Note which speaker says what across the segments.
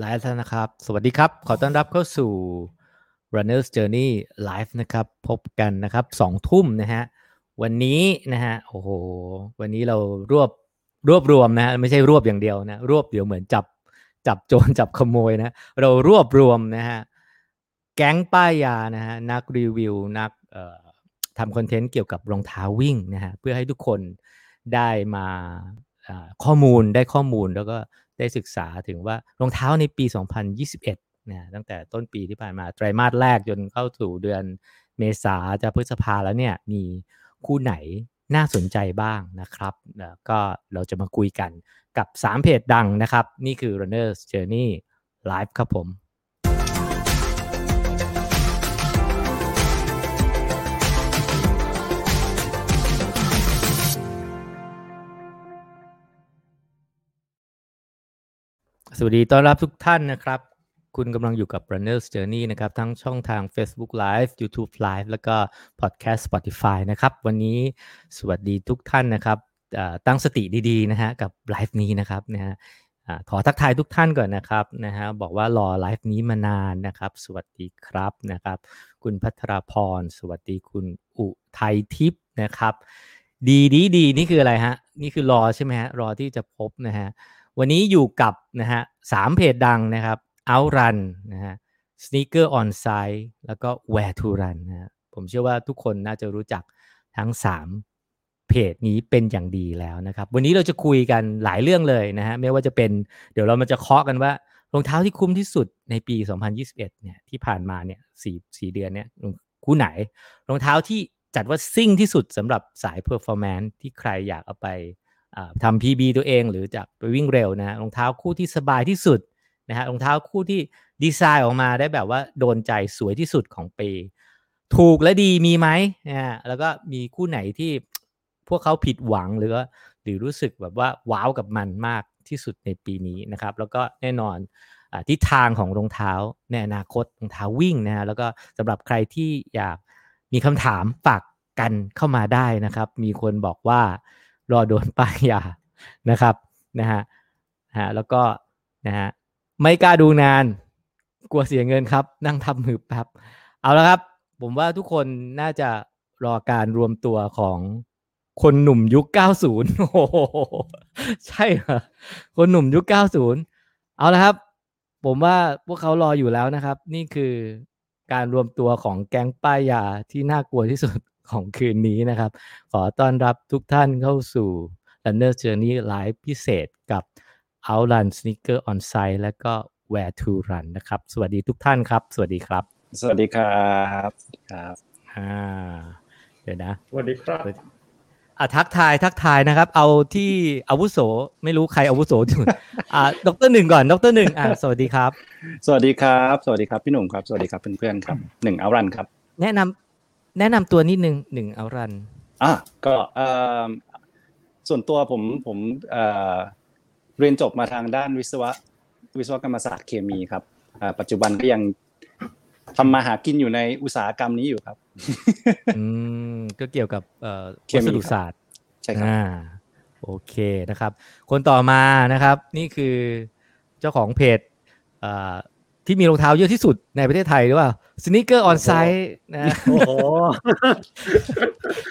Speaker 1: ไลฟ์แล้วนะครับ สวัสดีครับ ขอต้อนรับเข้าสู่ Runner's Journey Live นะครับ พบกันนะครับสองทุ่มนะฮะ วันนี้นะฮะ โอ้โห วันนี้เรารวบรวบรวมนะฮะ ไม่ใช่รวบอย่างเดียวนะ รวบเดี๋ยวเหมือนจับจับโจรจับขโมยนะ เรารวบรวมนะฮะ แก๊งป้ายยานะฮะ นักรีวิว นักทำคอนเทนต์เกี่ยวกับรองเท้าวิ่งนะฮะ เพื่อให้ทุกคนได้มาข้อมูลได้ข้อมูลแล้วก็ ได้ศึกษาถึงว่ารองเท้าในปี 2021นะตั้งแต่ต้นปีที่ผ่านมาไตรมาสแรกจนเข้าสู่เดือนเมษาจะพฤษภาแล้วเนี่ยมีคู่ไหนน่าสนใจบ้างนะครับแล้วก็เราจะมาคุยกันกับ 3 เพจดังนะครับ นี่คือ Runner's Journey Live ครับผม สวัสดีต้อนรับทุกท่านนะครับ คุณกำลังอยู่กับ Runner's Journey นะครับ ทั้งช่องทาง Facebook Live YouTube Live แล้วก็ Podcast Spotify นะครับ วันนี้สวัสดีทุกท่านนะครับตั้งสติดีๆนะฮะกับไลฟ์นี้นะครับนะฮะขอทักทายทุกท่านก่อนนะครับนะฮะบอกว่ารอไลฟ์นี้มานานนะครับ สวัสดีครับนะครับ คุณพัทรพร สวัสดีคุณอุทัยทิพย์นะครับ ดีดีดีนี่คืออะไรฮะนี่คือรอใช่ไหมฮะรอที่จะพบนะฮะ วันนี้อยู่กับนะฮะสามเพจดังนะครับ Outrun นะฮะ Sneaker on Site แล้วก็ Where to Run นะฮะผมเชื่อว่าทุกคนน่าจะรู้จักทั้ง 3 เพจนี้เป็นอย่างดีแล้วนะครับ วันนี้เราจะคุยกันหลายเรื่องเลยนะฮะไม่ว่าจะเป็นเดี๋ยวเรามาจะเคาะกันว่ารองเท้าที่คุ้มที่สุดในปี 2021 เนี่ยที่ผ่านมาเนี่ยสี่สี่เดือนเนี่ยคู่ไหน รองเท้าที่จัดว่าซิ่งที่สุดสำหรับสาย Performance ที่ใครอยากเอาไป ทำ PB ตัวเองหรือจะไปวิ่งเร็วนะรองเท้าคู่ที่สบายที่สุดนะฮะรองเท้าคู่ที่ดีไซน์ออกมาได้แบบว่าโดนใจสวยที่สุดของปี ถูกและดีมีไหมนะแล้วก็มีคู่ไหนที่พวกเขาผิดหวังหรือว่าหรือรู้สึกแบบว่าว้าวกับมันมากที่สุดในปีนี้นะครับ แล้วก็แน่นอนอทิศทางของรองเท้าในอนาคตรองเท้าวิ่งนะฮะแล้วก็สำหรับใครที่อยากมีคำถามฝากกันเข้ามาได้นะครับ มีคนบอกว่า รอโดนป้ายยานะครับนะฮะฮะแล้วก็นะฮะไม่กล้าดูนานกลัวเสียเงินครับ นั่งทำมือแป๊บเอาละครับ ผมว่าทุกคนน่าจะรอการรวมตัวของคนหนุ่มยุค 90 โอ้โหใช่เหรอคนหนุ่มยุค 90 เอาละครับ ผมว่าพวกเขารออยู่แล้วนะครับ นี่คือการรวมตัวของแก๊งป้ายยาที่น่ากลัวที่สุด ของคืนนี้นะครับ ขอต้อนรับทุกท่านเข้าสู่ Runner Journey Live พิเศษกับ Outrun Sneaker on Site และก็ Where to Run นะครับ สวัสดีทุกท่านครับ สวัสดีครับ
Speaker 2: สวัสดีครับครับ
Speaker 1: อ่าเดี๋ยวนะ
Speaker 3: สวัสดีครับ
Speaker 1: อะทักทายทักทายนะครับ เอาที่อาวุโสไม่รู้ใครอาวุโสที่สุดอ่าดรหนึ่งก่อนดรหนึ่งอ่าสวัสดีครับ
Speaker 2: สวัสดีครับ สวัสดีครับพี่หนุ่มครับ สวัสดีครับเพื่อนๆครับหนึ่งเอารันครับ
Speaker 1: แนะนำ แนะนำตัวนิดนึงหนึ่งเอารัน
Speaker 2: อะก็เอ่อส่วนตัวผมผมเอ่อเรียนจบมาทางด้านวิศวะวิศวกรรมศาสตร์เคมีครับอ่าปัจจุบันก็ยังทำมาหากินอยู่ในอุตสาหกรรมนี้อยู่ครับ
Speaker 1: อืมก็เกี่ยวกับเอ่อ
Speaker 2: เค
Speaker 1: วั
Speaker 2: มี
Speaker 1: สดุศาสตร์
Speaker 2: ใช่ครับ
Speaker 1: อ่าโอเคนะครับ คนต่อมานะครับ นี่คือเจ้าของเพจอ่า ที่มีรองเท้าเยอะที่สุดในประเทศไทยหรือเปล่า Sneaker on Site นะ
Speaker 3: โอ้โห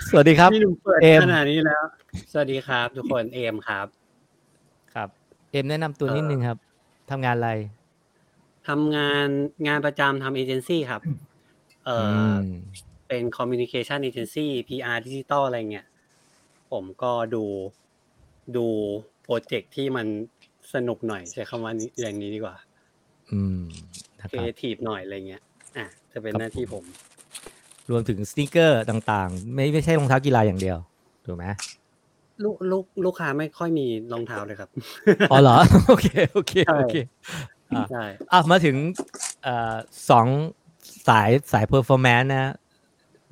Speaker 1: สวัสดีครับ
Speaker 3: พี่หนุ่มเปิด
Speaker 1: เอม
Speaker 3: ขนาดนี้แล้ว สวัสดีครับ ทุกคนเอมครับ
Speaker 1: ครับ เอ็มแนะนำตัวนิดนึงครับทำงานอะไร
Speaker 3: ทำงานงานประจำทำเอเจนซี่ครับ เอ่ออ
Speaker 1: ม
Speaker 3: เป็นคอมมิวนิเคชันเอเจนซี่ PR ดิจิตอลอะไรเงี้ย ผมก็ดูดู project ที่มันสนุกหน่อยใช้คำว่านี้อย่างนี้ดีกว่า
Speaker 1: อืมนะ
Speaker 3: ค
Speaker 1: ครับ
Speaker 3: เอทีฟหน่อยอะไรเงี้ย อะจะเป็น
Speaker 1: ครับ
Speaker 3: หน้าที่ผม
Speaker 1: รวมถึง sneaker ต่างๆ ไม่ไม่ใช่รองเท้ากีฬาอย่างเดียว ถูกไหม
Speaker 3: ลูกลูกลูกค้าไม่ค่อยมีรองเท้าเลยครับ
Speaker 1: อ๋อเหรอ โอเค โอเค
Speaker 3: ใช่
Speaker 1: โอเค อะ
Speaker 3: ใช่
Speaker 1: อะมาถึงเอ่อสองสายสาย performance นะ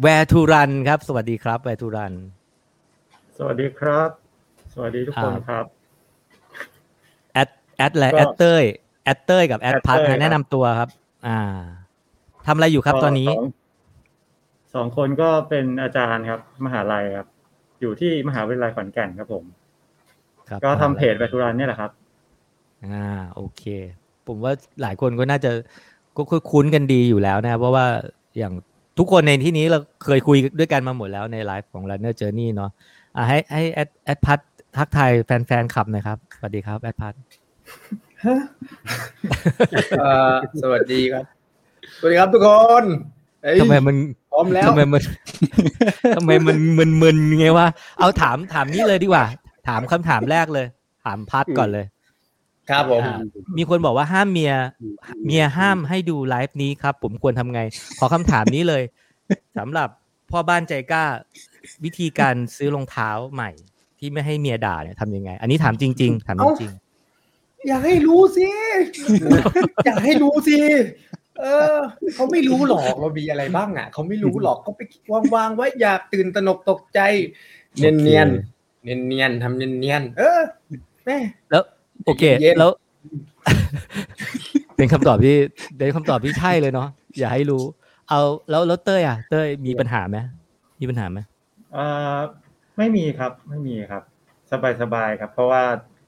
Speaker 1: Where to Run ครับ สวัสดีครับ Where to Run
Speaker 4: สวัสดีครับ สวัสดีทุกคน
Speaker 1: อ่า
Speaker 4: ครับ
Speaker 1: แอดแอดอะไร
Speaker 4: ก็
Speaker 1: แอดเต้ย แอดเต้ยกับแอด
Speaker 4: แอด
Speaker 1: พัท
Speaker 4: เต้ยครับ
Speaker 1: แนะนำตัวครับ อ่าทำอะไรอยู่ครับ
Speaker 4: ก็
Speaker 1: ตอนนี้
Speaker 4: สงสองคนก็เป็นอาจารย์ครับ มหาลัยครับ อยู่ที่มหาวิทยาลัยขอนแก่นครับผม
Speaker 1: ครับ
Speaker 4: ก็ทำเพจไปทุรันเนี่ยแหละครับ
Speaker 1: อ่า โอเค ผมว่าหลายคนก็น่าจะก็คุ้นกันดีอยู่แล้วนะ เพราะว่าอย่างทุกคนในที่นี้เราเคยคุยด้วยกันมาหมดแล้วในไลฟ์ของ Runner Journey เนาะอะให้ให้แอดแอดพัททักทายแฟนๆขับหน่อยครับ สวัสดีครับแอดพัท
Speaker 5: เอ่อ สวัสดีครับ สวัสดีครับทุกคนเอ้ย
Speaker 1: ทำไมมัน
Speaker 5: พร้อมแล้ว
Speaker 1: ทำไมมันทำไมมันมึนมึนๆไงวะเอาถามถามนี้เลยดีกว่า ถามคำถามแรกเลย ถามพัทก่อนเลย
Speaker 5: ครับผม
Speaker 1: อ่ามีคนบอกว่าห้ามเมีย เมียห้ามให้ดูไลฟ์นี้ครับ ผมควรทำไง ขอคำถามนี้เลยสำหรับพ่อบ้านใจกล้า วิธีการซื้อรองเท้าใหม่ ที่ไม่ให้เมียด่าเนี่ยทำยังไง อันนี้ถามจริง ๆ ถามจริง
Speaker 5: อยากให้รู้สิอยากให้รู้สิเออเขาไม่รู้หรอกว่ามีอะไรบ้างอะเขาไม่รู้หรอกเขาไปวางๆไว้อยากตื่นตระหนกตกใจ เนียนเนียนเนียนเนียนๆทำเนียนเนียนๆเออแม่
Speaker 1: ๆแล้ว โอเค
Speaker 5: เย็นๆ
Speaker 1: แล้ว เป็นคำตอบที่เป็นคำตอบที่ใช่เลยเนาะอย่าให้รู้ เอาแล้วแล้วเต้ยอะ เต้ยมีปัญหาไหมมีปัญหาไหม
Speaker 4: เอ่อไม่มีครับ ไม่มีครับ สบายสบายๆครับ เพราะว่า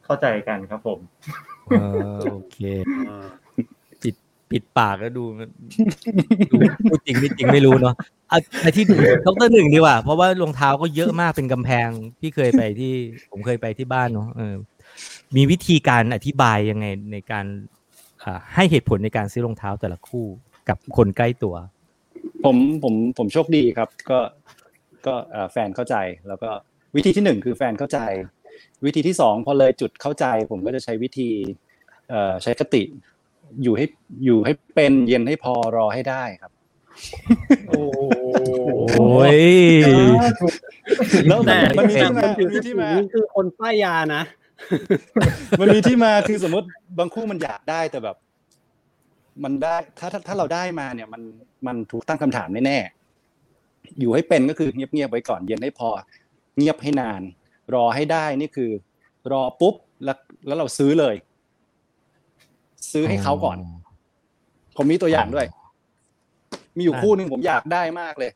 Speaker 4: เข้าใจกันครับผม
Speaker 1: เออโอเค ปิดปิดปากแล้วดูมันดูพูดจริงไม่จริงไม่รู้เนาะเอาไปที่ดรหนึ่งดีกว่า เพราะว่ารองเท้าก็เยอะมากเป็นกำแพงพี่เคยไปที่ ผมเคยไปที่บ้านเนาะเออ มีวิธีการอธิบายยังไงในการอ่าให้เหตุผลในการซื้อรองเท้าแต่ละคู่กับคนใกล้ตัว
Speaker 2: ผมผมผมโชคดีครับ ก็ก็เอ่อแฟนเข้าใจแล้วก็วิธีที่หนึ่งคือแฟนเข้าใจ วิธีที่สองพอเลยจุดเข้าใจ ผมก็จะใช้วิธีเอ่อใช้คติ อยู่ให้อยู่ให้เป็นเย็นให้พอรอให้ได้ครับ
Speaker 5: โอ้
Speaker 1: โอ้ย
Speaker 2: แล้ว
Speaker 3: แต่
Speaker 2: มันมีที่มา
Speaker 3: แต่
Speaker 2: มันมีที่มา
Speaker 3: นี่คือคนป้ายยานะ
Speaker 2: มันมีที่มาคือสมมติบางคู่มันอยากได้แต่แบบ มันได้ถ้าถ้าถ้าเราได้มาเนี่ย มันมันถูกตั้งคำถามแน่ๆอยู่ให้เป็นก็คือเงียบๆไว้ก่อนเย็นให้พอ เงียบให้นาน รอให้ได้นี่คือ รอปุ๊บแล้วแล้วเราซื้อเลย ซื้อให้เขาก่อน ผมมีตัวอย่างด้วย มีอยู่
Speaker 1: อ่า
Speaker 2: คู่หนึ่งผมอยากได้มากเลย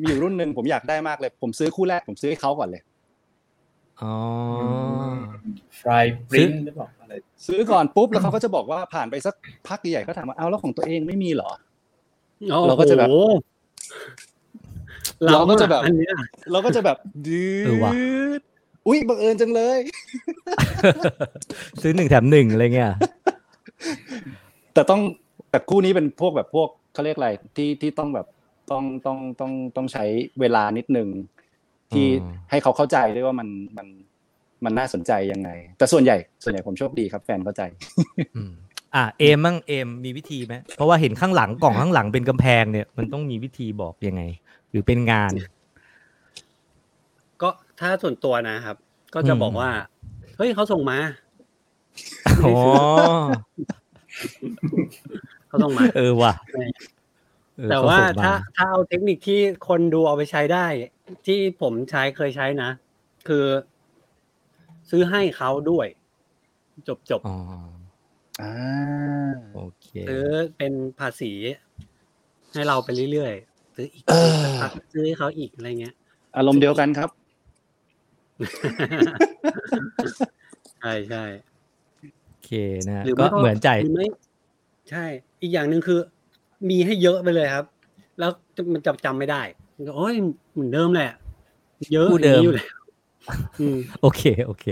Speaker 2: มีอยู่รุ่นหนึ่งผมอยากได้มากเลย ผมซื้อคู่แรก ผมซื้อให้เขาก่อนเลย
Speaker 1: อ๋อ
Speaker 5: ฟรายปริ้นหรือเปล่าอะไร
Speaker 2: ซื้อก่อนปุ๊บแล้วเขาก็จะบอกว่าผ่านไปสักพักใหญ่ๆก็ถามว่าเอาแล้วของตัวเองไม่มีเหรอเราก็จะแบบ
Speaker 3: โอ้โห
Speaker 2: เราก็จะแบบ
Speaker 3: อันเนี้ย
Speaker 2: เราก็จะแบบดื
Speaker 1: เออว่ะ
Speaker 2: ดอุ้ยบังเอิญจังเลย
Speaker 1: ซื้อหนึ่งแถมหนึ่งอะไรเงี้ย
Speaker 2: แต่ต้องแต่คู่นี้เป็นพวกแบบพวกเขาเรียกอะไรที่ที่ต้องแบบต้องต้องต้องต้องใช้เวลานิดนึงที่
Speaker 1: อืม
Speaker 2: ให้เขาเข้าใจด้วยว่ามันมันมันน่าสนใจยังไง แต่ส่วนใหญ่ส่วนใหญ่ผมโชคดีครับ แฟนเข้าใจ
Speaker 1: อืมอะเอมมั่งเอมมีวิธีไหมเพราะว่าเห็นข้างหลังกล่องข้างหลังเป็นกำแพงเนี่ยมันต้องมีวิธีบอกยังไง หรือเป็นงาน
Speaker 3: ก็ถ้าส่วนตัวนะครับ ก็จะ
Speaker 1: อืม
Speaker 3: บอกว่า เฮ้ยเขาส่งมา
Speaker 1: อ๋อ
Speaker 3: เขาส่งมา
Speaker 1: เออว่ะ
Speaker 3: ใช่
Speaker 1: เออ
Speaker 3: แต่ว่า
Speaker 1: เขส่งม
Speaker 3: ถ้าถ้าเอาเทคนิคที่คนดูเอาไปใช้ได้ ที่ผมใช้เคยใช้นะ คือ ซื้อให้เขาด้วย จบจบ
Speaker 1: อ๋อ
Speaker 2: อ่า
Speaker 1: โอเค
Speaker 3: ซื้อเป็นภาษี ให้เราไปเรื่อยๆ ซื้ออีก
Speaker 2: เออ
Speaker 3: สักพักซื้อให้เขาอีกอะไรเงี้ย
Speaker 2: อารมณ์เดียวกันครับ
Speaker 3: ใช่ใช่
Speaker 1: โอเคนะ
Speaker 3: หรือ
Speaker 1: ก็
Speaker 3: ไม่
Speaker 1: เหมือนใจ
Speaker 3: หรือไม่ใช่ อีกอย่างหนึ่งคือ มีให้เยอะไปเลยครับ แล้วมันจำจำไม่ได้โอ้ยเหมือนเดิมแหละ เยอะ
Speaker 1: คู่เดิม
Speaker 3: อย่างนี้อยู่แล้วอืม
Speaker 1: โอเค โอเค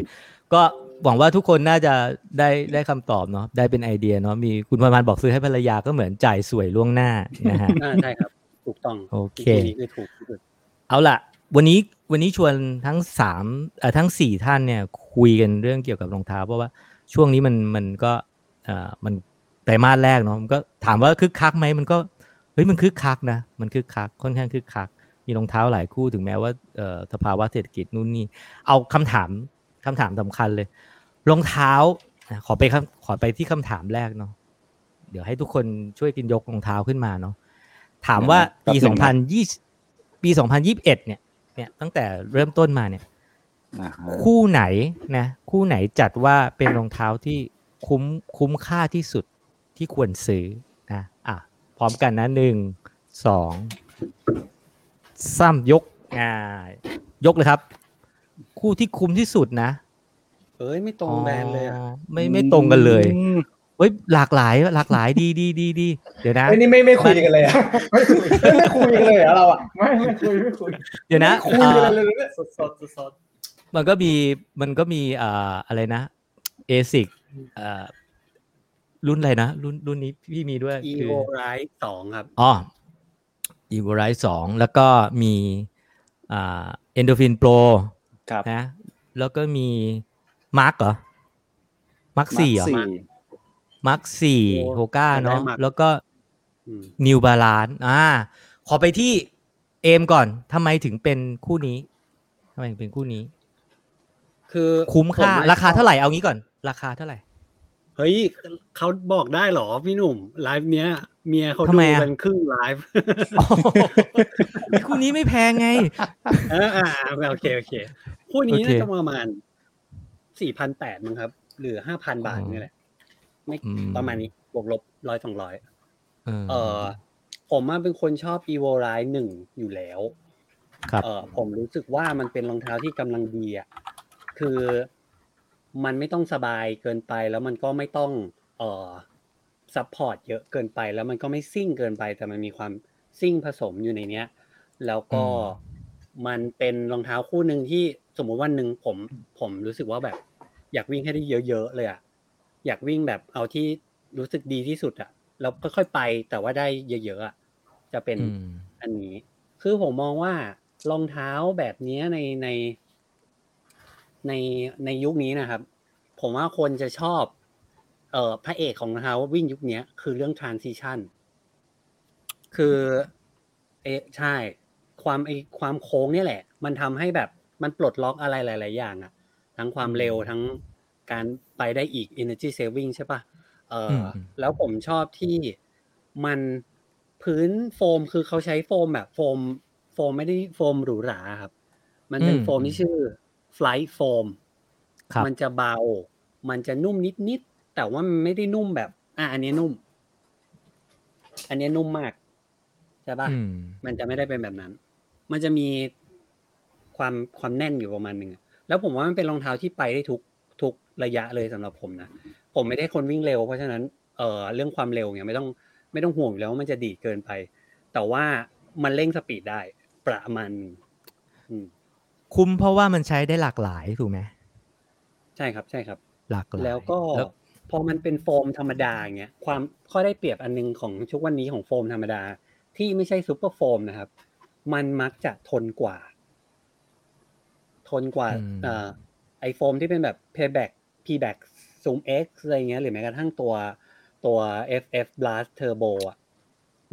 Speaker 1: ก็หวังว่าทุกคนน่าจะได้ได้คำตอบเนาะได้เป็นไอเดียเนาะมีคุณพรมันบอกซื้อให้ภรรยาก็เหมือนจ่ายสวยล่วงหน้านะฮะ
Speaker 3: อ่าใช่ครับ ถูกต้อง
Speaker 1: โอเค
Speaker 3: วิธีนี้คือถูกที่สุด
Speaker 1: เอาล่ะ วันนี้วันนี้ชวนทั้งสามเอ่อทั้งสี่ท่านเนี่ยคุยกันเรื่องเกี่ยวกับรองเท้า เพราะว่าช่วงนี้มันมันก็เอ่อมันไตรมาสแรกเนาะมันก็ถามว่าคึกคักไหมมันก็เฮ้ยมันคึกคักนะมันคึกคักค่อนข้างคึกคัก มีรองเท้าหลายคู่ถึงแม้ว่าเอ่อสภาวะเศรษฐกิจนู่นนี่เอาคำถามคำถามสำคัญเลยรองเท้าอะขอไปคำขอไปที่คำถามแรกเนาะเดี๋ยวให้ทุกคนช่วยกินยกรองเท้าขึ้นมาเนาะ ถามว่าปี
Speaker 2: แป๊บหนึ่
Speaker 1: สอง
Speaker 2: ง
Speaker 1: พัน
Speaker 2: นะ
Speaker 1: ยี่ปีสองพันยี่สิบเอ็ดเนี่ย เนี่ยตั้งแต่เริ่มต้นมาเนี่ย
Speaker 2: อ่าฮะ
Speaker 1: คู่ไหนนะ คู่ไหนจัดว่าเป็นรองเท้าที่คุ้มคุ้มค่าที่สุดที่ควรซื้อนะอะพร้อมกันนะหนึ่งสองซ้ำยกอ่ายกเลยครับ คู่ที่คุ้มที่สุดนะ
Speaker 3: เอ้ยไม่ตรงแบรนด์เลยอะ
Speaker 1: อ๋อไม่ไม่ตรงกันเลย
Speaker 2: อืม
Speaker 1: เฮ้ยหลากหลายหลากหลายดีดีดีดีเดี๋ยวนะ
Speaker 5: ไอ้ยนี่ไม่ไม่คุยกันเลยอะไม่คุยไม่คุยกันเลยเหรอเราอะ
Speaker 4: ไม่ไม่คุยไม่คุย
Speaker 1: เดี๋ยวนะ
Speaker 5: ไม่คุยกัน
Speaker 1: เอ่อ
Speaker 5: เลยเนี่ย
Speaker 4: สดสดสดสด
Speaker 1: มันก็มีมันก็มีอ่าอะไรนะเอซิกอ่ารุ่นอะไรนะรุ่นรุ่นนี้พี่มีด้วย
Speaker 3: อี
Speaker 1: คือ
Speaker 3: โวไรสองครับ
Speaker 1: อ๋อ e v o r i สองแล้วก็มีอ่า Endorphin Pro
Speaker 2: ครับ
Speaker 1: นะแล้วก็มี Mark เหรอ Mark สี่เหรอ
Speaker 2: สี่
Speaker 1: Mark สี่
Speaker 3: โอ้
Speaker 1: โฮก้าเนาะ
Speaker 3: ได้ Mark
Speaker 1: แล้วก็
Speaker 3: อืม
Speaker 1: New Balance อ่า ขอไปที่เอมก่อนทำไมถึงเป็นคู่นี้ทำไมถึงเป็นคู่นี้
Speaker 3: คือ
Speaker 1: คุ้มค่า
Speaker 3: ผอะ
Speaker 1: ราคาเท่าไหร่เอางี้ก่อน ราคาเท่าไหร่
Speaker 3: เฮ้ยเขาบอกได้เหรอพี่หนุ่ม ไลฟ์เนี้ย เมียเขา
Speaker 1: ทำ
Speaker 3: ดู
Speaker 1: ไมอะ
Speaker 3: กันครึ่งไลฟ์
Speaker 1: คู่นี้ไม่แพงไง
Speaker 3: เอออ่าโอเคโอเค คู่นี้
Speaker 1: โอเค
Speaker 3: น่าจะประมาณสี่พันแปดมั้งครับ หรือห้าพันบาทนี่แหละ ไม่
Speaker 1: อืม
Speaker 3: ประมาณนี้บวกลบร้อยสองร้อย
Speaker 1: เออ
Speaker 3: เออผมมาเป็นคนชอบ e v o r i หนึ่งอยู่แล้ว
Speaker 1: ครับ
Speaker 3: เออผมรู้สึกว่ามันเป็นรองเท้าที่กำลังดีอะคือมันไม่ต้องสบายเกินไปแล้วมันก็ไม่ต้องเอ่อ support เยอะเกินไป แล้วมันก็ไม่ซิ่งเกินไป แต่มันมีความซิ่งผสมอยู่ในเนี้ย แล้วก็มันเป็นรองเท้าคู่หนึ่งที่สมมุติวันหนึ่งผมผมรู้สึกว่าแบบ อยากวิ่งให้ได้เยอะๆเลยอะ อยากวิ่งแบบเอาที่รู้สึกดีที่สุดอะแล้วค่อยๆไปแต่ว่าได้เยอะๆอะจะเป็น
Speaker 1: อืม
Speaker 3: อันนี้ คือผมมองว่ารองเท้าแบบนี้ในใน ในในยุคนี้นะครับ ผมว่าคนจะชอบ เอ่อพระเอกของรองเท้าวิ่งยุคเนี้ยคือเรื่อง transition คือเอะใช่ ความไอความโค้งเนี่ยแหละ มันทำให้แบบมันปลดล็อกอะไรหลาย ๆ อย่างอะทั้งความเร็วทั้ง การไปได้อีก energy saving ใช่ปะเอออ
Speaker 1: ม
Speaker 3: แล้วผมชอบที่มันพื้นโฟมคือเขาใช้โฟมแบบโฟม โฟมไม่ได้โฟมหรูหราครับ มันเป็น
Speaker 1: อืม
Speaker 3: โฟมที่ชื่อ flight foam
Speaker 1: ครับ
Speaker 3: มันจะเบา มันจะนุ่มนิดๆแต่ว่ามันไม่ได้นุ่มแบบ อะอันนี้นุ่ม อันนี้นุ่มมากใช่ปะ
Speaker 1: อืม
Speaker 3: มันจะไม่ได้เป็นแบบนั้น มันจะมีความความแน่นอยู่ประมาณหนึ่งอะแล้วผมว่ามันเป็นรองเท้าที่ไปได้ทุกทุก ระยะเลยสำหรับผมนะผมไม่ได้คนวิ่งเร็ว เพราะฉะนั้นเอ่อเรื่องความเร็วเนี่ยไม่ต้องไม่ต้องห่วงอยู่แล้วว่ามันจะดีดเกินไป แต่ว่ามันเร่งสปีดได้ ประมาณหนึ่งอืม
Speaker 1: คุ้มเพราะว่ามันใช้ได้หลากหลายถูกไหม
Speaker 3: ใช่ครับใช่ครับ
Speaker 1: หลากหลาย
Speaker 3: แล้วก็
Speaker 1: แล้ว
Speaker 3: พอมันเป็นโฟมธรรมดาอย่างเงี้ยความข้อได้เปรียบอันหนึงของชุกวันนี้ของโฟมธรรมดา ที่ไม่ใช่ซูเปอร์โฟมนะครับ มันมักจะทนกว่า ทนกว่า
Speaker 1: อืม
Speaker 3: เอ่อไอโฟมที่เป็นแบบ payback pback zoom x อะไรเงี้ยหรือแม้กระทั่งตัวตัว ff blast turbo อะ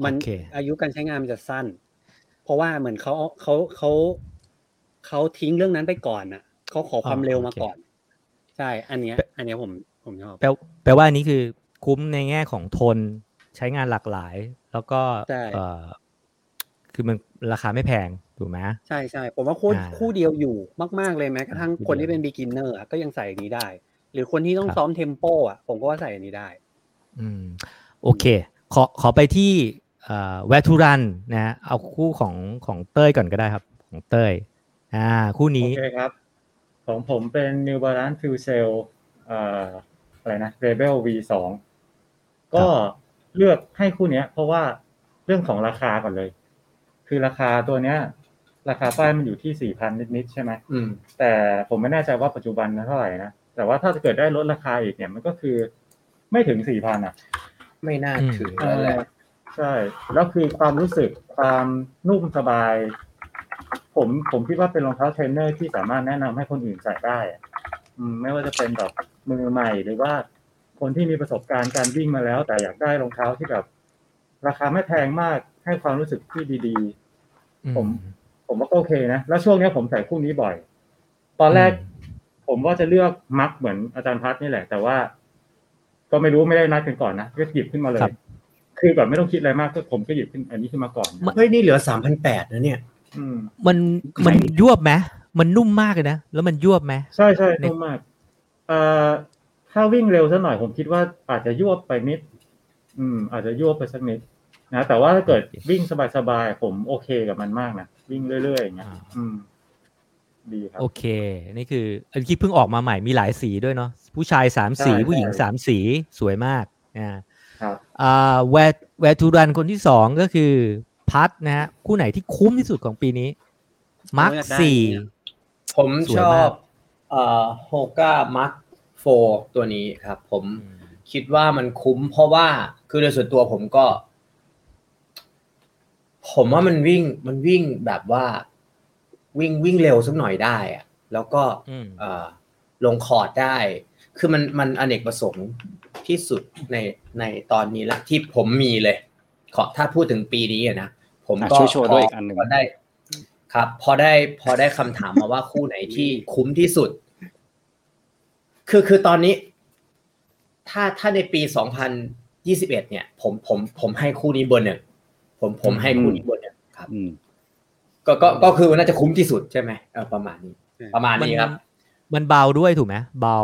Speaker 3: มัน
Speaker 1: โอเค
Speaker 3: อายุการใช้งานมันจะสั้น เพราะว่าเหมือนเขาเขาเขาเขาทิ้งเรื่องนั้นไปก่อนอะเขาขอความเร็วมาก่อน ใช่ อันเนี้ย อันเนี้ยผมผมชอบ
Speaker 1: แปลแปลว่าอันนี้คือคุ้มในแง่ของทนใช้งานหลากหลาย แล้วก็
Speaker 3: ใช่
Speaker 1: เอ่อคือมันราคาไม่แพงถูกไหม
Speaker 3: ใช่ใช่ผมว่าคู่
Speaker 1: อ่า
Speaker 3: คู่เดียวอยู่มาก ๆ เลยแม้กระทั่ง
Speaker 1: คู่
Speaker 3: คน
Speaker 1: เดียว
Speaker 3: ที่เป็น beginner อะก็ยังใส่อันนี้ได้ หรือคนที่ต้อง
Speaker 1: ครับ
Speaker 3: ซ้อมเทมโปอะผมก็ว่าใส่อันนี้ได้
Speaker 1: อืม โอเค ขอขอไปที่แวทูรันนะฮะเอาคู่ของของเต้ยก่อนก็ได้ครับ ของเต้ยอ่า คู่
Speaker 4: โอ
Speaker 1: นี้
Speaker 4: เคครับ ของผมเป็น New Balance Fuel Cell เอ่ออะไรนะ Rebel V2 ก็เลือกให้คู่เนี้ยเพราะว่าเรื่องของราคาก่อนเลย คือราคาตัวเนี้ย ราคาป้ายมันอยู่ที่สี่พันนิดๆใช่ไหม
Speaker 5: อืม
Speaker 4: แต่ผมไม่แน่ใจว่าปัจจุบันนะเท่าไหร่นะ แต่ว่าถ้าจะเกิดได้ลดราคาอีกเนี่ยมันก็คือไม่ถึงสี่พันอะ
Speaker 5: ไม่น่า
Speaker 1: อืม
Speaker 5: ถึงแล้วแหละ
Speaker 4: ใช่ แล้วคือความรู้สึกความนุ่มสบาย ผมผมคิดว่าเป็นรองเท้าเทรนเนอร์ที่สามารถแนะนำให้คนอื่นใส่ได้อะอืมไม่ว่าจะเป็นแบบมือใหม่หรือว่าคนที่มีประสบการณ์การวิ่งมาแล้ว แต่อยากได้รองเท้าที่แบบ ราคาไม่แพงมากให้ความรู้สึกที่ดี
Speaker 1: อืม
Speaker 4: ผม ผมว่าก็โอเคนะ แล้วช่วงเนี้ยผมใส่คู่นี้บ่อย ตอนแรก ผมว่าจะเลือกมักเหมือนอาจารย์พัฒนี่แหละ แต่ว่า ก็ไม่รู้ไม่ได้นัดกันก่อนนะก็หยิบขึ้นมาเลยคือแบบไม่ต้องคิดอะไรมากก็ผมก็หยิบขึ้นอันนี้ขึ้นมาก่อนนะ
Speaker 5: เฮ้ยนี่เหลือสามพันแปดนะเนี่ย
Speaker 4: อืม
Speaker 1: มันมันยวบไหมมันนุ่มมากเลยนะแล้วมันยวบไหม
Speaker 4: ใช่ใช่
Speaker 1: ใน
Speaker 4: นุ่มมากเอ่อถ้าวิ่งเร็วสักหน่อยผมคิดว่าอาจจะยวบไปนิด อืม อาจจะยวบไปสักนิดนะแต่ว่าถ้าเกิดวิ่งสบายๆผมโอเคกับมันมากนะวิ่งเรื่อยๆอย่างเงี้ยอืม ดีครับ
Speaker 1: โอเค นี่คืออันที่เพิ่งออกมาใหม่มีหลายสีด้วยเนาะพูดผู้ชายสามสี
Speaker 4: ใช่
Speaker 1: ผู้หญิง
Speaker 4: ใช่
Speaker 1: สามสีสวยมากนะ
Speaker 4: ครับ
Speaker 1: อ่าแวร์แวร์ทูรันคนที่สองก็คือพัทนะฮะคู่ไหนที่คุ้มที่สุดของปีนี้มาร์ค
Speaker 6: อยากได้
Speaker 1: สี่
Speaker 6: เนี่ยผม
Speaker 1: สวย
Speaker 6: ชอ
Speaker 1: มา
Speaker 6: บ
Speaker 1: ก
Speaker 6: เอ่อโฮก้ามาร์คโฟตัวนี้ครับ ผมคิดว่ามันคุ้ม เพราะว่าคือโดยส่วนตัวผมก็ ผมว่ามันวิ่งมันวิ่งแบบว่า วิ่งวิ่งเร็วสักหน่อยได้อะแล้วก็
Speaker 1: อืม
Speaker 6: เอ่อลงคอร์ดได้ คือมันมันอเนกประสงค์ที่สุดในในตอนนี้ละที่ผมมีเลย ขอถ้าพูดถึงปีนี้อะนะผมก็
Speaker 2: อะช่วยโชว์ด้วยอีกอันหนึ่ง
Speaker 6: พอได้ ครับ พอได้พอได้คำถามมาว่าคู่ไหนที่คุ้มที่สุด คือคือตอนนี้ ถ้าถ้าในปี2021เนี่ย ผมผมผมให้คู่นี้เบอร์หนึ่งผมผมให้คู่นี้เบอร์หนึ่งครับ
Speaker 2: อืม
Speaker 6: ก็ก็ก็คือน่าจะคุ้มที่สุดใช่ไหมเออประมาณนี้ ประมาณนี้ครับ
Speaker 1: มันเบาด้วยถูกไหมเบา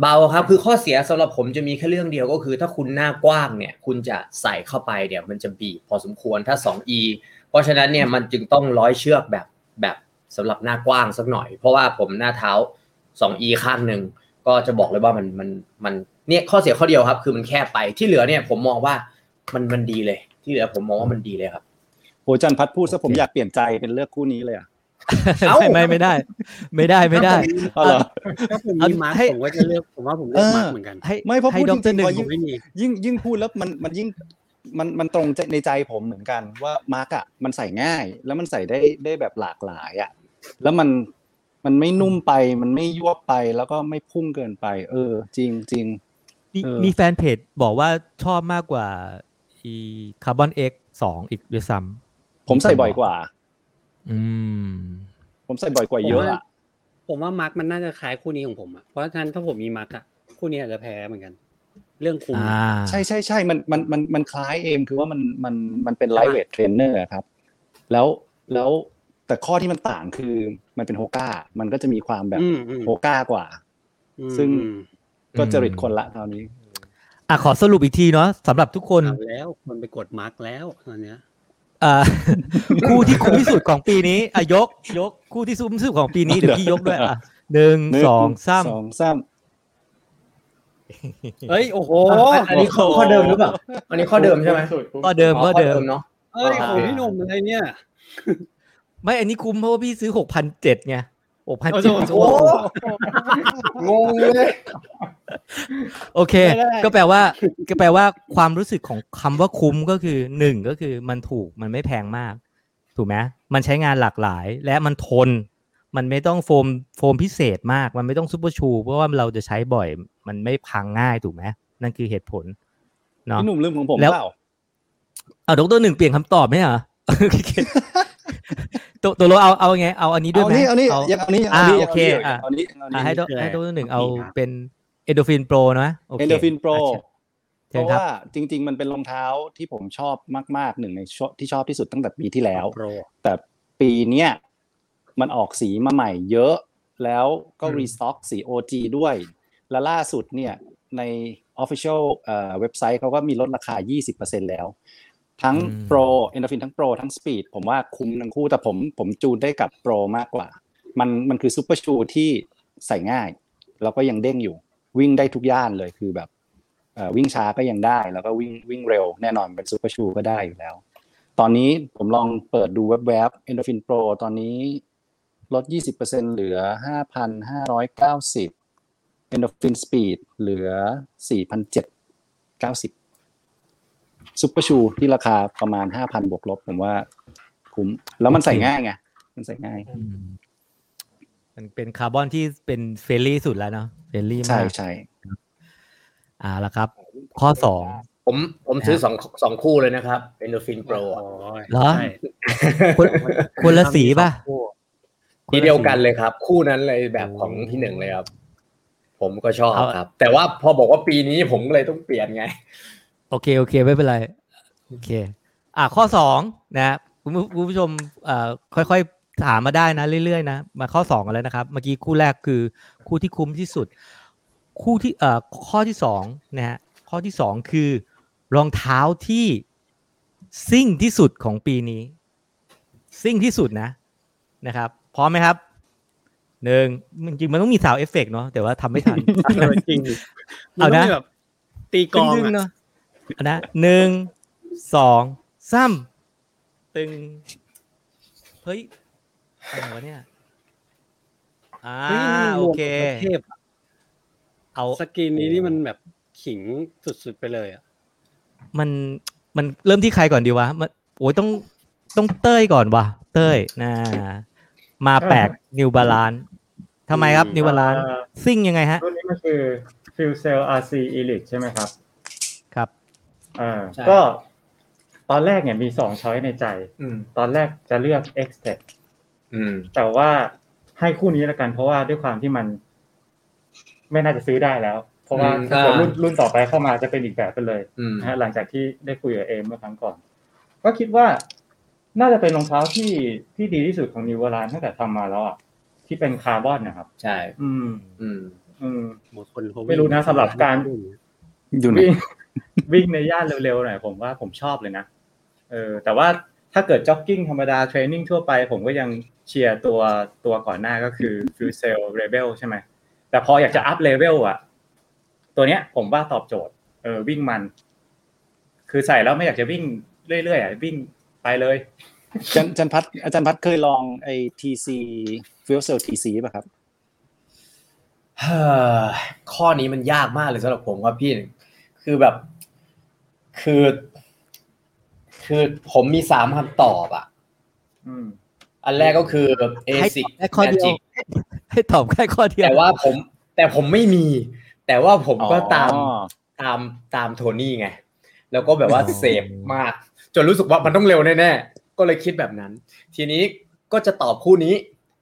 Speaker 6: เบาครับ คือข้อเสียสำหรับผมจะมีแค่เรื่องเดียวก็คือ ถ้าคุณหน้ากว้างเนี่ย คุณจะใส่เข้าไปเนี่ยมันจะบีบพอสมควรถ้า 2e เพราะฉะนั้นเนี่ยมันจึงต้องร้อยเชือกแบบแบบสำหรับหน้ากว้างสักหน่อย เพราะว่าผมหน้าเท้า 2e ข้างหนึ่งก็จะบอกเลยว่ามันมันมันเนี่ยข้อเสียข้อเดียวครับ คือมันแคบไปที่เหลือเนี่ยผมมองว่ามันมันดีเลย ที่เหลือผมมองว่ามันดีเลยครับ
Speaker 2: โหจันพัดพูดซะผมอยากเปลี่ยนใจเป็นเลือกคู่นี้เลยอะ
Speaker 6: เอ้า
Speaker 1: ไม่ไม่ไม่ได้ ไม่ได้ไม่ได้
Speaker 2: เอาเหรอ
Speaker 3: ถ้าผม
Speaker 1: เอา
Speaker 3: มีมาร์ค
Speaker 1: ให้
Speaker 3: ผมก็จะเลือกผมว่าผมเลือกมาร์คเหมือนกัน
Speaker 1: ให้
Speaker 2: ไม่เพราะ
Speaker 1: ให้
Speaker 2: พูด
Speaker 1: ด
Speaker 2: จ
Speaker 1: ร
Speaker 2: ริง
Speaker 1: หนึ่
Speaker 2: ๆ
Speaker 1: ง
Speaker 2: พอยิ่ง
Speaker 3: ไม่มี
Speaker 2: ยิ่งยิ่งพูดแล้วมันมันยิ่งมันมันตรงใจในใจผมเหมือนกันว่ามาร์กอะมันใส่ง่าย แล้วมันใส่ได้ได้แบบหลากหลายอะแล้วมันมันไม่นุ่มไปมันไม่ยวบไปแล้วก็ไม่พุ่งเกินไป เออ จริงจริง
Speaker 1: มี
Speaker 2: เออ
Speaker 1: มีแฟนเพจบอกว่าชอบมากกว่าอี Carbon X สองอีกด้วยซ้ำ
Speaker 2: ผมใส่บ่อยกว่า
Speaker 1: อืม
Speaker 2: ผมใส่บ่อยกว่าเยอะอะ
Speaker 3: ผมว่ามาร์คมันน่าจะคล้ายคู่นี้ของผมอะเพราะฉะนั้นถ้าผมมีมาร์คอะคู่นี้อาจจะแพ้เหมือนกัน เรื่องคุ้ม
Speaker 1: อ่า
Speaker 2: ใช่ใช่ใช่มันมันมันมันคล้ายเอมคือว่ามันมันมันเป็น lightweight trainer ครับ แล้วแล้วแต่ข้อที่มันต่างคือมันเป็น Hoka มันก็จะมีความแบบ
Speaker 3: อืมอืม
Speaker 2: Hoka กว่า
Speaker 3: อืม
Speaker 2: ซึ่ง
Speaker 3: อืม
Speaker 2: ก็จริตคนละคราวนี้
Speaker 1: อะขอสรุปอีกทีเนาะสำหรับทุกคน
Speaker 3: เอาแล้วคนไปกดมาร์คแล้วตอนเนี้ย
Speaker 1: อ่า คู่ที่คุ้มที่สุดของปีนี้อะยก ยกคู่ที่คุ้มที่สุดของปีนี้เดี๋ยวพี่ยกด้วยอะหนึ่ง
Speaker 2: หนึ่
Speaker 1: สองสาม
Speaker 2: สองสาม
Speaker 3: เอ้ยโอ้โห
Speaker 6: อันนี้ข้อข้อเดิมหรือเปล่าอันนี้ข้อเดิมใช่ไหม
Speaker 1: ก็เดิม
Speaker 6: อ๋อ
Speaker 1: ก็เดิม
Speaker 6: เนาะ
Speaker 3: เอ้ยของพี่หนุ่มอะไรเนี่ย
Speaker 1: ไม่อันนี้คุ้มเพราะว่าพี่ซื้อหกพันเจ็ดไง หกพัน
Speaker 3: โอ้
Speaker 1: เจ็ด
Speaker 3: โหงงเลย
Speaker 1: โอเค
Speaker 3: ไม่ได้
Speaker 1: ก็แปลว่า ก็แปลว่าความรู้สึกของคำว่าคุ้มก็คือหนึ่งก็คือมันถูกมันไม่แพงมาก ถูกไหมมันใช้งานหลากหลายและมันทน มันไม่ต้องโฟมโฟมพิเศษมาก มันไม่ต้อง super shoe เพราะว่าเราจะใช้บ่อย มันไม่พังง่ายถูกไหมนั่นคือเหตุผลเนาะ
Speaker 2: พี่หนุ่มลืมของผม
Speaker 1: แล้ว
Speaker 2: เปล่า
Speaker 1: เอาดรหนึ่งเปลี่ยนคำตอบไหมอะโอเค ตัวตัวเราเอาเอาไงเอาอันนี้ด้วย
Speaker 2: เอา
Speaker 1: ไหม
Speaker 2: นี่เอานี่
Speaker 1: เอา
Speaker 2: ยังเอานี่
Speaker 1: อ่า
Speaker 2: เอานี่
Speaker 1: โอเคอะ
Speaker 2: เอานี่เอา
Speaker 1: อะ
Speaker 2: นี่
Speaker 1: ให้ด
Speaker 3: คืออะไร
Speaker 1: ให้ดรหนึ่งเอา
Speaker 3: ดีครับ
Speaker 1: เป็น Endorphin Pro นะโอเค
Speaker 2: Endorphin Pro
Speaker 1: อะ
Speaker 2: เพ
Speaker 1: เชิญค
Speaker 2: รับเพ
Speaker 1: ราะ
Speaker 2: ว่าจริง ๆ มันเป็นรองเท้าที่ผมชอบมากๆหนึ่งในชอบที่ชอบที่สุดตั้งแต่ปีที่แล้ว
Speaker 3: Pro
Speaker 2: แต่ปีเนี้ยมันออกสีมาใหม่เยอะแล้วก็
Speaker 3: อืม
Speaker 2: restock สี OG ด้วย และล่าสุดเนี่ยใน Official เอ่อเว็บไซต์เขาก็มีลดราคา 20%แล้ว ทั้ง
Speaker 1: อืม
Speaker 2: Pro Endorphin ทั้ง Pro ทั้ง Speed ผมว่าคุ้มทั้งคู่แต่ผมผมจูนได้กับ Pro มากกว่า มันมันคือ super shoe ที่ใส่ง่าย แล้วก็ยังเด้งอยู่ วิ่งได้ทุกย่านเลยคือแบบเอ่อวิ่งช้าก็ยังได้ แล้วก็วิ่งวิ่งเร็วแน่นอนเป็น super shoe ก็ได้อยู่แล้ว ตอนนี้ผมลองเปิดดูแวบๆ Endorphin Pro ตอนนี้ลด 20%เหลือ 5,590 Endorphin Speed เหลือ 4,790 super shoe ที่ราคาประมาณ5,000บวกลบผมว่าคุ้ม แล้วมันใส่ง่ายไง มันใส่ง่าย
Speaker 1: อืมมันเป็นคาร์บอนที่เป็น friendly สุดแล้วเนาะ friendly
Speaker 2: ใช่
Speaker 1: มาก
Speaker 2: ใช่
Speaker 1: อ่าละครับ ข้อสอง
Speaker 6: ผมผมซื้อสองสองคู่เลยนะครับ Endorphin Pro
Speaker 3: โอ้
Speaker 6: อะ
Speaker 3: ย
Speaker 1: เหรอ
Speaker 3: ใช่
Speaker 1: คนคนละสีป่ะ
Speaker 6: ทีเดียวกันเลยครับ คู่นั้นเลยแบบของพี่หนึ่งเลยครับ ผมก็ชอบ
Speaker 1: เอา
Speaker 6: ครับ แต่ว่าพอบอกว่าปีนี้ผมก็เลยต้องเปลี่ยนไง
Speaker 1: โอเค โอเค ไม่เป็นไร โอเค อ่าข้อสองนะคุณผู้คุณผู้ชมเอ่อค่อยๆ ถามมาได้นะ เรื่อยๆนะ มาข้อสองกันแล้วนะครับ เมื่อกี้คู่แรกคือคู่ที่คุ้มที่สุด คู่ที่เอ่อข้อที่สองนะฮะข้อที่สองคือ รองเท้าที่ซิ่งที่สุดของปีนี้ ซิ่งที่สุดนะนะครับ พร้อมไหมครับหนึ่งมันจริงมันต้องมีสาวเอฟเฟกเนาะแต่ว่าทำไม่ทัน
Speaker 3: เออจริง
Speaker 1: เอานะ
Speaker 3: มัต้งแบบตีกลอง
Speaker 1: ตึงๆ
Speaker 3: อะ
Speaker 1: เนาะเอานะหนึ่งสองสามตึง เฮ้ยอะไรวะเนี่ย อ่า
Speaker 3: เฮ้ยมันรวม
Speaker 1: โอเค
Speaker 3: กับเทพอะ
Speaker 1: เอา
Speaker 3: สกินนี้นี่มันแบบขิงสุดๆไปเลยอะ
Speaker 1: มันมันเริ่มที่ใครก่อนดีวะมันโอ้ยต้องต้องเต้ยก่อนวะเต้ยนะมาแปลกนิวบาลานทำไมครับนิวบาลาน
Speaker 4: เอ่อ
Speaker 1: ซิ่งยังไงฮะ
Speaker 4: รุ่นนี้มันคือ Fuel Cell RC Elite ใช่ไหมครับ
Speaker 1: ครับ
Speaker 4: อ่า
Speaker 6: ใช่
Speaker 4: ก็ตอนแรกเนี่ยมีสองช้อยในใจ
Speaker 6: อืม
Speaker 4: ตอนแรกจะเลือก X Tech
Speaker 6: อืม
Speaker 4: แต่ว่าให้คู่นี้แล้วกัน เพราะว่าด้วยความที่มัน ไม่น่าจะซื้อได้แล้ว เพราะว่า
Speaker 6: อืม
Speaker 4: ถ้าเกิด
Speaker 6: อ่า
Speaker 4: รุ่นรุ่นต่อไปเข้ามาจะเป็นอีกแบบไปเลย
Speaker 6: อืม
Speaker 4: นะฮะหลังจากที่ได้คุยกับเอมเมื่อครั้งก่อน ก็คิดว่าน่าจะเป็นรองเท้าที่ที่ดีที่สุดของนิว a ลานตั้งแต่ทำมาแล้วอะที่เป็นคาร์บอนนะครับ
Speaker 6: ใช่
Speaker 4: อืม
Speaker 6: อืม
Speaker 4: อืม
Speaker 3: บางคนเขา
Speaker 4: ไม่รู้นะสำหรับการ
Speaker 2: อยู่ไหน
Speaker 4: วิ่งวิ่งในย่านเร็วๆหน่อยผมว่าผมชอบเลยนะเออแต่ว่าถ้าเกิดจ็อกกิ้งธรรมดา training ทั่วไป ผมก็ยังเชียร์ตัวตัวก่อนหน้าก็คือ f u s e l Rebel ใช่ไหมแต่พออยากจะ up level อะตัวเนี้ย ผมว่าตอบโจทย์เออวิ่งมัน คือใส่แล้วไม่อยากจะวิ่งเรื่อยๆอะวิ่งไปเลย
Speaker 2: อาจารย์อาจารย์พัดอาจารย์พัดเคยลองไอ้ TC Fuel Cell TC ป่ะครับ
Speaker 6: เฮ้อข้อนี้มันยากมากเลยสำหรับผมครับพี่ คือแบบ คือ คือผมมีสามคำตอบอะ
Speaker 4: อืม
Speaker 6: อันแรกก็คือ
Speaker 1: ให้
Speaker 6: ASIC
Speaker 1: แค่ข้อเดียว
Speaker 6: Magic
Speaker 1: ให้ตอบแค่ข้อเดียว
Speaker 6: แต่ว่าผม แต่ผมไม่มี แต่ว่าผมก็ตาม
Speaker 2: อ๋อ
Speaker 6: ตามตามโทนี่ไง แล้วก็แบบว่า
Speaker 1: อ๋อ
Speaker 6: เสพมาก จนรู้สึกว่ามันต้องเร็วแน่ๆ ก็เลยคิดแบบนั้น ทีนี้ก็จะตอบคู่นี้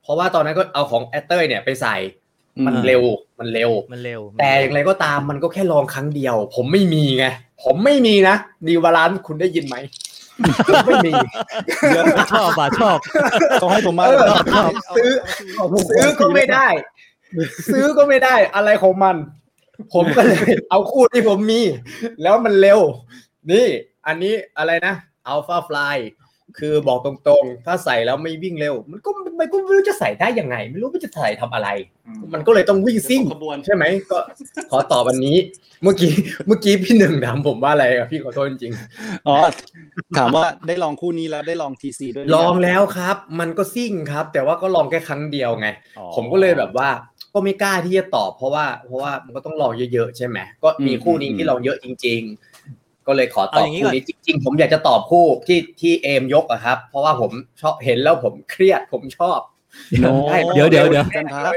Speaker 6: เพราะว่าตอนนั้นก็เอาของแอตเตอร์เนี่ยไปใส่ มันเร็วมันเร็ว
Speaker 1: มันเร็ว
Speaker 6: แต่อย่างไรก็ตามมันก็แค่ลองครั้งเดียว ผมไม่มีไงผมไม่มีนะดีวาลานคุณได้ยินไหมผมไม่มี
Speaker 1: ชอบอะชอบ
Speaker 2: เขาให้ผมมา
Speaker 6: เออ
Speaker 2: ชอบ
Speaker 6: ซื้อซื้อก็ไม่ได้ ซื้อก็ไม่ได้อะไรของมัน ผมก็เลย เอาคู่ที่ผมมี แล้วมันเร็ว นี่ อันนี้อะไรนะอัลฟาฟลาย คือบอกตรงๆ ถ้าใส่แล้วไม่วิ่งเร็ว มันก็มันก็ไม่รู้จะใส่ได้ยังไง ไม่รู้ว่าจะใส่ทำอะไร
Speaker 4: อืม
Speaker 6: มันก็เลยต้องวิ่งซิ่ง
Speaker 2: ขบวน
Speaker 6: ใช่ไหมก็ขอตอบวันนี้ เมื่อกี้เมื่อกี้พี่หนึ่งถามผมว่าอะไรอะพี่ขอโทษจริง
Speaker 2: อ๋อถามว่าได้ลองคู่นี้แล้วได้ลอง TC ด้วยห
Speaker 6: ๆ
Speaker 2: รื
Speaker 6: ลอง
Speaker 2: ยั
Speaker 6: แล้วครับ มันก็ซิ่งครับ แต่ว่าก็ลองแค่ครั้งเดียวไง
Speaker 2: อ๋อ
Speaker 6: ผมก็เลยแบบว่าก็ไม่กล้าที่จะตอบเพราะว่าเพราะว่ามันก็ต้องลองเยอะๆใช่ไหมก็มี
Speaker 2: อืม
Speaker 6: คู่นี้
Speaker 2: อืม
Speaker 6: ที่ลองเยอะจริง ๆ ก็เลยขอต
Speaker 1: เอา
Speaker 6: อบ
Speaker 1: อย่างนี้
Speaker 6: คู่
Speaker 1: ก่อน
Speaker 6: นี้จริงๆ ผมอยากจะตอบคู่ที่ที่เอมยกอะครับ เพราะว่าผมชอบเห็นแล้วผมเครียดผมชอบ
Speaker 2: โน้
Speaker 6: ได้
Speaker 1: เดี๋ยวเดี๋ยวเดี๋ยว
Speaker 2: อาจารย์พัด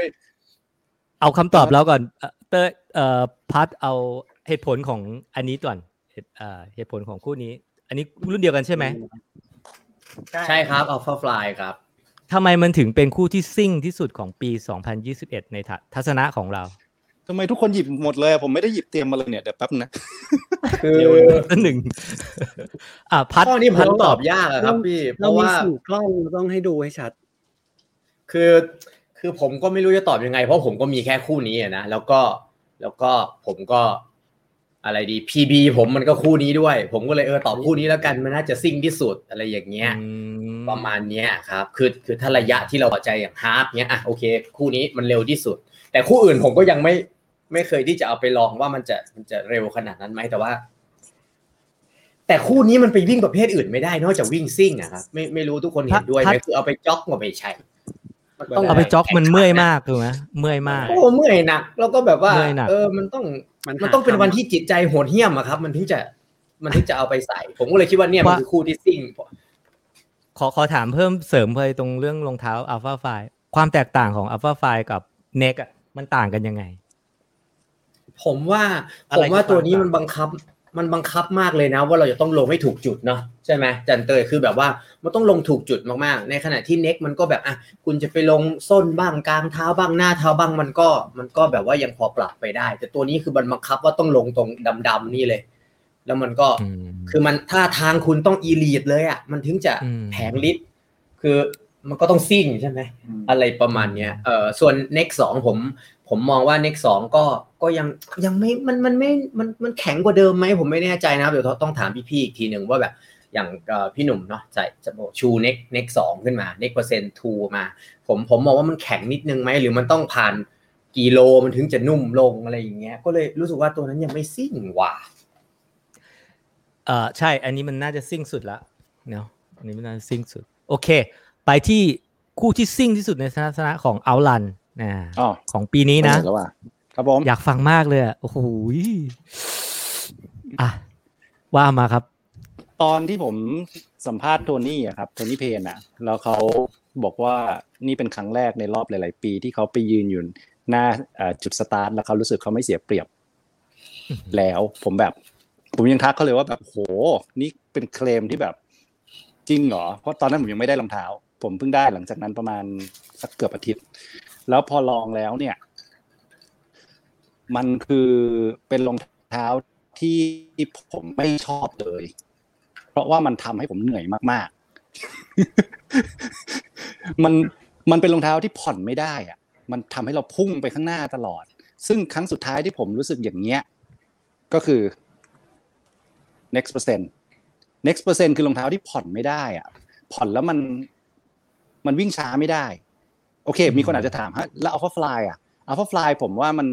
Speaker 1: เอาคำตอบแล้วก่อนเอ่อเตอร์เอ่อพัดเอาเหตุผลของอันนี้ก่อนเหตุเอ่อเหตุผลของคู่นี้ อันนี้รุ่นเดียวกันใช่ไหม
Speaker 6: ใช่ครับอัลฟาฟลายครับ
Speaker 1: ทำไมมันถึงเป็นคู่ที่ซิ่งที่สุดของปี 2021 ในทัทัศนะของเรา
Speaker 2: ทำไมทุกคนหยิบหมดเลย ผมไม่ได้หยิบเตรียมมาเลยเนี่ยเดี๋ยวแป๊บนะ
Speaker 6: คือ
Speaker 1: เดี๋ยวนั่นหนึ่งอะพัด
Speaker 6: ข้อนี้ผมตอบยากอะครับพี่ เพ
Speaker 3: ราะ
Speaker 6: ว่า
Speaker 3: เรา
Speaker 6: มี
Speaker 3: สื่อกล้องเราต้องให้ดูให้ชัด
Speaker 6: คือคือผมก็ไม่รู้จะตอบยังไง เพราะผมก็มีแค่คู่นี้อะนะแล้วก็แล้วก็ผมก็อะไรดี PB ผมมันก็คู่นี้ด้วย ผมก็เลยเออตอบคู่นี้แล้วกันมันน่าจะซิ่งที่สุดอะไรอย่างเงี้ย
Speaker 1: อืม
Speaker 6: ประมาณเนี้ยครับ คือคือถ้าระยะที่เราพอใจอย่าง half เนี้ยอะโอเค คู่นี้มันเร็วที่สุด แต่คู่อื่นผมก็ยังไม่ ไม่เคยที่จะเอาไปลองว่ามันจะมันจะเร็วขนาดนั้นไหมแต่ว่า แต่คู่นี้มันไปวิ่งประเภทอื่นไม่ได้นอกจากวิ่งซิ่งอะครับไม่ไม่รู้ทุกคนเห็นด้วยไหมคือเอาไปจ็อกก็ไม่ใช่มันต้ง
Speaker 1: เอาไปจ็อกมันเมื่อยมากถูกไหมเมื่อยมาก
Speaker 6: โอ้เมื่อยหนักแล้วก็แบบว่า
Speaker 1: เมื่อยหนัก
Speaker 6: เออมันต้อง
Speaker 3: มัน
Speaker 6: มันต้องเป็นวันที่จิตใจโหดเหี้ยมอะครับ มันถึงจะมันถึงจะเอาไปใส่ ผมก็เลยคิดว่าเนี่ยมันคือคู่ที่ซิ่ง
Speaker 1: ขอขอถามเพิ่มเสริมไปตรงเรื่องรองเท้าอัลฟาไฟความแตกต่างของอัลฟาไฟกับเน็กอะมันต่างกันยังไง
Speaker 6: ผมว่า
Speaker 1: อะ
Speaker 6: ผ
Speaker 1: ไร
Speaker 6: มว่า
Speaker 1: คือ
Speaker 6: ตัวนี้
Speaker 1: ความ
Speaker 6: มันบังคับมันบังคับมากเลยนะ ว่าเราจะต้องลงให้ถูกจุดเนาะใช่ไหมจันเตยคือแบบว่ามันต้องลงถูกจุดมากๆ ในขณะที่เน็กมันก็แบบอะคุณจะไปลงส้นบ้างกลางเท้าบ้างหน้าเท้าบ้างมันก็มันก็แบบว่ายังพอปรับไปได้ แต่ตัวนี้คือมันบังคับว่าต้องลงตรงดำๆนี่เลย แล้วมันก็
Speaker 1: อืม
Speaker 6: คือมันถ้าทางคุณต้องอีลีดเลยอะมันถึงจะ
Speaker 1: อืม
Speaker 6: แผงลิตรคือมันก็ต้องซิ่งใช่ไหม
Speaker 4: อืม
Speaker 6: อะไรประมาณเนี้ยเออส่วน next สองผม ผมมองว่า next สองก็ก็ยังยังไม่มันมันไม่มันมันแข็งกว่าเดิมไหมผมไม่แน่ใจนะครับเดี๋ยวต้องถามพี่ๆอีกทีหนึ่งว่าแบบอย่างพี่หนุ่มเนาะจะจะบอกชูเน็กเน็กสองขึ้นมาเน็กเปอร์เซ็นต์ทูมา ผมผมมองว่ามันแข็งนิดนึงไหมหรือมันต้องผ่านกิโลมันถึงจะนุ่มลงอะไรอย่างเงี้ย ก็เลยรู้สึกว่าตัวนั้นยังไม่ซิ่งว่ะ
Speaker 1: เออใช่ อันนี้มันน่าจะซิ่งสุดละเนาะอันนี้มันน่าจะซิ่งสุด โอเค ไปที่คู่ที่ซิ่งที่สุดในทัศนะของเอาลัน นะ
Speaker 2: อ๋อ
Speaker 1: ของปีนี้นะ
Speaker 2: ไปไหแล้วว่ะครับผม
Speaker 1: อยากฟังมากเลยอะโอ้โหยอะว่ามาครับ
Speaker 2: ตอนที่ผมสัมภาษณ์โทนี่อะครับโทนี่เพนอะแล้วเขาบอกว่านี่เป็นครั้งแรกในรอบหลาย ๆ ปีที่เขาไปยืนอยู่หน้าเอ่อจุดสตาร์ทแล้วเขารู้สึกเขาไม่เสียเปรียบ แล้วผมแบบ ผมยังทักเขาเลยว่าแบบโห นี่เป็นเคลมที่แบบจริงเหรอเพราะตอนนั้นผมยังไม่ได้รองเท้า ผมเพิ่งได้หลังจากนั้นประมาณสักเกือบอาทิตย์ แล้วพอลองแล้วเนี่ย มันคือเป็นรองเท้าที่ผมไม่ชอบเลย เพราะว่ามันทำให้ผมเหนื่อยมากๆ มันมันเป็นรองเท้าที่ผ่อนไม่ได้อะมันทำให้เราพุ่งไปข้างหน้าตลอด ซึ่งครั้งสุดท้ายที่ผมรู้สึกอย่างเงี้ย ก็คือ next percent next percent คือรองเท้าที่ผ่อนไม่ได้อะผ่อนแล้วมัน มันวิ่งช้าไม่ได้ โอเค มีคนอาจจะถามฮะแล้ว Alpha Fly อะ Alpha Fly ผมว่ามัน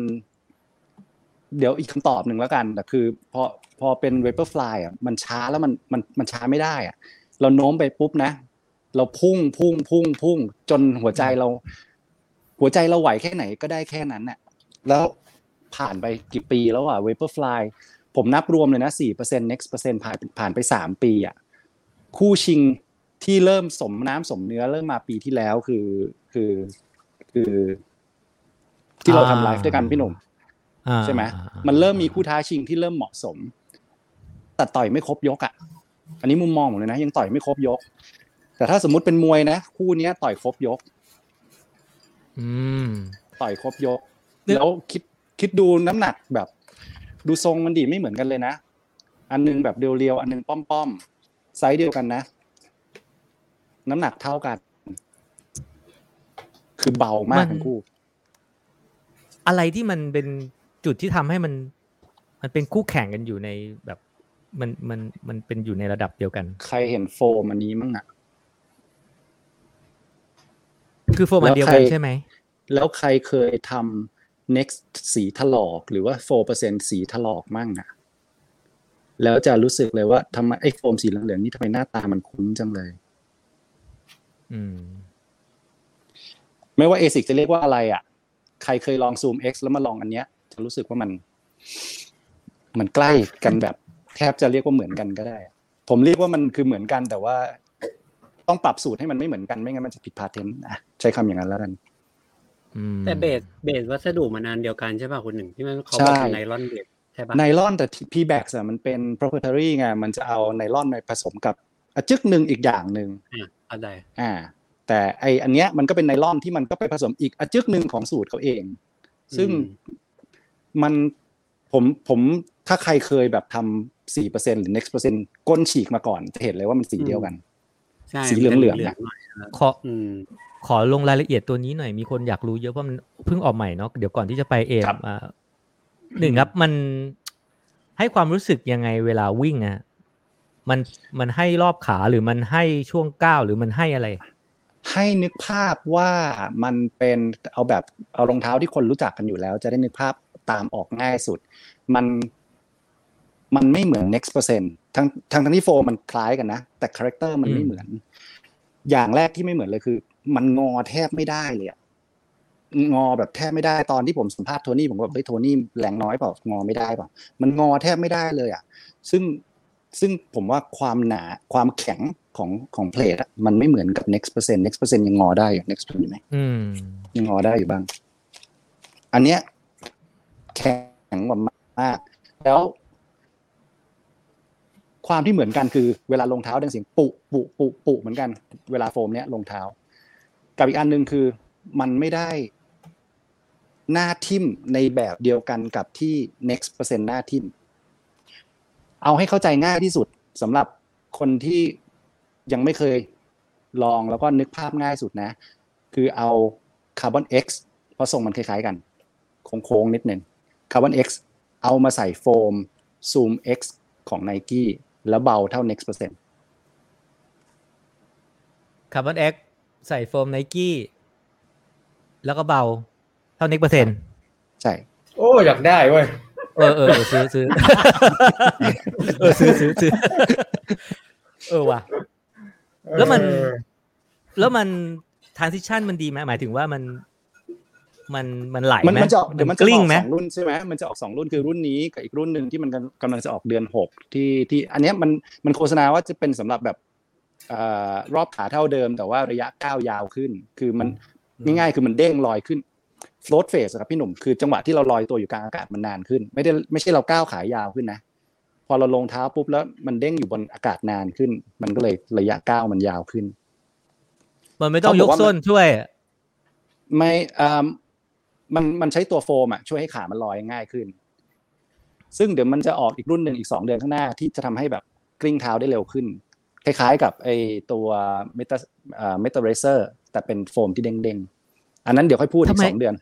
Speaker 2: เดี๋ยวอีกคำตอบหนึ่งแล้วกันแต่คือพอพอเป็น Vaporfly อะมันช้าแล้วมันมันมันช้าไม่ได้อะเราโน้มไปปุ๊บนะ เราพุ่งพุ่งพุ่งพุ่งจนหัวใจเรา หัวใจเราไหวแค่ไหนก็ได้แค่นั้นน่ะแล้วผ่านไปกี่ปีแล้วอะ Vaporfly ผมนับรวมเลยนะสี่เปอร์เซ็นต์ next เปอร์เซ็นต์ผ่านผ่านไปสามปีอะคู่ชิงที่เริ่มสมน้ำสมเนื้อเริ่มมาปีที่แล้วคือ คือ คือ ที่เราทำไลฟ์ด้วยกันพี่หนุ่ม
Speaker 1: อ่า
Speaker 2: ใช่ไหม
Speaker 1: อ่าอ่า
Speaker 2: มันเริ่มมีคู่ท้าชิงที่เริ่มเหมาะสมแต่ต่อยไม่ครบยกอะ อันนี้มุมมองผมเลยนะยังต่อยไม่ครบยก แต่ถ้าสมมุติเป็นมวยนะคู่เนี้ย ต่อยครบยก
Speaker 1: อืม
Speaker 2: ต่อยครบยก
Speaker 1: เนี่ย
Speaker 2: แล้วคิดคิดดูน้ำหนักแบบ ดูทรงมันดีไม่เหมือนกันเลยนะอันหนึงแบบเรียวๆอันหนึงป้อมๆไซส์เดียวกันนะ น้ำหนักเท่ากัน คือเบามากทั้งคู่
Speaker 1: อะไรที่มันเป็นจุดที่ทำให้มัน มันเป็นคู่แข่งกันอยู่ในแบบ มันมันมันเป็นอยู่ในระดับเดียวกัน
Speaker 2: ใครเห็นโฟมอันนี้มั้งอะ
Speaker 1: คือโฟร์มันเดียวกันใช่ไหม
Speaker 2: แล้วใครเคยทำ next สีถลอกหรือว่า4%สีถลอกมั่งอะแล้วจะรู้สึกเลยว่าทำไมไอ้โฟมสีเหลืองๆนี่ทำไมหน้าตามันคุ้นจังเลย
Speaker 1: อืม
Speaker 2: ไม่ว่า ASIC จะเรียกว่าอะไรอะใครเคยลอง Zoom X แล้วมาลองอันเนี้ย จะรู้สึกว่ามัน มันใกล้กันแบบ แทบจะเรียกว่าเหมือนกันก็ได้ ผมเรียกว่ามันคือเหมือนกันแต่ว่า ต้องปรับสูตรให้มันไม่เหมือนกันไม่งั้นมันจะผิดพาเทนต์อะใช้คำอย่างนั้นแล้วกัน
Speaker 1: อืม
Speaker 3: แต่เบสเบสวัสดุมันอันเดียวกันใช่ป่ะคุณหนึ่งที่มันเขา
Speaker 2: ใช่
Speaker 3: บอกเป็นไนลอนเบสใช่ป่ะ
Speaker 2: ไนลอนแต่ P-Bax อะมันเป็น proprietary ไงมันจะเอาไนลอนไปผสมกับอะจึกหนึ่งอีกอย่างหนึ่ง
Speaker 3: อ่าเข้าใจ
Speaker 2: อ่า แต่ไออันเนี้ยมันก็เป็นไนลอนที่มันก็ไปผสมอีกอะจึกหนึ่งของสูตรเขาเอง ซึ่ง
Speaker 3: อืม
Speaker 2: มันผมผมถ้าใครเคยแบบทำสี่เปอร์เซ็นหรือ next เปอร์เซ็นก้นฉีกมาก่อนจะเห็นเลยว่ามันสีเดียวกัน
Speaker 3: ใช่
Speaker 2: สีเหลืองๆ
Speaker 3: เหลื
Speaker 2: อะ
Speaker 3: องๆหน่อยนะครับ
Speaker 1: ขอ
Speaker 3: อืม
Speaker 1: ขอลงรายละเอียดตัวนี้หน่อยมีคนอยากรู้เยอะเพราะมันเพิ่งออกใหม่เนาะเดี๋ยวก่อนที่จะไปเอม
Speaker 2: ครับ
Speaker 1: อ่าหนึ่งครับมันให้ความรู้สึกยังไงเวลาวิ่งอะมันมันให้รอบขาหรือมันให้ช่วงก้าวหรือมันให้อะไร
Speaker 2: ให้นึกภาพว่ามันเป็นเอาแบบเอารองเท้าที่คนรู้จักกันอยู่แล้ว จะได้นึกภาพตามออกง่ายสุด มันมันไม่เหมือน Next Percent ทั้งทั้งทั้งที่โฟมมันคล้ายกันนะ แต่ character มันไม่
Speaker 1: อืม
Speaker 2: เหมือน อย่างแรกที่ไม่เหมือนเลยคือ มันงอแทบไม่ได้เลยอะงอแบบแทบไม่ได้ตอนที่ผมสัมภาษณ์โทนี่ผมก็แบบเฮ้ยโทนี่แรงน้อยเปล่างอไม่ได้เปล่ามันงอแทบไม่ได้เลยอะซึ่งซึ่งผมว่าความหนาความแข็ง ของของเพลทอะมันไม่เหมือนกับ next percent next percent ยังงอได้อยู่ next percent อยู่ไหม
Speaker 1: อืม
Speaker 2: ยังงอได้อยู่บ้าง อันเนี้ยแข็งกว่ามาก แล้ว ความที่เหมือนกันคือเวลาลงเท้าดังเสียงปุปุปุปุเหมือนกัน เวลาโฟมเนี้ยลงเท้า กับอีกอันหนึ่งคือ มันไม่ได้หน้าทิ่มในแบบเดียวกันกับที่ next percent หน้าทิ่มเอาให้เข้าใจง่ายที่สุดสำหรับคนที่ ยังไม่เคยลองแล้วก็นึกภาพง่ายสุดนะ คือเอาคาร์บอน X เพราะทรงมันคล้ายๆกันโค้งๆนิดหนึ่งCarbon X เอามาใส่โฟม Zoom X ของ Nike แล้วเบาเท่า Next Percent
Speaker 1: Carbon X ใส่โฟมไนกี้แล้วก็เบาเท่า Next Percent
Speaker 2: ใช่
Speaker 6: โอ้ อยากได้เว้ย
Speaker 1: เออเออเออซื้อซื้อเออซื้อซื้อซื้อเออว่ะ แล้วมัน แล้วมัน transition มันดีไหมหมายถึงว่ามันมันมันไหล
Speaker 2: มัน
Speaker 1: ไหม
Speaker 2: มันจะออกเดี๋ยวมันจะ
Speaker 1: กลิ้
Speaker 2: องอก
Speaker 1: ไหม
Speaker 2: สองรุ่นใช่ไหมมันจะออกสองรุ่นคือรุ่นนี้กับอีกรุ่นหนึ่งที่มันกำกำลังจะออกเดือนหกที่ที่อันเนี้ยมันมันโฆษณาว่าจะเป็นสำหรับแบบเอ่อรอบขาเท่าเดิม แต่ว่าระยะก้าวยาวขึ้น คือมันง่ายๆคือมันเด้งลอยขึ้น float phase ครับพี่หนุ่มคือจังหวะที่เราลอยตัวอยู่กลางอากาศมันนานขึ้น ไม่ได้ไม่ใช่เราก้าวขายาวขึ้นนะพ อเราลงเท้าปุ๊บแล้วมันเด้งอยู่บนอากาศนานขึ้น มันก็เลยระยะก้าวมันยาวขึ้น
Speaker 1: มันไม่ต้อง
Speaker 2: เขา
Speaker 1: ย
Speaker 2: บอก
Speaker 1: ก
Speaker 2: ว่า
Speaker 1: ส้นช่วย
Speaker 2: ไม่อ่ามันมันใช้ตัวโฟมอะช่วยให้ขามันลอยง่ายขึ้น ซึ่งเดี๋ยวมันจะออกอีกรุ่นหนึ่งอีกสองเดือนข้างหน้าที่จะทำให้แบบกลิ้งเท้าได้เร็วขึ้น คล้ายๆ กับไอตัวเมตาอ่าเมตาเรเซอร์แต่เป็นโฟมที่เด้งๆ อันนั้นเดี๋ยวค่อยพูดอี
Speaker 1: ทำ
Speaker 2: ก
Speaker 1: ไม
Speaker 2: สองเดือน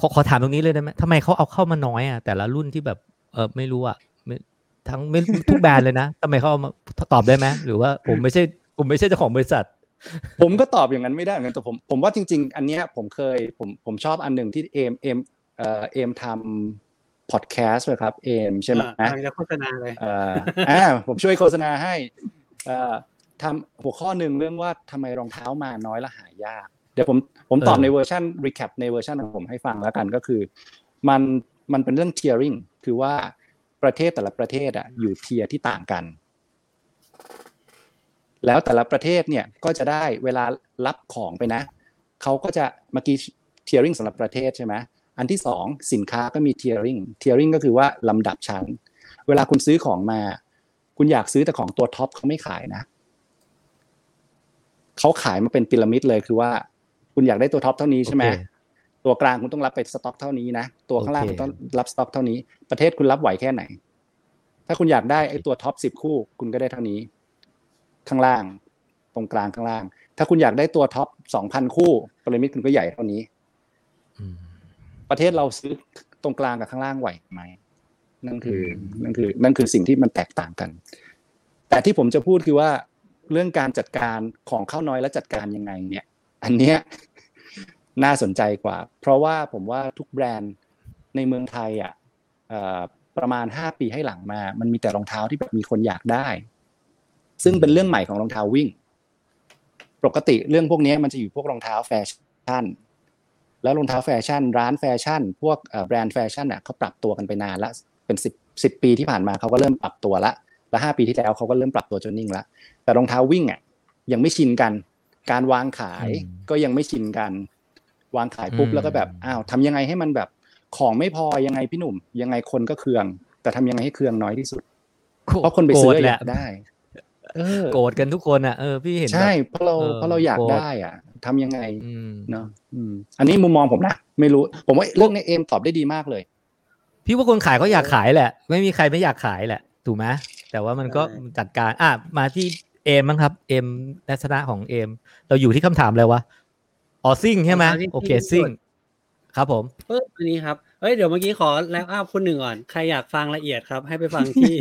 Speaker 1: ขอขอถามตรงนี้เลยได้ไหมทำไมเขาเอาเข้ามาน้อยอะแต่ละรุ่นที่แบบเออไม่รู้อะไม่ ทั้งไม่ทุกแบรนด์เลยนะทำไมเขาเอามาตอบได้ไหมหรือว่าผมไม่ใช่ผมไม่ใช่เจ้าของบริษัท
Speaker 2: ผมก็ตอบอย่างนั้นไม่ได้เหมือนกันแต่ผมผมว่าจริง ๆ อันเนี้ยผมเคยผมผมชอบอันหนึ่งที่เอมเอมเอ่อเอมทำพอดแคสต์เลยครับเอมใช่ไหม
Speaker 3: อ่ากำลังจะโฆษณาเลย
Speaker 2: เอ่ออ่าผมช่วยโฆษณาให้เอ่อทำหัวข้อหนึ่งเรื่องว่าทำไมรองเท้ามาน้อยและหายาก เดี๋ยวผมผมตอบ
Speaker 1: เออ
Speaker 2: ในเวอร์ชัน recap ในเวอร์ชันของผมให้ฟังแล้วกันก็คือ มันมันเป็นเรื่อง tiering คือว่า ประเทศแต่ละประเทศอะอยู่เทียที่ต่างกัน แล้วแต่ละประเทศเนี่ยก็จะได้เวลารับของไปนะเขาก็จะเมื่อกี้ tiering สำหรับประเทศใช่ไหมอันที่สองสินค้าก็มี tiering tiering ก็คือว่าลำดับชั้น เวลาคุณซื้อของมา คุณอยากซื้อแต่ของตัวท็อปเขาไม่ขายนะเขาขายมาเป็นพีระมิดเลยคือว่า คุณอยากได้ตัว top เท่านี้ใช่ไหม ตัวกลางคุณต้องรับไปสต็อกเท่านี้นะตัวข้างล่าง
Speaker 1: โอเค
Speaker 2: คุณต้องรับสต็อกเท่านี้ ประเทศคุณรับไหวแค่ไหน ถ้าคุณอยากได้ไอ้ตัว top สิบคู่ คุณก็ได้เท่านี้ ข้างล่าง ตรงกลางข้างล่าง ถ้าคุณอยากได้ตัว top สองพันคู่พีระมิดคุณก็ใหญ่เท่านี้
Speaker 1: อืม
Speaker 2: ประเทศเราซื้อตรงกลางกับข้างล่างไหวไหมนั่นคือนั่นคือ นั่นคือสิ่งที่มันแตกต่างกัน แต่ที่ผมจะพูดคือว่าเรื่องการจัดการของเข้าน้อยและจัดการยังไง เนี่ย อันเนี้ย น่าสนใจกว่า เพราะว่าผมว่าทุกแบรนด์ในเมืองไทยอะเอ่อประมาณห้าปีให้หลังมา มันมีแต่รองเท้าที่แบบมีคนอยากได้ ซึ่งเป็นเรื่องใหม่ของรองเท้าวิ่ง ปกติเรื่องพวกนี้มันจะอยู่พวกรองเท้าแฟชั่น แล้วรองเท้าแฟชั่น ร้านแฟชั่น พวกเอ่อแบรนด์แฟชั่นอะเขาปรับตัวกันไปนานละเป็นสิบสิบปีที่ผ่านมาเขาก็เริ่มปรับตัวละ แล้วห้าปีที่แล้วเขาก็เริ่มปรับตัวจนนิ่งละ แต่รองเท้าวิ่งอะยังไม่ชินกัน การวางขาย
Speaker 1: อืม
Speaker 2: ก็ยังไม่ชินกัน วางขายปุ๊บ
Speaker 1: อืม
Speaker 2: แล้วก็แบบอ้าวทำยังไงให้มันแบบของไม่พอยังไงพี่หนุ่ม ยังไงคนก็เคือง แต่ทำยังไงให้เคืองน้อยที่สุด เพราะคนไปซื้อ
Speaker 1: โกรธ
Speaker 2: อ
Speaker 1: แห
Speaker 2: ยา
Speaker 1: ละ
Speaker 2: กได้เออ
Speaker 1: โกรธกันทุกคนอะเออพี่เห็นแบบ
Speaker 2: ใช่เพราะเรา
Speaker 1: เออ
Speaker 2: เพราะเราอยาก
Speaker 1: โกรธ
Speaker 2: ได้อะทำยังไง
Speaker 1: อืม
Speaker 2: เนาะอืมอันนี้มุมมองผมนะไม่รู้ ผมว่าเรื่องนี้เอมตอบได้ดีมากเลย
Speaker 1: พี่ว่าคนขายก็อยากขายแหละ ไม่มีใครไม่อยากขายแหละ ถูกไหมแต่ว่ามันก็
Speaker 3: ใช่
Speaker 1: จัดการ อะมาที่เอมบ้างครับ เอมลักษณะของเอม เราอยู่ที่คำถามอะไรวะ อ๋อซิ่งใช่ไหม
Speaker 3: รองเท้าที่
Speaker 1: โอเค
Speaker 3: ที่
Speaker 1: ซิ่ง
Speaker 3: สุด
Speaker 1: ครับผม
Speaker 3: เอออันนี้ครับเอ้ยเดี๋ยวเมื่อกี้ขอแล้วอ้าวคุณหนึ่งก่อน ใครอยากฟังละเอียดครับ ให้ไปฟังที่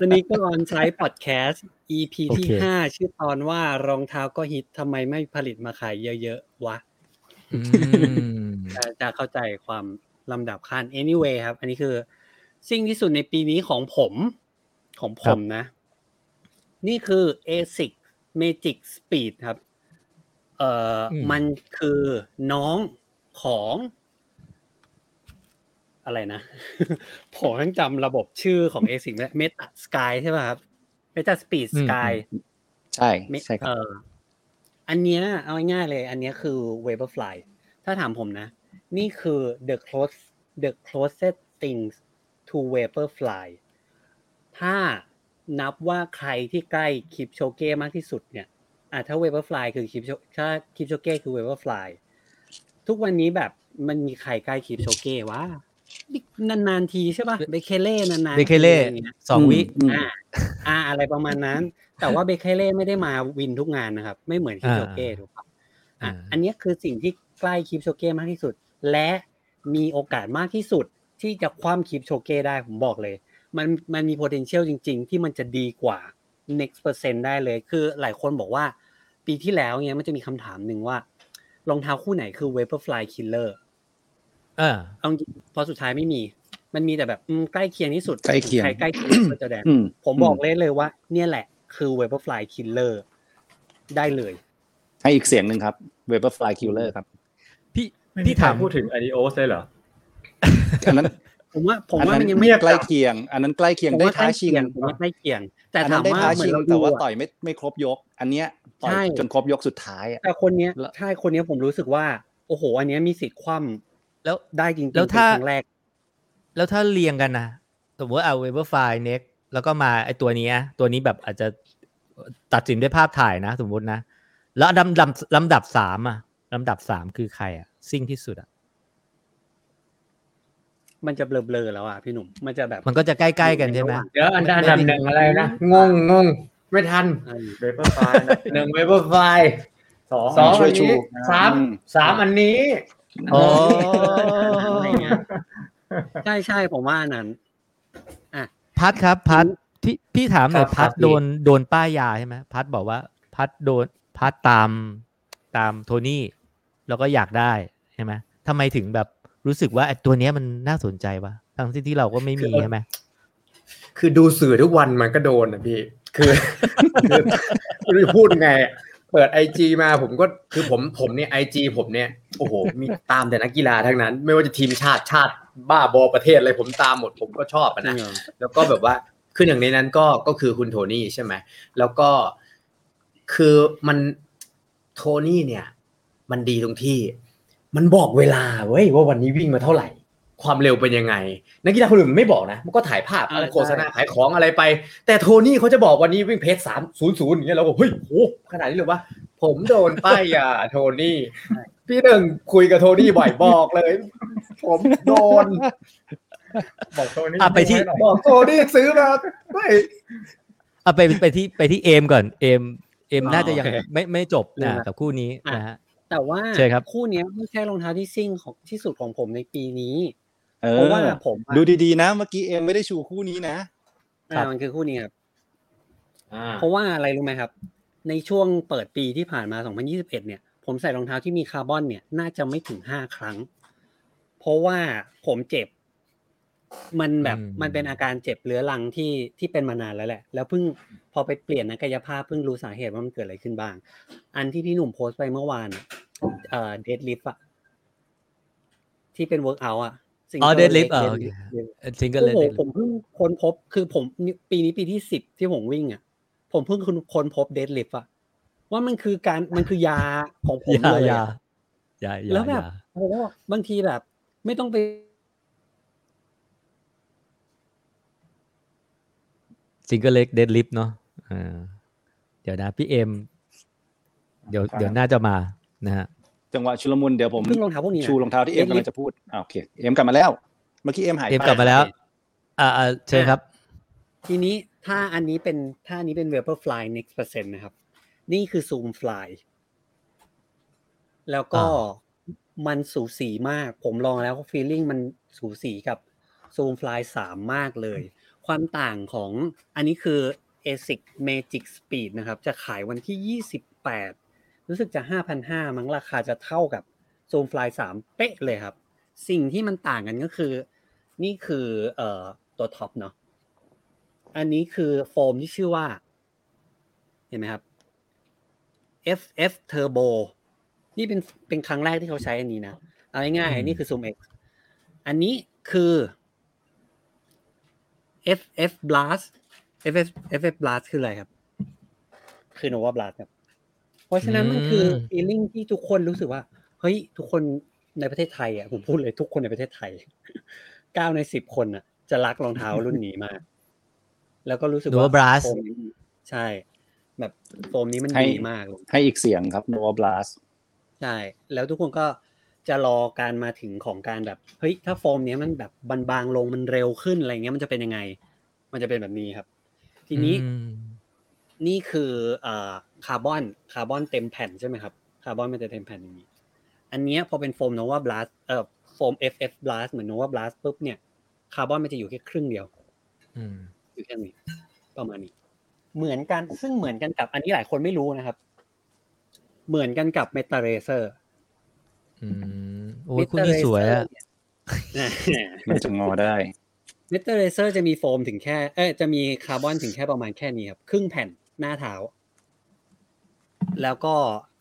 Speaker 3: วันนี้ก็ออนใช้พอดแคสต์ EP ที่
Speaker 1: โอเค
Speaker 3: ห้าชื่อตอนว่ารองเท้าก็ฮิตทำไมไม่ผลิตมาขายเยอะๆวะ
Speaker 1: อืม
Speaker 3: จะจะเข้าใจความลำดับขั้น anyway ครับ อันนี้คือ สิ่งที่สุดในปีนี้ของผม ของผมนะ นี่คือ ASIC Magic Speed ครับ เอ่ออ
Speaker 1: ม
Speaker 3: มันคือน้องของ อะไรนะ ผมยังจำระบบชื่อของ ASIC และ Meta Sky ใช่ป่ะครับ Meta Speed Sky
Speaker 2: ใช่ใช่ครั
Speaker 3: เอบออันเนี้ยเอาง่ายๆเลย อันเนี้ยคือ Vaporfly ถ้าถามผมนะ นี่คือ the close the closest things to Vaporfly ถ้านับว่าใครที่ใกล้คลิปโชเก้มากที่สุดเนี่ย อะถ้า Vaporfly คือคลิปถ้าคลิปโชเก้คือ Vaporfly ทุกวันนี้แบบมันมีใครใกล้คลิปโชเก้วะนานๆทีใช่ป่ะเบเคเล่นานๆ
Speaker 1: เบเคเล่
Speaker 3: ทีอะไรอย่างเงี้ย
Speaker 1: สองวิ
Speaker 2: อืม
Speaker 3: อ่าอ่าอะไรประมาณนั้น แต่ว่าเบเคเล่ไม่ได้มาวินทุกงานนะครับ ไม่เหมือนคิปโชเก้ถูกปะอะ
Speaker 1: อ่า
Speaker 3: อันเนี้ยคือสิ่งที่ใกล้คิปโชเก้มากที่สุด และมีโอกาสมากที่สุดที่จะคว่ำคิปโชเก้ได้ผมบอกเลย มันมันมี potential จริง ๆ ที่มันจะดีกว่า next percent ได้เลย คือหลายคนบอกว่า ปีที่แล้วเนี้ยมันจะมีคำถามหนึ่งว่ารองเท้าคู่ไหนคือ Vaporfly Killer
Speaker 1: เออ
Speaker 3: เอาจริงพอสุดท้ายไม่มี มันมีแต่แบบอืมใกล้เคียงที่สุด
Speaker 2: ใกล้เคียง
Speaker 3: ใครใกล้เคียงก็จะแดง
Speaker 2: อืม
Speaker 3: ผมบอกเลยเลยว่า เนี่ยแหละคือ Vaporfly Killer ได้เลย
Speaker 2: ให้อีกเสียงหนึ่งครับ Vaporfly Killer ครับ
Speaker 1: พี่
Speaker 4: ไม่
Speaker 1: พี่
Speaker 4: มีใคร
Speaker 1: ถาม
Speaker 4: พูดถึง Adios เลยเหรอ
Speaker 2: อันนั้น
Speaker 3: ผมว่าผม
Speaker 2: อัน
Speaker 3: ว่า
Speaker 2: นั้
Speaker 3: มัน
Speaker 2: น
Speaker 3: ยังไม่
Speaker 2: ใกล้เคียง อันนั้นใกล้เคียง
Speaker 3: ผม
Speaker 2: ได้
Speaker 3: ว่าใก
Speaker 2: ท้า
Speaker 3: ล้
Speaker 2: ชิ
Speaker 3: เคี
Speaker 2: ง
Speaker 3: ยงผมว่าใกล้เคียง แต่
Speaker 2: อัน
Speaker 3: ถา
Speaker 2: นั้
Speaker 3: ม
Speaker 2: นได้
Speaker 3: ว่า
Speaker 2: ท้า
Speaker 3: เหมือ
Speaker 2: ชิ
Speaker 3: น
Speaker 2: ง
Speaker 3: เรา
Speaker 2: แต่
Speaker 3: ดู
Speaker 2: ว่า
Speaker 3: อะ
Speaker 2: ต่อยไม่ไม่ครบยก อันเนี้ยต่อย
Speaker 3: ใช่
Speaker 2: จนครบยกสุดท้ายอะ
Speaker 3: แต่คนเนี้ย
Speaker 2: แล้ว
Speaker 3: ใช่คนเนี้ยผมรู้สึกว่า โอ้โห อันเนี้ยมีสิทธิ์คว่ำ
Speaker 1: แล้ว
Speaker 3: ได้จริงๆ
Speaker 1: แล้ว
Speaker 3: เป็น
Speaker 1: ถ้า
Speaker 3: ครั้งแรก
Speaker 1: แล้วถ้าเรียงกันนะสมมติเอา Vaporfly Next แล้วก็มาไอ้ตัวนี้อะตัวนี้แบบอาจจะตัดสินด้วยภาพถ่ายนะ สมมุตินะ แล้วลำดับลำดับสามอะลำดับสามคือใครอะซิ่งที่สุดอะ
Speaker 3: มันจะเบลอๆแล้วอะพี่หนุ่มมันจะแบบ
Speaker 1: มันก็จะใกล้ๆกันใช่ไหม
Speaker 6: เดี๋ยวอันดับหนึ่งอะไรนะงงงงไม่ทัน
Speaker 3: เออ
Speaker 4: Vaporfly นะ
Speaker 6: หนึ่งเวเบอร์ไฟ
Speaker 4: สอง
Speaker 6: สอง
Speaker 2: ช่
Speaker 6: อั
Speaker 2: วย
Speaker 6: น
Speaker 2: ชู
Speaker 6: นี้สาม
Speaker 2: อืม
Speaker 6: สามอันนี้
Speaker 1: โอ้
Speaker 3: อะไรเงี้ยใช่ใช่ผมว่าอันนั้น
Speaker 1: พัดครับ พัดพี่พี่ถามหน่อย
Speaker 6: ครับ
Speaker 1: พัด
Speaker 6: ครับ
Speaker 1: โดนโดนป้ายยาใช่ไหมพัดบอกว่า พัดโดนพัดตามตามโทนี่แล้วก็อยากได้ใช่ไหมทำไมถึงแบบ รู้สึกว่าไอ้ตัวเนี้ยมันน่าสนใจวะทั้งที่ที่เราก็ไม่มีใช่ไหม
Speaker 6: คือดูสื่อทุกวันมันก็โดนนะพี่ คือคือไม่รู้จะพูดไงอะเปิดไอจีมาผมก็คือผมผมเนี่ยไอจีผมเนี่ยโอ้โหมีตามแต่นักกีฬาทั้งนั้น ไม่ว่าจะทีมชาติชาติบ้าบอประเทศอะไรผมตามหมดผมก็ชอบอะนะแล้วก็แบบว่าคืออย่างในนั้นก็ก็คือคุณโทนี่ใช่ไหมแล้วก็คือมันโทนี่เนี่ย มันดีตรงที่ มันบอกเวลาเว้ยว่าวันนี้วิ่งมาเท่าไหร่ ความเร็วเป็นยังไง นักกีฬาคนอื่นมันไม่บอกนะ มันก็ถ่ายภาพ
Speaker 3: อ่า
Speaker 6: โฆษณาขายของอะไรไป แต่โทนี่เขาจะบอกวันนี้วิ่งเพจสามศูนย์ศูนย์อย่างเงี้ยเราก็เฮ้ยโหขนาดนี้เลยว่าผมโดนป้ายยาโทนี่พี่หนึ่งคุยกับโทนี่บ่อยบอกเลย ผมโดน
Speaker 4: บอกตัวนี้
Speaker 1: อะไปที่
Speaker 4: ให้หน่อย
Speaker 6: บอกโทนี่ซื้อมาไม่
Speaker 1: เอาไปไปที่ไปที่เอมก่อนเอมเอม
Speaker 3: อ๋อ
Speaker 1: น่าจะยัง
Speaker 3: โอเค
Speaker 1: ไม่ไม่จบ
Speaker 3: เรื่อ
Speaker 1: นะ
Speaker 3: ง
Speaker 1: กับคู่นี้
Speaker 3: อะ
Speaker 1: นะฮะ
Speaker 3: แต่ว่า
Speaker 1: ใช่ครับ
Speaker 3: คู่เนี้ยไม่ใช่รองเท้าที่ซิ่งของที่สุดของผมในปีนี้
Speaker 2: เอ
Speaker 3: เพราะว่า
Speaker 2: อ
Speaker 3: ผมอะ
Speaker 2: ดูดีๆนะ เมื่อกี้เอ็มไม่ได้ชูคู่นี้นะ
Speaker 3: อ่ามันคือคู่นี้ครับ
Speaker 6: อ่า
Speaker 3: เพราะว่าอะไรรู้ไหมครับ ในช่วงเปิดปีที่ผ่านมา 2021 เนี่ย ผมใส่รองเท้าที่มีคาร์บอนเนี่ย น่าจะไม่ถึง 5 ครั้ง เพราะว่าผมเจ็บ มันแบบ
Speaker 1: อืม
Speaker 3: มันเป็นอาการเจ็บเรื้อรังที่ที่เป็นมานานแล้วแหละ แล้วเพิ่งพอไปเปลี่ยนนักกายภาพเพิ่งรู้สาเหตุว่ามันเกิดอะไรขึ้นบ้าง อันที่พี่หนุ่มโพสต์ไปเมื่อวานอะเอ่อ deadlift อะที่เป็น workout อะ
Speaker 1: อ๋อ
Speaker 3: single
Speaker 1: deadlift
Speaker 3: leg
Speaker 1: เออโอเค
Speaker 3: deadlift
Speaker 1: ซิงเกิล
Speaker 3: โอ้
Speaker 1: leg
Speaker 3: โห
Speaker 1: ย
Speaker 3: ผมเพิ่งค้นพบคือผมนี่ปีนี้ปีที่สิบที่ผมวิ่งอะผมเพิ่งค้นพบ deadlift อะว่ามันคือการมันคือยาของผม
Speaker 1: ยา
Speaker 3: เลย
Speaker 1: ยา
Speaker 3: อะ
Speaker 1: ยายา
Speaker 3: แล้วแบบ
Speaker 1: ยา
Speaker 3: โอ้โหบางทีแบบ ไม่ต้องไป
Speaker 1: single leg deadlift เนาะอ่าเดี๋ยวนะพี่เอมเดี๋ยว
Speaker 4: ครับ
Speaker 1: เดี๋ยวน่าจะมานะฮะ
Speaker 2: จังหวะชุลมุนเดี๋ยวผม
Speaker 3: เพิ่งรองเท้าพวกนี้นะ
Speaker 2: ชูรองเท้าที่เอ็มกำลังจะพูดอ่าโอเคเอ็มกลับมาแล้ว เมื่อกี้เอ็มหาย
Speaker 1: เอม
Speaker 2: ไป
Speaker 1: กลับมาแล้วอ่าอ่าเชิญครับ
Speaker 3: ทีนี้ถ้าอันนี้เป็นถ้าอันนี้เป็น Vaporfly Next Percent นะครับ นี่คือ Zoom Fly แล้วก็เอ่
Speaker 1: อ
Speaker 3: มันสูสีมาก ผมลองแล้ว feeling มันสูสีกับ Zoom Fly 3มากเลย ความต่างของอันนี้คือ ASIC Magic Speed นะครับ จะขายวันที่ 28 รู้สึกจะ 5,500 มั้งราคาจะเท่ากับ Zoom Fly 3 เป๊ะเลยครับ สิ่งที่มันต่างกันก็คือ นี่คือเอ่อตัวท็อปเนาะอันนี้คือโฟมที่ชื่อว่า เห็นไหมครับ FF Turbo นี่เป็นเป็นครั้งแรกที่เขาใช้อันนี้นะ เอาง่ายๆ
Speaker 1: อืม
Speaker 3: อันนี้คือ Zoom X อันนี้คือ FF Blast FF FF Blast คืออะไรครับ คือ Nova Blast ครับ เพราะฉะนั้นมันคือ feeling ที่ทุกคนรู้สึกว่า เฮ้ย ทุกคนในประเทศไทยอะผมพูดเลยทุกคนในประเทศไทยเก้าในสิบคนอะ จะรักรองเท้ารุ่นนี้มาก แล้วก็รู้สึกว่า
Speaker 1: Nova Blast
Speaker 3: โฟมนี้ใช่ แบบโฟมนี้มัน
Speaker 2: ให้
Speaker 3: ดีมากเลย
Speaker 2: ให้อีกเสียงครับ Nova Blast
Speaker 3: ใช่ แล้วทุกคนก็ จะรอการมาถึงของการแบบเฮ้ยถ้าโฟมเนี้ยมันแบบบางๆลงมันเร็วขึ้นอะไรเงี้ยมันจะเป็นยังไง มันจะเป็นแบบนี้ครับ ทีนี้
Speaker 1: อืม
Speaker 3: นี่คือเอ่อคาร์บอนคาร์บอนเต็มแผ่นใช่ไหมครับคาร์บอนมันจะเต็มแผ่นอย่างนี้ อันเนี้ยพอเป็นโฟม Nova Blast เอ่อโฟม FF Blast เหมือน Nova Blast ปุ๊บเนี่ยคาร์บอนมันจะอยู่แค่ครึ่งเดียว
Speaker 1: อืม
Speaker 3: อยู่แค่นี้ประมาณนี้ เหมือนกันซึ่งเหมือนกันกับ อันนี้หลายคนไม่รู้นะครับ เหมือนกันกับ Metaracer อื
Speaker 1: มโอ้ยคุณนี่สวยอะ
Speaker 2: มันจะงอได้
Speaker 3: เมตาเรเซอร์จะมีโฟมถึงแค่ เอ้ยจะมีคาร์บอนถึงแค่ประมาณแค่นี้ครับ ครึ่งแผ่นหน้าเท้า แล้วก็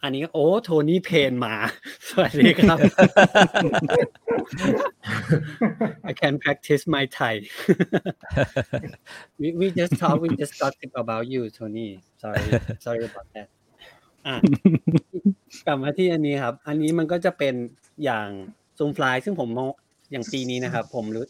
Speaker 3: อันนี้โอ้โทนี่เพนมา สวัสดีครับ I can practice my Thai we we just talk we just gossip about you Tony sorry sorry about that อะกลับมาที่อันนี้ครับ อันนี้มันก็จะเป็นอย่างซูมฟลายซึ่งผมมองอย่างปีนี้นะครับ ผมรู้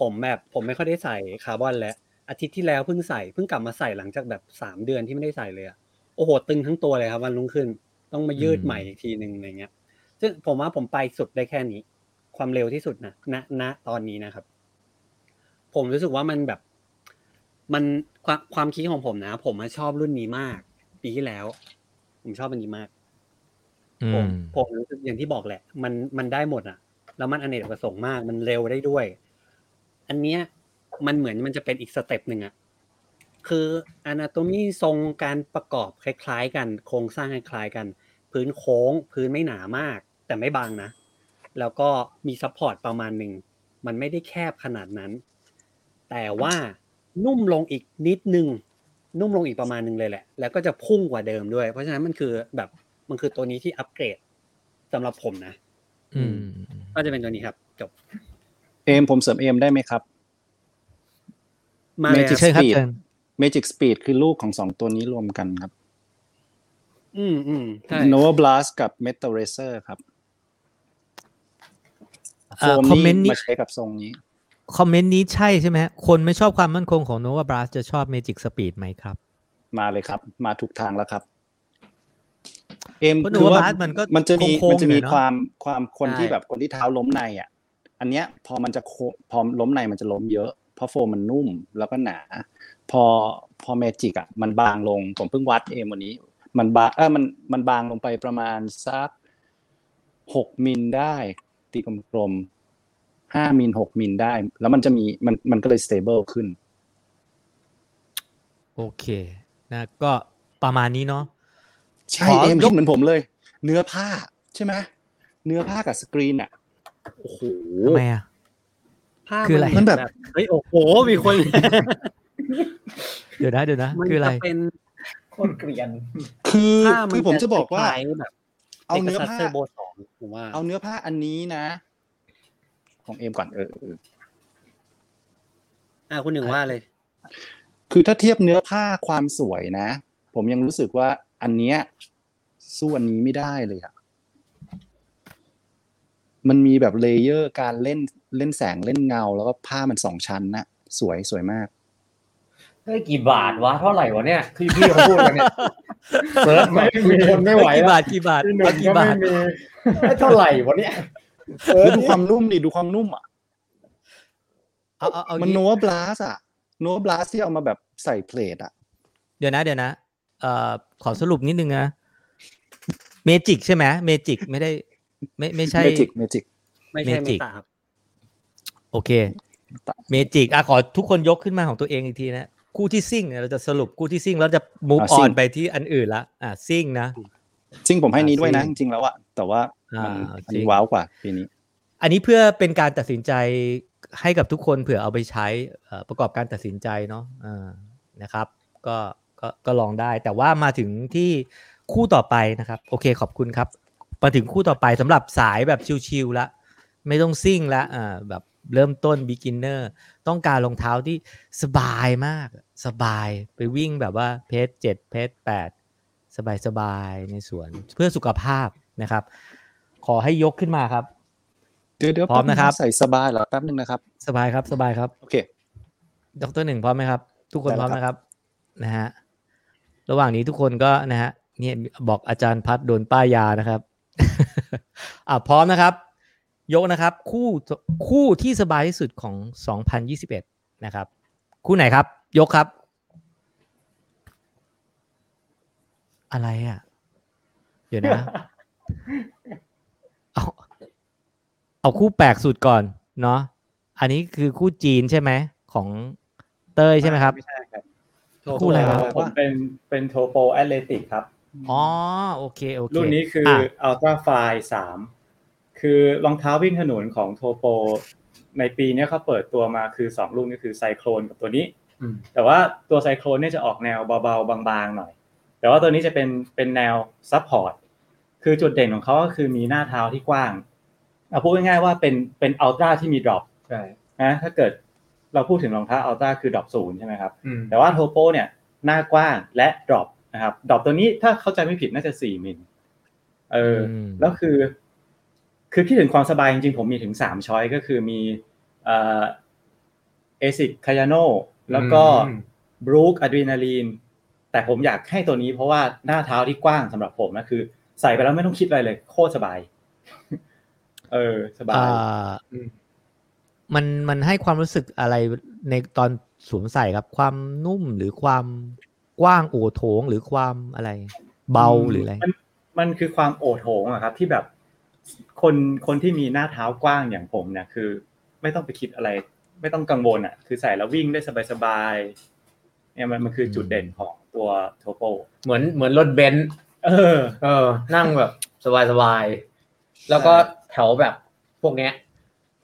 Speaker 3: ผมแบบผมไม่ค่อยได้ใส่คาร์บอนแล้วอาทิตย์ที่แล้วเพิ่งใส่เพิ่งกลับมาใส่หลังจากแบบสามเดือนที่ไม่ได้ใส่เลยอะโอ้โหตึงทั้งตัวเลยครับ วันรุ่งขึ้นต้องมายืดใหม่อีกทีหนึ่งอะไรเงี้ย ซึ่งผมว่าผมไปสุดได้แค่นี้ ความเร็วที่สุดนะณณตอนนี้นะครับ ผมรู้สึกว่ามันแบบ มันความความคิดของผมนะ ผมชอบรุ่นนี้มาก ปีที่แล้ว ผมชอบอันนี้มาก
Speaker 1: อืม
Speaker 3: ผมผมรู้สึกอย่างที่บอกแหละ มันมันได้หมดอะ แล้วมันอเนกประสงค์มาก มันเร็วได้ด้วย อันเนี้ย มันเหมือนมันจะเป็นอีก step หนึ่งอะคือ anatomy ทรงการประกอบคล้ายๆ กัน โครงสร้างคล้ายๆกัน พื้นโค้ง พื้นไม่หนามาก แต่ไม่บางนะ แล้วก็มี support ประมาณหนึ่ง มันไม่ได้แคบขนาดนั้น แต่ว่านุ่มลงอีกนิดนึง นุ่มลงอีกประมาณนึงเลยแหละ แล้วก็จะพุ่งกว่าเดิมด้วย เพราะฉะนั้นมันคือแบบมันคือตัวนี้ที่อัปเกรดสำหรับผมนะ
Speaker 1: อืม
Speaker 3: ก็จะเป็นตัวนี้ครับจบ
Speaker 2: เอมผมเสริมเอมได้ไหมครับ
Speaker 3: มาเลย
Speaker 2: Magic
Speaker 1: เชิญครับ
Speaker 2: Speed
Speaker 1: เชิญ
Speaker 2: Magic Speed คือลูกของสองตัวนี้รวมกันครับ
Speaker 3: อืมอืมใช่
Speaker 2: Nova Blast กับ Metal Racer ครับโฟ
Speaker 1: เอ่อ
Speaker 2: ม
Speaker 1: คอมเมนต์
Speaker 2: นี่
Speaker 1: นี้
Speaker 2: มาใช้กับทรงนี้
Speaker 1: คอมเมนต์นี้ใช่ใช่ไหมฮะคนไม่ชอบความมั่นคงของ Nova Blast จะชอบ Magic Speed ไหมครับ
Speaker 2: มาเลยครับ มาถูกทางแล้วครับเอม
Speaker 1: เพราะ
Speaker 2: คือ
Speaker 1: Nova
Speaker 2: ว่า
Speaker 1: Blast มันก็
Speaker 2: มันจะมี
Speaker 1: โค้งๆ
Speaker 2: มันจะมี
Speaker 1: อยู่เนอะ
Speaker 2: ความความคน
Speaker 3: ใช่
Speaker 2: ที่แบบคนที่เท้าล้มในอะ อันเนี้ยพอมันจะโคพอล้มในมันจะล้มเยอะ เพราะโฟมมันนุ่มแล้วก็หนา พอพอ Magic อะมันบางลงผมเพิ่งวัดเองวันนี้ มันบางเออมันมันบางลงไปประมาณสักหกมิลได้ตีกลมๆ ห้ามิลหกมิลได้ แล้วมันจะมีมันมันก็เลย stable ขึ้น
Speaker 1: โอเคนะก็ประมาณนี้เนาะ
Speaker 2: ใช่
Speaker 1: ขอ
Speaker 2: เอ็ม
Speaker 1: ย
Speaker 2: คิ
Speaker 1: ก
Speaker 2: ดเหมือนผมเลย เนื้อผ้าใช่ไหมเนื้อผ้ากับสกรีนอะโอ้โห
Speaker 1: ทำไมอะ
Speaker 3: ภาพ
Speaker 1: คืออะไร
Speaker 3: เห
Speaker 2: มันแบบ
Speaker 3: เฮ้ยโอ้โหมีคน
Speaker 1: เดี๋ยวนะเดี๋ยวนะ
Speaker 3: มัน
Speaker 1: คืออะไร
Speaker 3: จะเป็น
Speaker 6: โคตรเกลียน
Speaker 2: คือ
Speaker 3: ภาพ
Speaker 2: คือผมจะบอกว่า
Speaker 3: คล้ยๆแบบ
Speaker 2: เอาเนื้อผ้า
Speaker 3: เซอร์โบสองผมว่า
Speaker 2: เอาเนื้อผ้าอันนี้นะ ของเอ็มก่อนเออเออ
Speaker 3: อ่าคุณหนึ่งว่าเลย
Speaker 2: คือถ้าเทียบเนื้อผ้าความสวยนะ ผมยังรู้สึกว่าอันเนี้ยสู้อันนี้ไม่ได้เลยอะมันมีแบบเลเยอร์การเล่นเล่นแสงเล่นเงา แล้วก็ผ้ามันสองชั้นน่ะสวยสวยมาก
Speaker 6: เฮ้ยกี่บาทวะเท่าไหร่วะเนี่ยคือพี่เขาพูดกันเนี่ยเซิร์ชไม่มีคนไม่ไหว
Speaker 1: กี่
Speaker 6: แล้ว
Speaker 1: บาทกี่บาท
Speaker 6: ที่หนึ่
Speaker 1: เอา
Speaker 6: ง
Speaker 1: กี่
Speaker 6: ก็
Speaker 1: บา
Speaker 6: ไม่
Speaker 1: ท
Speaker 6: มีเอ้ยเท่าไหร่วะเนี่ยเซิร์
Speaker 2: แล้
Speaker 6: ช
Speaker 2: วดูความนุ่มดิดูความนุ่มอะ
Speaker 1: เอาเอาเอา
Speaker 2: มัน
Speaker 1: งี้
Speaker 2: โนบลาสอะโนบลาสที่เอามาแบบใส่เพลทอะ
Speaker 1: เดี๋ยวนะเดี๋ยวนะเอ่อขอสรุปนิดนึงนะเมจิกใช่ไหมเมจิกไม่ได้ ไม่ไม่ใช่
Speaker 2: เมจิกเมจิก
Speaker 3: ไม่ใช่เม
Speaker 1: Magic
Speaker 3: ตาครับ
Speaker 1: โอเคเมจิกอะขอทุกคนยกขึ้นมาของตัวเองอีกทีนะ คู่ที่ซิ่งเนี่ยเราจะสรุปคู่ที่ซิ่งแล้วจะ move
Speaker 2: อะซิ่
Speaker 1: on
Speaker 2: ง
Speaker 1: ไปที่อันอื่นละอะซิ่งนะ
Speaker 2: จริงผมให้นี้ด้วยนะ
Speaker 1: อ่า
Speaker 2: จ
Speaker 1: จริง
Speaker 2: ริงๆแล้วอะแต่ว่ามัน
Speaker 1: อ่า
Speaker 2: อัน
Speaker 1: จริ
Speaker 2: นี้
Speaker 1: ง
Speaker 2: ว้าวกว่าปีนี้
Speaker 1: อันนี้เพื่อเป็นการตัดสินใจให้กับทุกคนเผื่อเอาไปใช้เอ่อประกอบการตัดสินใจเนาะอ่านะครับ ก็ก็ก็ลองได้ แต่ว่ามาถึงที่คู่ต่อไปนะครับ โอเคขอบคุณครับ มาถึงคู่ต่อไปสำหรับสายแบบชิลๆละไม่ต้องซิ่งละอ่าแบบเริ่มต้น beginner ต้องการรองเท้าที่สบายมาก สบายไปวิ่งแบบว่าเพจเจ็ดเพจแปดสบาย สบายๆในสวนเพื่อสุขภาพนะครับ ขอให้ยกขึ้นมาครับ
Speaker 2: เดี๋ยวเดี๋ยว
Speaker 1: พร้อมนะครับ
Speaker 2: ใส่สบายเหรอแป๊บนึงนะครับ
Speaker 1: สบายครับสบายครับ
Speaker 2: โอเค
Speaker 1: ดรหนึ่งพร้อมไหมครับ ทุกคน
Speaker 2: ได้
Speaker 1: พร้อม
Speaker 2: แล้ว
Speaker 1: นะครับนะฮะระหว่างนี้ทุกคนก็นะฮะเนี่ยบอกอาจารย์พัดโดนป้ายยานะครับอะพร้อมนะครับ ยกนะครับ คู่คู่ที่สบายที่สุดของ 2021 นะครับ คู่ไหนครับ ยกครับ อะไรอะ เดี๋ยวนะ เอา เอาคู่แปลกสุดก่อน เนาะ อันนี้คือคู่จีนใช่ไหม ของเต้ยใช่ไหมครับ
Speaker 3: ไม่ใช่ครับ
Speaker 1: คู่อะไรครับ
Speaker 4: ผมเป็นเป็นโทโปแอตเลติกครับ
Speaker 1: อ๋อ โอเค โอเค
Speaker 4: รุ่นนี้คืออ Ultrafly สาม คือรองเท้าวิ่งถนนของ Topo ในปีนี้เขาเปิดตัวมาคือสองรุ่นก็คือไซโคลนกับตัวนี้
Speaker 6: อืม
Speaker 4: แต่ว่าตัวไซโคลนเนี่ยจะออกแนวเบาๆ บางๆ หน่อย แต่ว่าตัวนี้จะเป็นเป็นแนว support คือจุดเด่นของเขาก็คือมีหน้าเท้าที่กว้างเอาพูดง่ายๆว่าเป็นเป็น Altra ที่มี drop
Speaker 6: ใช่
Speaker 4: นะถ้าเกิดเราพูดถึงรองเท้า Altra คือ drop ศูนย์ใช่ไหมครับ
Speaker 6: อืม
Speaker 4: แต่ว่า Topo เนี่ยหน้ากว้างและ drop นะครับ drop ตัวนี้ถ้าเข้าใจไม่ผิดน่าจะสี่มิลเอออื
Speaker 1: ม
Speaker 4: แล้วคือ คือคิดถึงความสบายจริงๆผมมีถึงสาม choice ก็คือมีเอ่อ ASICS Kayano แล้วก็
Speaker 6: อืม
Speaker 4: Brooks Adrenaline แต่ผมอยากให้ตัวนี้เพราะว่าหน้าเท้าที่กว้างสำหรับผมนะคือ ใส่ไปแล้วไม่ต้องคิดอะไรเลย โคตรสบาย เออ สบาย
Speaker 1: อ่า
Speaker 6: อืม
Speaker 1: มันมันให้ความรู้สึกอะไรในตอนสวมใส่ครับ ความนุ่มหรือความกว้างโอโถงหรือความอะไร เบาหรืออะไร
Speaker 4: มันมันคือความโอโถงอะครับ ที่แบบคนคนที่มีหน้าเท้ากว้างอย่างผมเนี่ยคือ ไม่ต้องไปคิดอะไร ไม่ต้องกังวลอะคือใส่แล้ววิ่งได้สบายๆ เนี่ยมันมันคือจุดเด่นของตัวโทโป
Speaker 6: เหมือนเหมือนรถเบนซ์
Speaker 4: เออ
Speaker 6: เออ นั่งแบบสบายสบายๆแล้วก็แถวแบบพวกเนี้ย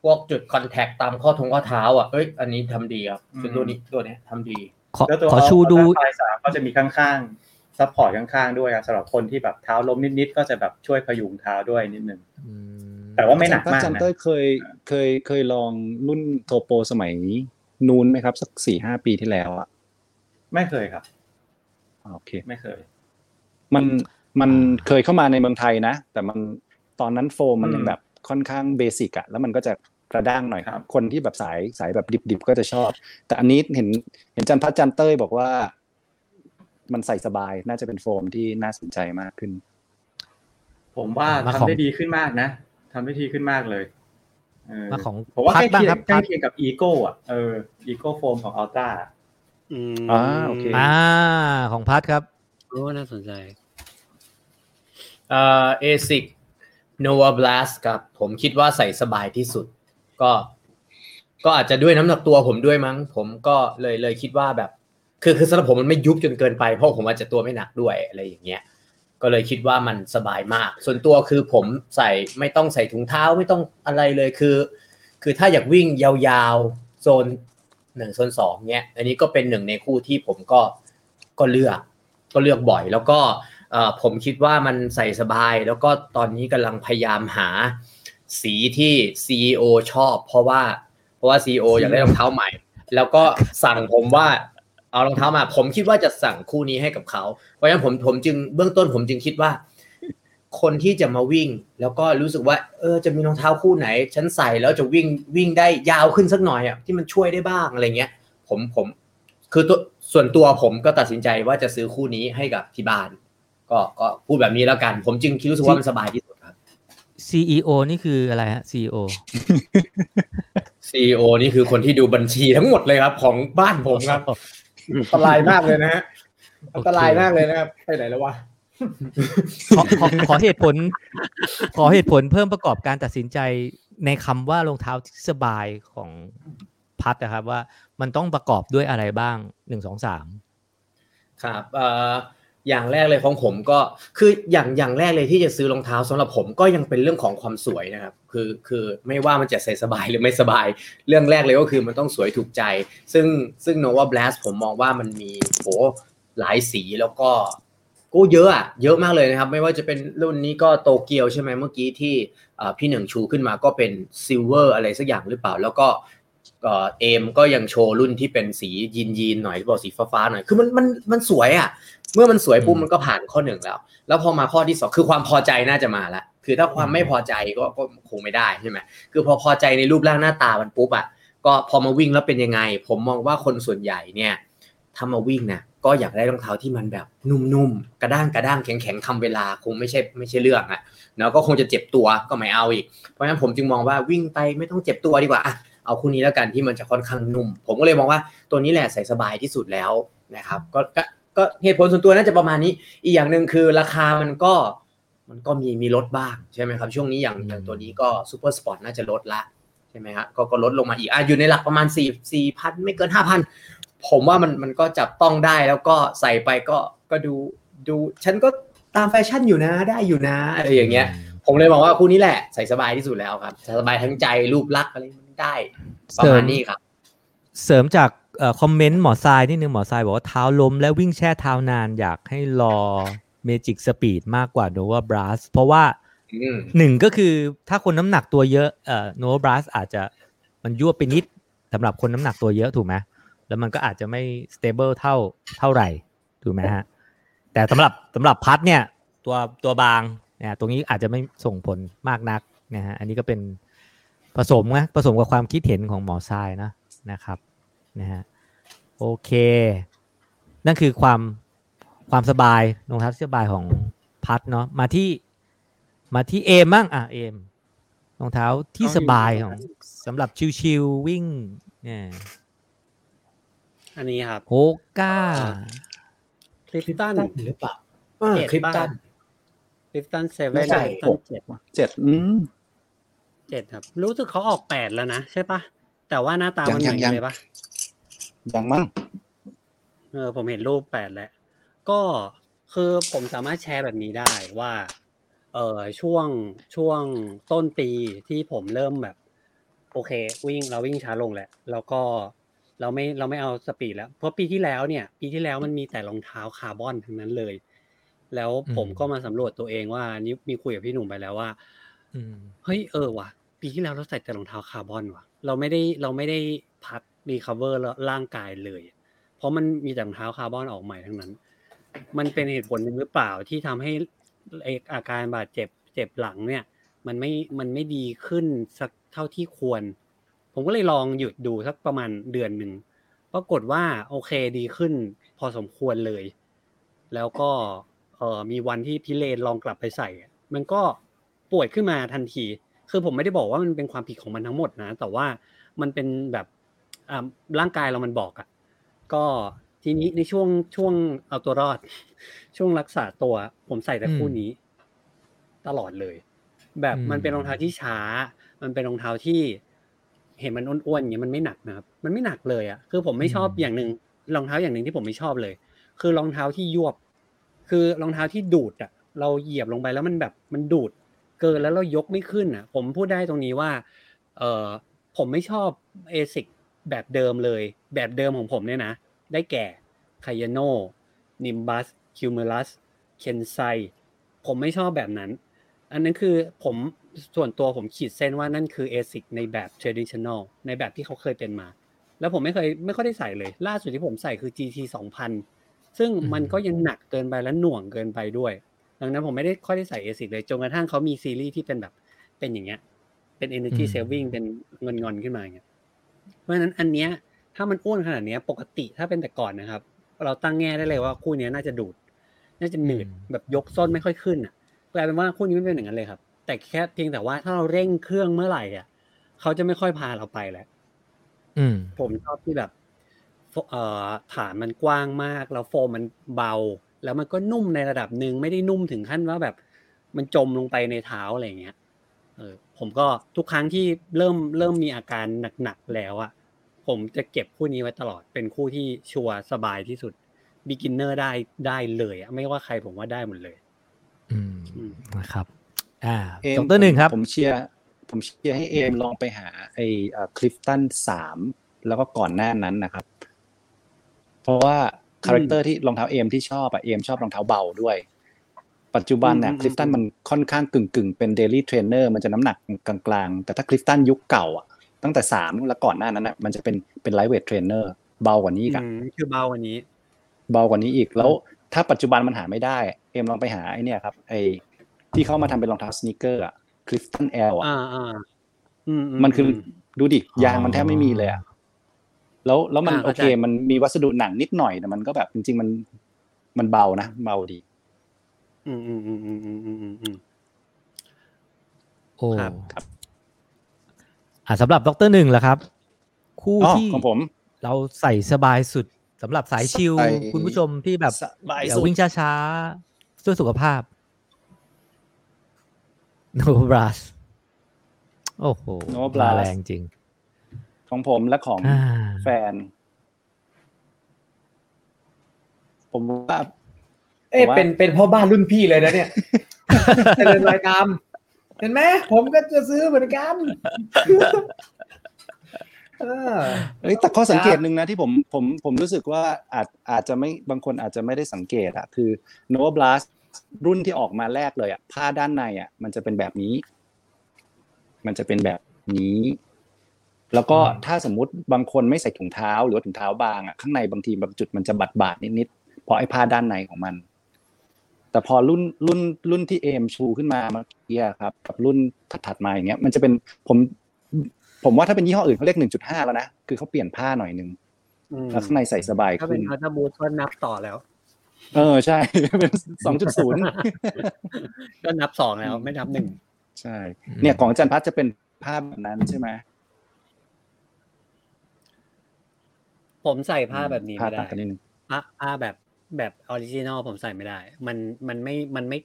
Speaker 6: พวกจุดคอนแทคตามข้อทงข้อเท้า อะเอ้ย อันนี้ทำดีครับคือ
Speaker 4: อืม
Speaker 6: ตัวนี้ตัวเนี้ยทำดี
Speaker 1: ขอ
Speaker 4: แล้วตัว
Speaker 1: ขอชูดู
Speaker 4: ไฟสามก็จะมีข้างๆ support ข้างๆด้วยอะสำหรับคนที่แบบเท้าล้มนิดๆก็จะแบบช่วยพยุงเท้าด้วยนิดนึง
Speaker 1: อืม
Speaker 4: แต่ว่าไม่หนักมาก
Speaker 2: อาจารย์
Speaker 4: นะ
Speaker 2: เต้ยเคยเคยเคยลองรุ่น Topo สมัยนู้นไหมครับ สักสี่ห้าปีที่แล้วอะ
Speaker 4: ไม่เคยครับ
Speaker 2: อ่าโอเค
Speaker 4: ไม่เคย
Speaker 2: มันมันเคยเข้ามาในเมืองไทยนะ แต่มันตอนนั้นโฟมมันยัง
Speaker 4: อืม
Speaker 2: แบบค่อนข้าง basic อะแล้วมันก็จะกระด้างหน่อย
Speaker 4: ครับ
Speaker 2: คนที่แบบสายสายแบบดิบๆก็จะชอบ แต่อันนี้เห็นเห็นจันพัฒน์จันเต้ยบอกว่า มันใส่สบายน่าจะเป็นโฟมที่น่าสนใจมากขึ้น
Speaker 4: ผมว่า
Speaker 1: มา
Speaker 4: ทำ
Speaker 1: ของ
Speaker 4: ได้ดีขึ้นมากนะทำได้ดีขึ้นมากเลยเออ
Speaker 1: มาของ
Speaker 4: ผมว่า
Speaker 1: พัด
Speaker 4: ใกล้
Speaker 1: บ้าง
Speaker 4: เคีย
Speaker 1: ครั
Speaker 4: ง
Speaker 1: บ
Speaker 4: ใกล้
Speaker 1: พัด
Speaker 4: เคียงกับอีโก้อะเอออีโก้โฟมของอัลต้า
Speaker 3: อืม
Speaker 2: อ่าโอเค
Speaker 1: อ่า ของพัดครับ
Speaker 3: โอ้น่าสนใจ
Speaker 6: เอ่อ ASIC Nova Blast ครับ ผมคิดว่าใส่สบายที่สุด ก็ ก็อาจจะด้วยน้ำหนักตัวผมด้วยมั้ง ผมก็เลยเลยคิดว่าแบบ คือคือสำหรับผมมันไม่ยุบจนเกินไป เพราะผมอาจจะตัวไม่หนักด้วยอะไรอย่างเงี้ย ก็เลยคิดว่ามันสบายมาก ส่วนตัวคือผมใส่ไม่ต้องใส่ถุงเท้าไม่ต้องอะไรเลยคือ คือถ้าอยากวิ่งยาวๆโซน หนึ่งโซนสองเนี้ยอันนี้ก็เป็นหนึ่งในคู่ที่ผมก็ก็เลือก ก็เลือกบ่อย แล้วก็ผมคิดว่ามันใส่สบาย แล้วก็ตอนนี้กำลังพยายามหาสีที่ CEO ชอบ เพราะว่าเพราะว่า CEO อยากได้รองเท้าใหม่ แล้วก็สั่งผมว่าเอารองเท้ามา ผมคิดว่าจะสั่งคู่นี้ให้กับเขา เพราะฉะนั้นผมผมจึงเบื้องต้นผมจึงคิดว่า คนที่จะมาวิ่ง แล้วก็รู้สึกว่า เออจะมีรองเท้าคู่ไหน ฉันใส่แล้วจะวิ่งวิ่งได้ยาวขึ้นสักหน่อยอะที่มันช่วยได้บ้างอะไรเงี้ย ผมผม คือตัวส่วนตัวผมก็ตัดสินใจว่าจะซื้อคู่นี้ให้กับที่บ้าน ก็ก็พูดแบบนี้แล้วกัน ผมจึงคิดรู้สึกว่ามันสบายที่สุดครับ
Speaker 1: CEO นี่คืออะไรฮะ CEO
Speaker 6: CEO นี่คือคนที่ดูบัญชีทั้งหมดเลยครับ ของบ้านผมครับอันตรายมากเลยนะฮะอันตรายมากเลยนะครับ ไปไหนแล้ววะ
Speaker 1: ขอขอขอเหตุผล ขอเหตุผลเพิ่มประกอบการตัดสินใจในคำว่ารองเท้าที่สบายของพัดนะครับว่ามันต้องประกอบด้วยอะไรบ้างหนึ่งสองสาม
Speaker 6: ครับเอ่ออย่างแรกเลยของผมก็คืออย่างอย่างแรกเลยที่จะซื้อรองเท้าสำหรับผมก็ยังเป็นเรื่องของความสวยนะครับคือคือไม่ว่ามันจะใส่สบายหรือไม่สบาย เรื่องแรกเลยก็คือมันต้องสวยถูกใจ ซึ่งซึ่ง Nova Blast ผมมองว่ามันมีโหหลายสีแล้วก็ ก็เยอะอะเยอะมากเลยนะครับ ไม่ว่าจะเป็นรุ่นนี้ก็โตเกียวใช่ไหมเมื่อกี้ที่เอ่อพี่หนึ่งชูขึ้นมาก็เป็น silver อะไรสักอย่างหรือเปล่า แล้วก็เอ่อเอมก็ยังโชว์รุ่นที่เป็นสียีนยีนๆหน่อยหรือเปล่าสีฟ้าๆหน่อยคือมันมันมันสวยอะเมื่อมันสวยปุ๊บมันก็ผ่านข้อหนึ่งแล้ว แล้วพอมาข้อที่สองคือความพอใจน่าจะมาละคือถ้าความไม่พอใจก็ก็คงไม่ได้ใช่ไหมคือพอพอใจในรูปร่างหน้าตามันปุ๊บอะก็พอมาวิ่งแล้วเป็นยังไง ผมมองว่าคนส่วนใหญ่เนี่ยถ้ามาวิ่งเนี่ย ก็อยากได้รองเท้าที่มันแบบนุ่มๆ กระด้างกระด้างแข็งๆทำเวลาคงไม่ใช่ไม่ใช่เรื่องอะเนาะก็คงจะเจ็บตัวก็ไม่เอาอีก เพราะฉะนั้นผมจึงมองว่าวิ่งไปไม่ต้องเจ็บตัวดีกว่าอะเอาคู่นี้แล้วกันที่มันจะค่อนข้างนุ่ม ผมก็เลยมองว่าตัวนี้แหละใส่สบายที่สุดแล้วนะครับก็ก็ก็เหตุผลส่วนตัวน่าจะประมาณนี้ อีกอย่างหนึ่งคือราคามันก็มันก็มีมีลดบ้างใช่ไหมครับ ช่วงนี้อย่างอย่างตัวนี้ก็ Supersports น่าจะลดละใช่ไหมฮะก็ก็ลดลงมาอีกอะอยู่ในหลักประมาณ4 4 0 0 0 ไม่เกิน 5,000 ผมว่ามันมันก็จับต้องได้แล้วก็ใส่ไปก็ก็ดูดู ฉันก็ตามแฟชั่นอยู่นะได้อยู่นะอะไรอย่างเงี้ย ผมเลยมองว่าคู่นี้แหละใส่สบายที่สุดแล้วครับสบายทั้งใจรูปลักษณ์อะไรมันได้ประมาณนี้ครับ
Speaker 1: เสริมจากเอ่อคอมเมนต์หมอทรายนิดนึงหมอทรายบอกว่าเท้าล้มและวิ่งแช่เท้านานอยากให้รอ Magic Speed มากกว่า Novablast เพราะว่า
Speaker 6: อืม
Speaker 1: หนึ่งก็คือถ้าคนน้ำหนักตัวเยอะเอ่อ Novablast อาจจะมันยวบไปนิดสำหรับคนน้ำหนักตัวเยอะถูกไหม แล้วมันก็อาจจะไม่ stable เท่าเท่าไหร่ถูกไหมฮะแต่สำหรับสำหรับพัฒน์เนี่ยตัวตัวบางเนี่ยตรงนี้อาจจะไม่ส่งผลมากนักนะฮะอันนี้ก็เป็นผสมนะผสมกับความคิดเห็นของหมอทรายนะนะครับนะฮะโอเค นั่นคือความความสบายรองเท้าที่สบายของพัฒน์เนาะมาที่มาที่เอมบ้างอะเอมรองเท้าที่สบายของสำหรับชิวๆวิ่งเนี่ย
Speaker 3: อันนี้ครับ
Speaker 1: โฮก้า
Speaker 3: คลิฟตัน
Speaker 5: หรือเปล่า
Speaker 6: อ่า
Speaker 3: เจ็ด
Speaker 6: คลิปตัน
Speaker 3: คลิฟตันเซเว่
Speaker 2: ไม่
Speaker 3: น
Speaker 2: ใช่
Speaker 3: คลิฟตันเจ็ด
Speaker 2: เจ็ดอืม
Speaker 3: เจ็ดครับ รู้สึกเขาออกแปดแล้วนะใช่ปะแต่ว่าหน้าตามัน
Speaker 2: ยัง
Speaker 3: เหมือน
Speaker 2: ยัง
Speaker 3: เลยปะ
Speaker 2: ยังมั้ง
Speaker 3: เออผมเห็นรูปแปดแล้ว ก็คือผมสามารถแชร์แบบนี้ได้ว่า เออช่วงช่วงต้นปีที่ผมเริ่มแบบ โอเค วิ่งเราวิ่งช้าลงแหละ แล้วก็ เราไม่เราไม่เอาสปีดแล้ว เพราะปีที่แล้วเนี่ย ปีที่แล้วมันมีแต่รองเท้าคาร์บอนทั้งนั้นเลย แล้วผม
Speaker 1: อืม
Speaker 3: ก็มาสำรวจตัวเองว่านี่มีคุยกับพี่หนุ่มไปแล้วว่า
Speaker 1: อืม
Speaker 3: เฮ้ยเออว่ะ ปีที่แล้วเราใส่แต่รองเท้าคาร์บอนว่ะ เราไม่ได้เราไม่ได้พักrecover ร่างกายเลย เพราะมันมีแต่รองเท้าคาร์บอนออกใหม่ทั้งนั้น มันเป็นเหตุผลหนึ่งหรือเปล่าที่ทำให้ไอ้อาการบาดเจ็บเจ็บหลังเนี่ย มันไม่มันไม่ดีขึ้นสักเท่าที่ควร ผมก็เลยลองหยุดดูสักประมาณเดือนหนึ่งปรากฏว่าโอเคดีขึ้นพอสมควรเลย แล้วก็เออมีวันที่พิเรนทร์ลองกลับไปใส่อะมันก็ปวดขึ้นมาทันที คือผมไม่ได้บอกว่ามันเป็นความผิดของมันทั้งหมดนะ แต่ว่ามันเป็นแบบอ่าร่างกายเรามันบอกอะ่ะก็ทีนี้ในช่วงช่วงเอาตัวรอด ช่วงรักษาตัว ผมใส่แต่คู่นี้ ตลอดเลย แบบ
Speaker 1: อืม
Speaker 3: มันเป็นรองเท้าที่ช้า มันเป็นรองเท้าที่ เห็นมันอ้วนๆอย่างเงี้ยมันไม่หนักนะครับ มันไม่หนักเลยอะ่ะคือผมไม่ชอบอย่างหนึ่งรองเท้าอย่างหนึ่งที่ผมไม่ชอบเลย คือรองเท้าที่ยวบ คือรองเท้าที่ดูดอะ เราเหยียบลงไปแล้วมันแบบมันดูด เกินแล้วเรายกไม่ขึ้นอะ ผมพูดได้ตรงนี้ว่า เออผมไม่ชอบ ASICS แบบเดิมเลย แบบเดิมของผมเนี่ยนะ ได้แก่ Kayano Nimbus Cumulus Kinsei ผมไม่ชอบแบบนั้น อันนั้นคือผม ส่วนตัวผมขีดเส้นว่านั่นคือ ASICS ในแบบ traditional ในแบบที่เขาเคยเป็นมา แล้วผมไม่เคยไม่ค่อยได้ใส่เลย ล่าสุดที่ผมใส่คือ GT 2000 ซึ่งมันก็ยังหนักเกินไปและหน่วงเกินไปด้วย ดังนั้นผมไม่ได้ค่อยได้ใส่เอซิกเลยจนกระทั่งเขามีซีรีส์ที่เป็นแบบเป็นอย่างเงี้ย เป็น energy
Speaker 1: อืม
Speaker 3: saving เป็นเงินงอนๆขึ้นมาอย่างเงี้ย เพราะฉะนั้นอันเนี้ยถ้ามันอ้วนขนาดเนี้ยปกติถ้าเป็นแต่ก่อนนะครับ เราตั้งแง่ได้เลยว่าคู่เนี้ยน่าจะดูด น่าจะหนืดแบบยกส้นไม่ค่อยขึ้นอะกลายเป็นว่าคู่นี้ไม่เป็นอย่างนั้นเลยครับ แต่แค่เพียงแต่ว่าถ้าเราเร่งเครื่องเมื่อไหร่อะเขาจะไม่ค่อยพาเราไปแล้ว
Speaker 1: อืม
Speaker 3: ผมชอบที่แบบโฟเอ่อฐานมันกว้างมาก แล้วโฟมมันเบา แล้วมันก็นุ่มในระดับหนึ่งไม่ได้นุ่มถึงขั้นว่าแบบมันจมลงไปในเท้าอะไรอย่างเงี้ยเออผมก็ทุกครั้งที่เริ่มเริ่มมีอาการหนักๆแล้วอะผมจะเก็บคู่นี้ไว้ตลอดเป็นคู่ที่ชัวร์สบายที่สุด beginner ได้ได้เลยอะไม่ว่าใครผมว่าได้หมดเลย
Speaker 1: อืม
Speaker 3: อืม
Speaker 1: นะครับ อ่า
Speaker 2: เอม
Speaker 1: ดรหนึ่งครับ
Speaker 2: ผมเชียร์ผมเชียร์ให้เอมลองไปหาไอ้ Clifton สามแล้วก็ก่อนหน้านั้นนะครับ เพราะว่า character ที่รองเท้าเอมที่ชอบอะเอมชอบรองเท้าเบาด้วย ปัจจุบันเนี่ย
Speaker 3: อืม
Speaker 2: Clifton มันค่อนข้างกึ่งกึ่งๆเป็น daily trainer มันจะน้ำหนักกลางๆ แต่ถ้า Clifton ยุคเก่าอะตั้งแต่สามแล้วก่อนหน้านั้นอะมันจะเป็นเป็น lightweight trainer เบากว่านี้อีกอะ
Speaker 3: อืมคือเบากว่านี้
Speaker 2: เบากว่านี้อีกแล้ว ถ้าปัจจุบันมันหาไม่ได้ เอมลองไปหาไอ้เนี่ยครับไอ้ ที่เขามาทำเป็นรองเท้า sneaker อะ Clifton L อะ
Speaker 3: มั
Speaker 2: นคือดูดิยางมันแทบไม่มีเลยอะแล้วแล้วมันโอ
Speaker 3: เค
Speaker 2: มันมีวัสดุหนังนิดหน่อยแต่มันก็แบบจริง ๆ มันมันเบานะเบาดี
Speaker 3: อืมอืมอืมอืมอืมอืม
Speaker 1: โอ้
Speaker 3: ครับ
Speaker 1: อ่าสำหรับดร.หนึ่งล่ะครับ คู่ที่
Speaker 2: ของผม
Speaker 1: เราใส่สบายสุดสำหรับสายชิลคุณผู้ชมที่แบบวิ่งช้าๆช่วยสุขภาพ โนบรัสโอ้โห
Speaker 2: No Blast
Speaker 1: มาแรงจริง
Speaker 2: ของผมและของ
Speaker 1: อ่า
Speaker 2: แฟน ผมว่า
Speaker 6: เอ้ย
Speaker 2: ผมว่า
Speaker 6: เป็นเป็นพ่อบ้านรุ่นพี่เลยนะเนี่ย
Speaker 5: เจริญรอยตามเห็นไหมผมก็จะซื้อเหมือนกันเออ
Speaker 2: เอ้ยแต่ข้อสังเกตหนึ่งนะที่ผมผมผมรู้สึกว่าอาจอาจจะไม่บางคนอาจจะไม่ได้สังเกตอะคือ Nova Blast รุ่นที่ออกมาแรกเลยอะผ้าด้านในอะมันจะเป็นแบบนี้ มันจะเป็นแบบนี้ แล้วก็ถ้าสมมุติบางคนไม่ใส่ถุงเท้า หรือว่าถุงเท้าบางอะข้างในบางทีบางจุดมันจะบาดบาดๆนิดๆเพราะไอ้ผ้าด้านในของมัน แต่พอรุ่นรุ่นรุ่นที่เอมชูขึ้นมาเมื่อกี้อะครับ กับรุ่นถัดๆมาอย่างเงี้ย มันจะเป็นผม ผมว่าถ้าเป็นยี่ห้ออื่นเขาเรียกหนึ่งจุดห้าแล้วนะคือเขาเปลี่ยนผ้าหน่อยนึง
Speaker 3: อืม
Speaker 2: แล้วข้างในใส่สบาย
Speaker 3: ถ้า
Speaker 2: ขึ้
Speaker 3: เป็นนอัลตร้าบูทก็นับต่อแล้ว
Speaker 2: เออใช่ เป็นสองจุดศูนย์
Speaker 3: ก็นับสองแล้วไม่นับหนึ่ง
Speaker 2: ใช่ เนี่ยของอาจารย์พัฒน์จะเป็นภาพแบบนั้นใช่ไหม
Speaker 3: ผมใส่ผ้าแบบนี้
Speaker 2: ภาพ
Speaker 3: ไม่
Speaker 2: ต่า
Speaker 3: ได้
Speaker 2: งกันนิดนึง
Speaker 3: ผ้าผ้าแบบแบบออริจินอลผมใส่ไม่ได้ มันมันไม่มันไม่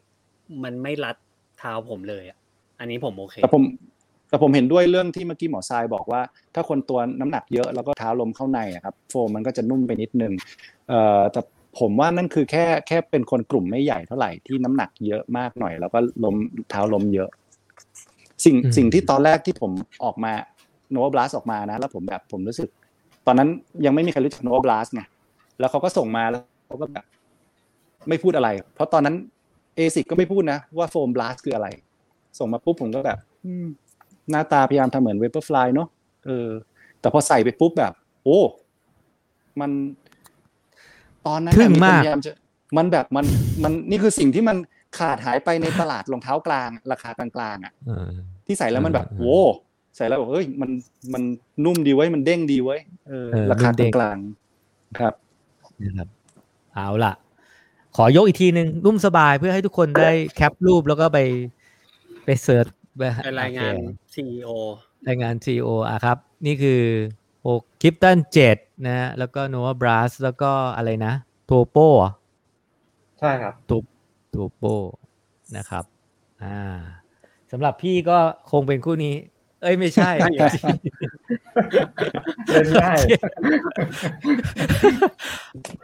Speaker 3: มันไม่รัดเท้าผมเลยอะ อันนี้ผมโอเค
Speaker 2: แต่ผมแต่ผมเห็นด้วยเรื่องที่เมื่อกี้หมอทรายบอกว่า ถ้าคนตัวน้ำหนักเยอะแล้วก็เท้าลมเข้าในอะครับ โฟมมันก็จะนุ่มไปนิดนึงเอ่อแต่ ผมว่านั่นคือแค่แค่เป็นคนกลุ่มไม่ใหญ่เท่าไหร่ที่น้ำหนักเยอะมากหน่อย แล้วก็ลมเท้าลมเยอะ สิ่ง
Speaker 1: อืม
Speaker 2: สิ่งที่ตอนแรกที่ผมออกมาโนวาบลัสออกมานะ แล้วผมแบบผมรู้สึก ตอนนั้นยังไม่มีใครรู้จัก Novablast ไงแล้วเขาก็ส่งมาแล้วเขาก็แบบไม่พูดอะไร เพราะตอนนั้น ASICS ก็ไม่พูดนะว่าโฟม Blast คืออะไร ส่งมาปุ๊บผมก็แบบอืมหน้าตาพยายามทำเหมือน Vaporfly เนาะเออ แต่พอใส่ไปปุ๊บแบบ โอ้ มัน ตอนนั้น
Speaker 1: ทึ่ง
Speaker 2: น่ะ
Speaker 1: มาก
Speaker 2: คนพยายจะมันแบบมันมันนี่คือสิ่งที่มันขาดหายไปในตลาดรองเท้ากลาง ราคากลางๆอะ
Speaker 1: เออ
Speaker 2: ที่ใส่แล้วมันแบบ
Speaker 1: อืม
Speaker 2: โอ้ใส่แล้วแบบเฮ้ยมันมันนุ่มดีเว้ยมันเด้งดีเว้ยเออ
Speaker 1: เออ
Speaker 2: ราคา
Speaker 1: นุ่มเด้ง
Speaker 2: กลางๆครับ
Speaker 1: นะครับ เอาล่ะ ขอยกอีกทีหนึ่งนุ่มสบายเพื่อให้ทุกคนได้แคปรูปแล้วก็ไปไปเสิร์ช
Speaker 3: ไปรายงาน
Speaker 1: โอเค
Speaker 3: CEO
Speaker 1: รายงาน CEO อะครับ นี่คือโอคิปตันเจ็ด นะฮะแล้วก็โนวาบรัสแล้วก็อะไรนะโทโป
Speaker 4: ใช่ครับ
Speaker 1: โทโปนะครับ อ่าสำหรับพี่ก็คงเป็นคู่นี้ เอ้ยไม่ใช่
Speaker 4: เล่นง่าย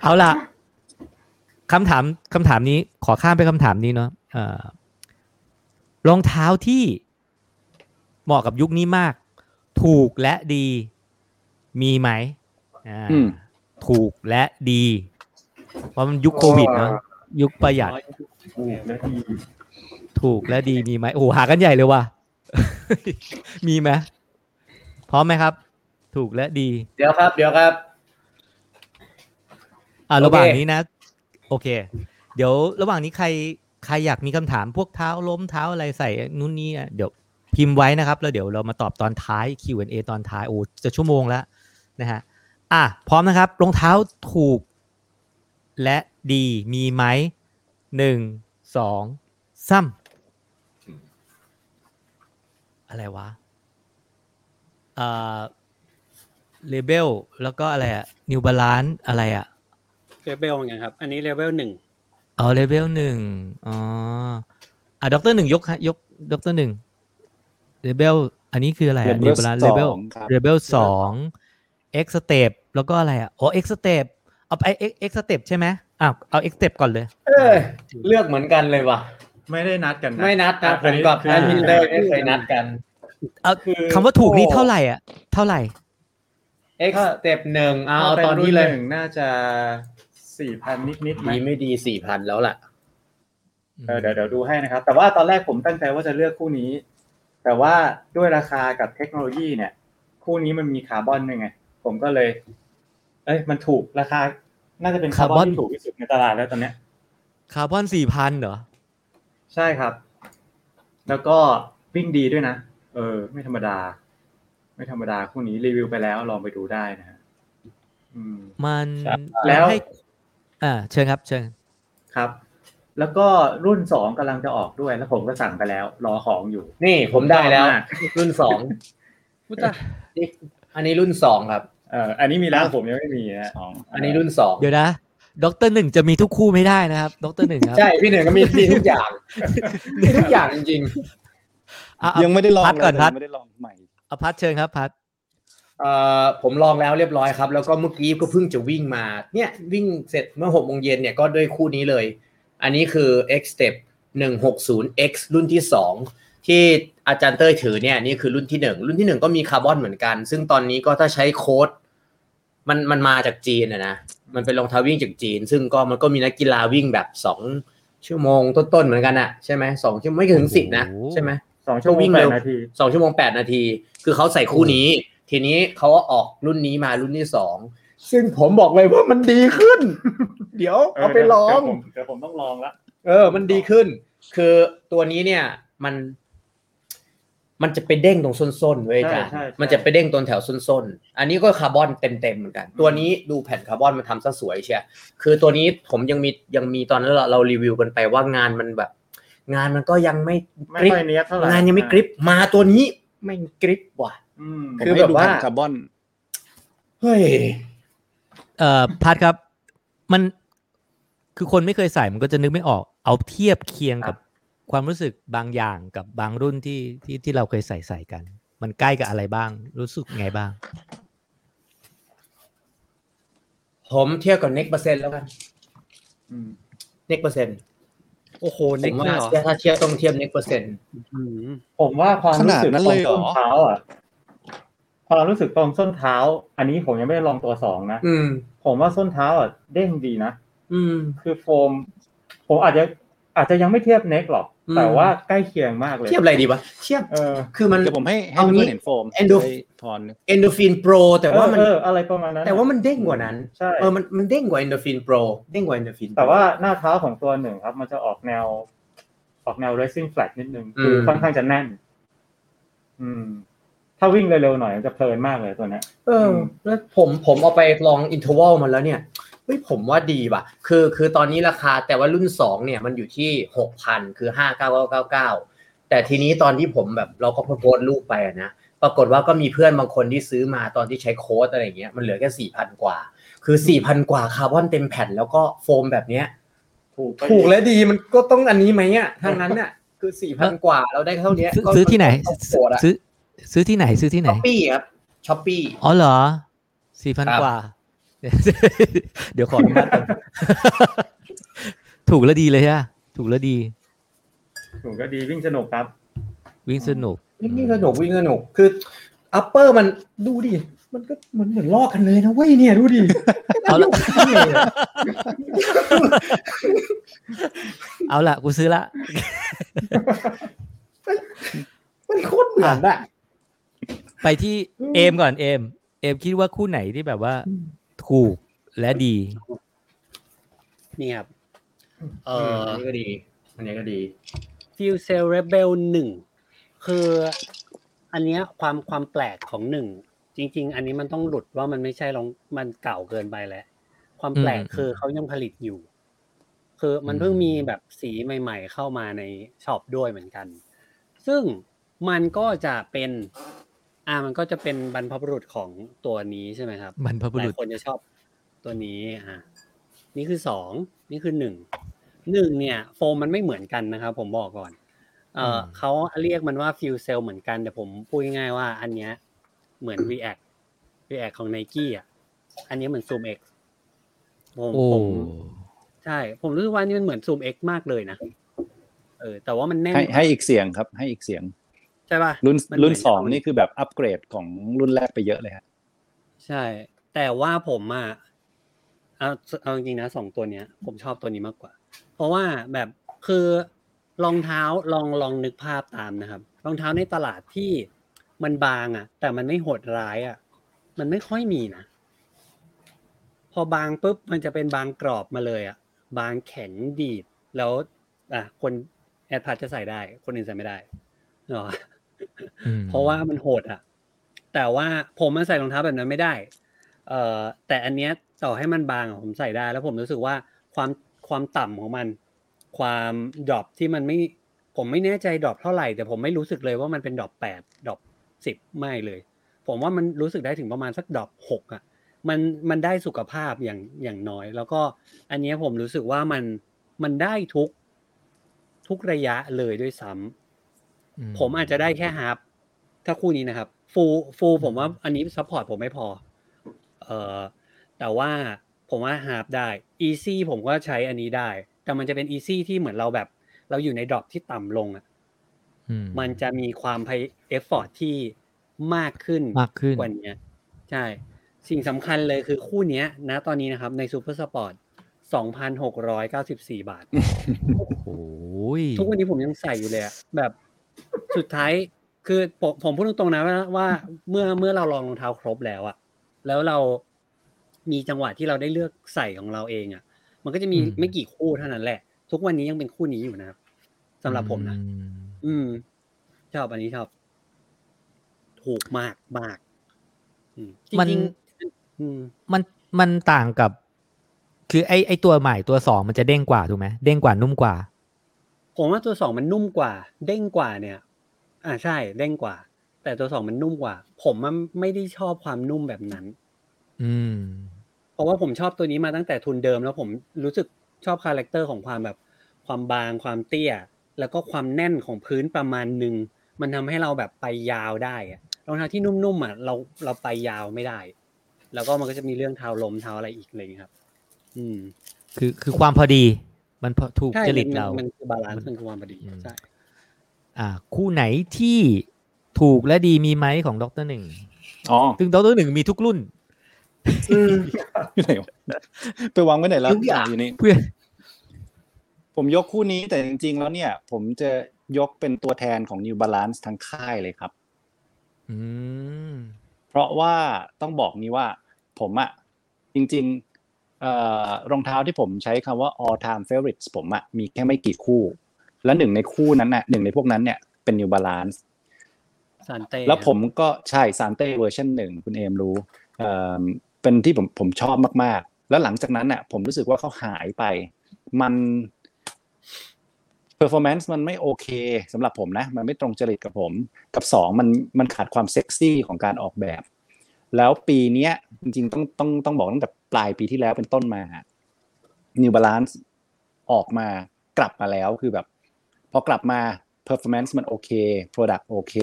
Speaker 1: เอาล่ะคำถามคำถามนี้ขอข้ามไปคำถามนี้เนาะเอ่อรองเท้าที่เหมาะกับยุคนี้มาก ถูกและดีมีไหมอ่า
Speaker 2: อืม
Speaker 1: ถูกและดี เพราะมันยุคโควิดเนาะยุคประหยัด
Speaker 4: ถูกและดี
Speaker 1: ถูกและดีมีไหมโอ้โหหากันใหญ่เลยว่ะมีไหมพร้อมไหมครับ ถูกและดี
Speaker 6: เดี๋ยวครับ เดี๋ยวครับ
Speaker 1: อ่า
Speaker 6: โอเค
Speaker 1: ระหว่างนี้นะ โอเค เดี๋ยวระหว่างนี้ใครใครอยากมีคำถามพวกเท้าล้มเท้าอะไรใส่นู่นนี่อะเดี๋ยวพิมพ์ไว้นะครับ แล้วเดี๋ยวเรามาตอบตอนท้าย Q&A ตอนท้ายโอ้จะชั่วโมงแล้วนะฮะ อะพร้อมนะครับรองเท้าถูก และดีมีไหมหนึ่งสองสามอะไรวะเอ่อ Rebelแล้วก็อะไรอะ New Balance อะไรอะ
Speaker 3: เลเวลไงครับ อันนี้เลเวลหนึ่ง
Speaker 1: อ๋อเลเวลหนึ่งอ๋ออะด็อกเตอร์หนึ่งยกฮะยกด็อกเตอร์หนึ่งเลเวลอันนี้คืออะไรอะ
Speaker 2: Level
Speaker 1: นิวบาลานเลเวล
Speaker 2: สองครับ
Speaker 1: เลเวลสองเอ็กสเตป แล้วก็อะไรอะอ๋อเอ็กสเตปเอาไปเอ็กเอ็กสเตปใช่ไหมอ้าวเอาเอ็กสเตปก่อนเลย
Speaker 6: เออ เลือกเหมือนกันเลยว่ะ
Speaker 4: ไม่ได้นัดกันนะ
Speaker 6: ไม่นัดนะ
Speaker 4: อั
Speaker 6: ผมกับ
Speaker 4: คือ
Speaker 6: แอดมินเตอร์ไม่เคยนัดกัน
Speaker 1: เอา
Speaker 6: คือ
Speaker 1: คำว่าถูกนี่เท่าไหร่อะ เท่าไหร่
Speaker 6: X step หนึ่งเอา
Speaker 4: ถ้าเป็น
Speaker 6: ตอน
Speaker 4: รุ่
Speaker 6: นี้
Speaker 4: น
Speaker 6: เล
Speaker 4: ห
Speaker 6: ย
Speaker 4: นึ่งน่าจะสี่พันนิดนิดๆไหม
Speaker 6: ดีไม่ดีสี่พันแล้วล่ะ
Speaker 4: เออเดี๋ยวเดี๋ยวดูให้นะครับ แต่ว่าตอนแรกผมตั้งใจว่าจะเลือกคู่นี้ แต่ว่าด้วยราคากับเทคโนโลยีเนี่ย คู่นี้มันมีคาร์บอนด้วยไง ผมก็เลย เอ้ยมันถูกราคา น่าจะเป็นคาร์บอน
Speaker 1: คาร์บอน
Speaker 4: ที่ถูกที่สุดในตลาดแล้วตอนเนี้ย
Speaker 1: คาร์บอนสี่พันเหรอ
Speaker 4: ใช่ครับ แล้วก็วิ่งดีด้วยนะ เออ ไม่ธรรมดา ไม่ธรรมดาคู่นี้รีวิวไปแล้วลองไปดูได้นะฮะอืม
Speaker 1: มัน
Speaker 6: ครับ
Speaker 4: แล้ว
Speaker 1: ให้อ่าเชิญครับ เชิญ
Speaker 4: ครับ แล้วก็รุ่นสองกำลังจะออกด้วยแล้วผมก็สั่งไปแล้ว รอของอยู่
Speaker 6: นี่ผมได้แล้ว
Speaker 4: ชอบมาก
Speaker 6: รุ่นสองนี่อันนี้รุ่นสองครับ
Speaker 4: เอออันนี้มีแล้วผมยังไม่มีนะ
Speaker 2: สอง
Speaker 6: อันนี้รุ่นสอง
Speaker 1: เดี๋ยวนะด็อกเตอร์หนึ่งจะมีทุกคู่ไม่ได้นะครับด็อกเตอร์หนึ่งครับ
Speaker 6: ใช่พี่หนึ่งก็มีมีทุกอย่างมีทุกอย่างจริง
Speaker 1: อะเอา
Speaker 2: ยังไม่ได้ลอง
Speaker 1: พัดก่อน
Speaker 2: เลย
Speaker 1: พัด
Speaker 2: ยังไม่ได้ลองใหม่
Speaker 1: เอาพัดเชิญครับพัด
Speaker 6: เอ่อผมลองแล้วเรียบร้อยครับ แล้วก็เมื่อกี้ก็เพิ่งจะวิ่งมาเนี่ยวิ่งเสร็จเมื่อหกโมงเย็นเนี่ยก็ด้วยคู่นี้เลย อันนี้คือ X Step 160X รุ่นที่สองที่อาจารย์เต้ยถือเนี่ยนี่คือรุ่นที่หนึ่งรุ่นที่หนึ่งก็มีคาร์บอนเหมือนกัน ซึ่งตอนนี้ก็ถ้าใช้โค้ด มันมันมาจากจีนนะนะมันเป็นรองเท้าวิ่งจากจีน ซึ่งก็มันก็มีนักกีฬาวิ่งแบบสองชั่วโมงต้นๆเหมือนกันอะใช่ไหมสองชั่วโมงไม่ถึงสิบนะใช่ไหม
Speaker 4: สองชั่วโมง
Speaker 6: วิ่ง
Speaker 4: แป
Speaker 6: เร็
Speaker 4: ด
Speaker 6: ว
Speaker 4: นาที
Speaker 6: สองชั่วโมงแปดนาที คือเขาใส่คู่นี้ ทีนี้เขาก็ออกรุ่นนี้มารุ่นที่สองซึ่งผมบอกเลยว่ามันดีขึ้น เดี๋ยวเอาไปลอง
Speaker 4: เดี๋ยวผมต้องลองละ
Speaker 6: เออ มันดีขึ้น คือตัวนี้เนี่ย มัน มันจะไปเด้งตรงส้นๆเว้ย
Speaker 4: ใช่
Speaker 6: จ้ะ
Speaker 4: ใช่ใช่
Speaker 6: มันจะไปเด้งตรงแถวส้นๆ อันนี้ก็คาร์บอนเต็มๆเหมือนกัน ตัวนี้ดูแผ่นคาร์บอนมันทำซะสวยเชียคือตัวนี้ผมยังมียังมีตอนนั้นเราเรารีวิวกันไปว่างานมันแบบ งานมันก็ยังไม่
Speaker 4: ไม่
Speaker 6: กริป
Speaker 4: ค่อยเนี้ยบเท่าไหร่
Speaker 6: งานยังไม่กริปมาตัวนี้ไม่งกริปว่ะ
Speaker 4: อืม
Speaker 2: ผม
Speaker 6: คือ
Speaker 2: ให้
Speaker 6: แบบ
Speaker 2: ดู
Speaker 6: ว่า
Speaker 2: แผ่นคาร์บอน
Speaker 6: เฮ้ย
Speaker 1: เอ่อพัดครับ มันคือคนไม่เคยใส่มันก็จะนึกไม่ออก เอาเทียบเคียงกับ ความรู้สึกบางอย่างกับบางรุ่นที่ที่ที่เราเคยใส่ใส่กัน มันใกล้กับอะไรบ้าง รู้สึกไงบ้าง
Speaker 6: ผมเทียบกับเน็กเปอร์เซ็นต์แล้วกัน
Speaker 4: อืม
Speaker 6: เน็กเปอร์เซ็นต์
Speaker 3: โอ้โห
Speaker 6: ผ
Speaker 3: เน็ก
Speaker 6: ม
Speaker 3: เล
Speaker 6: ว่าย
Speaker 3: เหรอ
Speaker 6: ถ้าเทียบต้องเทียบเน็กเปอร์เซ็นต์
Speaker 3: อืม
Speaker 4: ผมว่าความรู้สึก
Speaker 2: ขนาดนั้น
Speaker 4: ตร
Speaker 2: เล
Speaker 4: ง
Speaker 2: ยเหรอ
Speaker 4: ส้นเท้าอะความรู้สึกตรงส้นเท้า อันนี้ผมยังไม่ได้ลองตัวสองนะ
Speaker 6: อืม
Speaker 4: ผมว่าส้นเท้าอะเด้งดีนะ
Speaker 6: อืม
Speaker 4: คือโฟม ผมอาจจะ อาจจะยังไม่เทียบเน็กหรอก
Speaker 6: อืม
Speaker 4: แต่ว่าใกล้เคียงมากเลย
Speaker 6: เทียบอะไรดีวะเทียบ
Speaker 4: เออ
Speaker 6: คือมัน
Speaker 2: เดี๋ยวผมให้ให้
Speaker 6: เอางี้
Speaker 2: เพื่อนเห็นโฟม
Speaker 6: Endo-
Speaker 2: ให้พร
Speaker 6: Endorphin Pro แต่ว่ามัน
Speaker 4: เออเอออะไรประมาณนั้น
Speaker 6: แต่ว่ามันเด้งกว่านั้น
Speaker 4: ใช่
Speaker 6: เออมันมันเด้งกว่า Endorphin Pro เด้งกว่าเอนโดฟิน
Speaker 4: แต่ว่าหน้าเท้าของตัวหนึ่งครับ มันจะออกแนว ออกแนว racing flat นิดนึงคือค่อนข้างจะแน่น อืม ถ้าวิ่งเร็วๆหน่อยมันจะเพลินมากเลยตัวเนี้ย
Speaker 6: เออ แล้วผมผมเอาไปลอง interval มาแล้วเนี่ยเฮ้ยผมว่าดีว่ะ คือคือตอนนี้ราคาแต่ว่ารุ่นสองเนี่ยมันอยู่ที่หกพันคือห้าเก้าเก้าเก้าเก้าแต่ทีนี้ตอนที่ผมแบบเราก็โพสต์รูปไปอะนะปรากฏว่าก็มีเพื่อนบางคนที่ซื้อมาตอนที่ใช้โค้ดอะไรอย่างเงี้ยมันเหลือแค่สี่พันกว่า คือสี่พันกว่าคาร์บอนเต็มแผ่นแล้วก็โฟมแบบเนี้ย
Speaker 4: ถูก
Speaker 6: ถูกและดีมันก็ต้องอันนี้ไหมอะทางนั้นอะคือสี่พันกว่าเราได้เท่านี้
Speaker 1: ซื้อซื้อที่ไหน
Speaker 6: โหดอะ
Speaker 1: ซื้อซื้อที่ไหนซื้อที่ไหน
Speaker 6: Shopeeครับ Shopeeอ๋
Speaker 1: อเหรอสี่พัน
Speaker 6: ครับ
Speaker 1: กว่า เดี๋ยวขออนุญาตก่อนถูกแล้วดีเลยฮะถูกแล้วดี
Speaker 4: ถูกก็ดีวิ่งสนุกครับ
Speaker 1: วิ่งสนุก
Speaker 6: วิ่งสนุกวิ่งสนุกคืออัปเปอร์มันดูดิมันก็เหมือนเหมือนลอกกันเลยนะเว้ยเนี่ยดูดิ
Speaker 1: เอาละเอาละกูซื้อละ
Speaker 6: มันโคตรเหมือนอะ
Speaker 1: ไปที่เอมก่อนเอม เอมคิดว่าคู่ไหนที่แบบว่า ถูกและดี
Speaker 3: นี่ครับเอ
Speaker 6: เออ
Speaker 3: อ
Speaker 6: อันนี้ก็ดี อันนี้ก็ดี
Speaker 3: FuelCell Rebel หนึ่งคืออันเนี้ยความความแปลกของหนึ่งจริง ๆ อันนี้มันต้องหลุดว่ามันไม่ใช่ลองมันเก่าเกินไปแล้ว ความแปลก
Speaker 1: อืม
Speaker 3: คือเขายังผลิตอยู่ คือมันเพิ่งมีแบบสีใหม่ ๆ เข้ามาในช็อปด้วยเหมือนกัน ซึ่งมันก็จะเป็น อ่ามันก็จะเป็นบรรพบุรุษของตัวนี้ใช่ไหมครับ
Speaker 1: บรรพบุ
Speaker 3: หลา
Speaker 1: รุ
Speaker 3: ย
Speaker 1: ษ
Speaker 3: คนจะชอบตัวนี้อะนี่คือสองนี่คือหนึ่งหนึ่งเนี่ย โฟมมันไม่เหมือนกันนะครับ ผมบอกก่อน เออ
Speaker 1: ม
Speaker 3: เขาเรียกมันว่าฟิวเซลเหมือนกัน แต่ผมพูดง่ายๆว่า อันเนี้ยเหมือน React React ของ Nike อะอันนี้เหมือน Zoom X ผม
Speaker 1: โอ้
Speaker 3: ผมใช่ ผมรู้สึกว่านี่มันเหมือน Zoom X มากเลยนะเออแต่ว่ามันแน่น
Speaker 2: ให้ให้อีกเสียงครับ ให้อีกเสียง
Speaker 3: ใช่ป่ะ
Speaker 2: รุ่น
Speaker 3: มันเหมือน
Speaker 2: รุ่นสอง
Speaker 3: กัน
Speaker 2: นี่คือแบบอัปเกรดของรุ่นแรกไปเยอะเลยฮะ
Speaker 3: ใช่ แต่ว่าผมอะเอาเอาจริงๆนะสองตัวเนี้ย ผมชอบตัวนี้มากกว่า เพราะว่าแบบคือรองเท้าลองลองนึกภาพตามนะครับ รองเท้าในตลาดที่มันบางอะ แต่มันไม่โหดร้ายอะ มันไม่ค่อยมีนะพอบางปุ๊บมันจะเป็นบางกรอบมาเลยอะ บางแข็งดีดแล้ว อะคนแอดพัดจะใส่ได้ คนอื่นใส่ไม่ได้เหรอ
Speaker 1: อืม
Speaker 3: เพราะว่ามันโหดอะ แต่ว่าผมมันใส่รองเท้าแบบนั้นไม่ได้ เอ่อแต่อันเนี้ยต่อให้มันบางอะผมใส่ได้ แล้วผมรู้สึกว่าความความต่ำของมัน ความ drop ที่มันไม่ผมไม่แน่ใจ drop เท่าไหร่แต่ผมไม่รู้สึกเลยว่ามันเป็น drop แปด drop สิบไม่เลย ผมว่ามันรู้สึกได้ถึงประมาณสัก drop หกอะมันมันได้สุขภาพอย่างอย่างน้อย แล้วก็อันเนี้ยผมรู้สึกว่ามันมันได้ทุกทุกระยะเลยด้วยซ้ำ ผมอาจจะได้แค่ half ถ้าคู่นี้นะครับ full full ผมว่าอันนี้ support ผมไม่พอ เอ่อแต่ว่าผมว่า half ได้ easy ผมก็ใช้อันนี้ได้ แต่มันจะเป็น easy ที่เหมือนเราแบบ เราอยู่ใน drop ที่ต่ำลงอะ
Speaker 1: อื
Speaker 3: มันจะมีความพยeffort ที่มากขึ้น
Speaker 1: มากขึ้น
Speaker 3: กว่านี้ใช่ สิ่งสำคัญเลยคือคู่เนี้ยนะตอนนี้นะครับ ใน Supersports 2,694 บาท
Speaker 1: โอ้ย
Speaker 3: ทุกวันนี้ผมยังใส่อยู่เลยอะแบบ สุดท้ายคือผมผมพูดตรงๆนะว่าว่าเมื่อเมื่อเราลองรองเท้าครบแล้วอะแล้วเรามีจังหวะที่เราได้เลือกใส่ของเราเองอะมันก็จะมีไม่กี่คู่เท่านั้นแหละ ทุกวันนี้ยังเป็นคู่นี้อยู่นะครับสำหรับผมนะ
Speaker 1: อืม
Speaker 3: อืมชอบอันนี้ชอบ ถูกมากมากอืมจ
Speaker 1: มัน
Speaker 3: ริงๆอืม
Speaker 1: มันมันต่างกับ คือไอไอตัวใหม่ตัวสองมันจะเด้งกว่าถูกไหมเด้งกว่านุ่มกว่า
Speaker 3: ผมว่าตัวสองมันนุ่มกว่า เด้งกว่าเนี่ย อ่าใช่ เด้งกว่า แต่ตัวสองมันนุ่มกว่า ผมมันไม่ได้ชอบความนุ่มแบบนั้น
Speaker 1: อืม
Speaker 3: เพราะว่าผมชอบตัวนี้มาตั้งแต่ทุนเดิมแล้วผมรู้สึกชอบ character ของความแบบ ความบางความเตี้ย แล้วก็ความแน่นของพื้นประมาณหนึ่งมันทำให้เราแบบไปยาวได้อะรองเท้าที่นุ่มๆอะเราเราไปยาวไม่ได้ แล้วก็มันก็จะมีเรื่องเท้าลมเท้าอะไรอีกอะไรอย่างเลยครับ อืม
Speaker 1: คือคือความพอดี มันพอถูก
Speaker 3: ใช่
Speaker 1: จริต
Speaker 3: มัน
Speaker 1: เรา
Speaker 3: มันคือ balance มันคือความพอดี
Speaker 1: อืม
Speaker 3: ใช่
Speaker 1: อ่า คู่ไหนที่ถูกและดีมีไหมของดรหนึ่ง
Speaker 2: อ๋อ
Speaker 1: ซึ่งดรหนึ่งมีทุกรุ่น
Speaker 2: อยู่ไหนวะไปวางไว้ไหนแล้ว
Speaker 5: ทุกอย่าง
Speaker 2: อยู่นี่
Speaker 1: เพื่อ
Speaker 2: ผมยกคู่นี้แต่จริง ๆ แล้วเนี่ย ผมจะยกเป็นตัวแทนของ New Balance ทั้งค่ายเลยครับ
Speaker 1: อืม
Speaker 2: เพราะว่าต้องบอกนี้ว่า ผมอะจริงๆเอ่อ รองเท้าที่ผมใช้คำว่า all time favorites ผมอะมีแค่ไม่กี่คู่ และหนึ่งในคู่นั้นน่ะหนึ่งในพวกนั้นเนี่ยเป็น New Balance
Speaker 3: ซานเต้
Speaker 2: แล้วผมก็ใช่ซานเต้เวอร์ชันหนึ่งคุณเอมรู้เอ่อเป็นที่ผมผมชอบมากๆ แล้วหลังจากนั้นน่ะผมรู้สึกว่าเขาหายไป มัน performance มันไม่โอเคสำหรับผมนะ มันไม่ตรงจริตกับผม กับสองมันมันขาดความเซ็กซี่ของการออกแบบ แล้วปีเนี้ยจริงๆต้องต้องต้องบอกตั้งแต่ ปลายปีที่แล้วเป็นต้นมา New Balance ออกมากลับมาแล้วคือแบบพอกลับมา performance มันโอเค product โอเค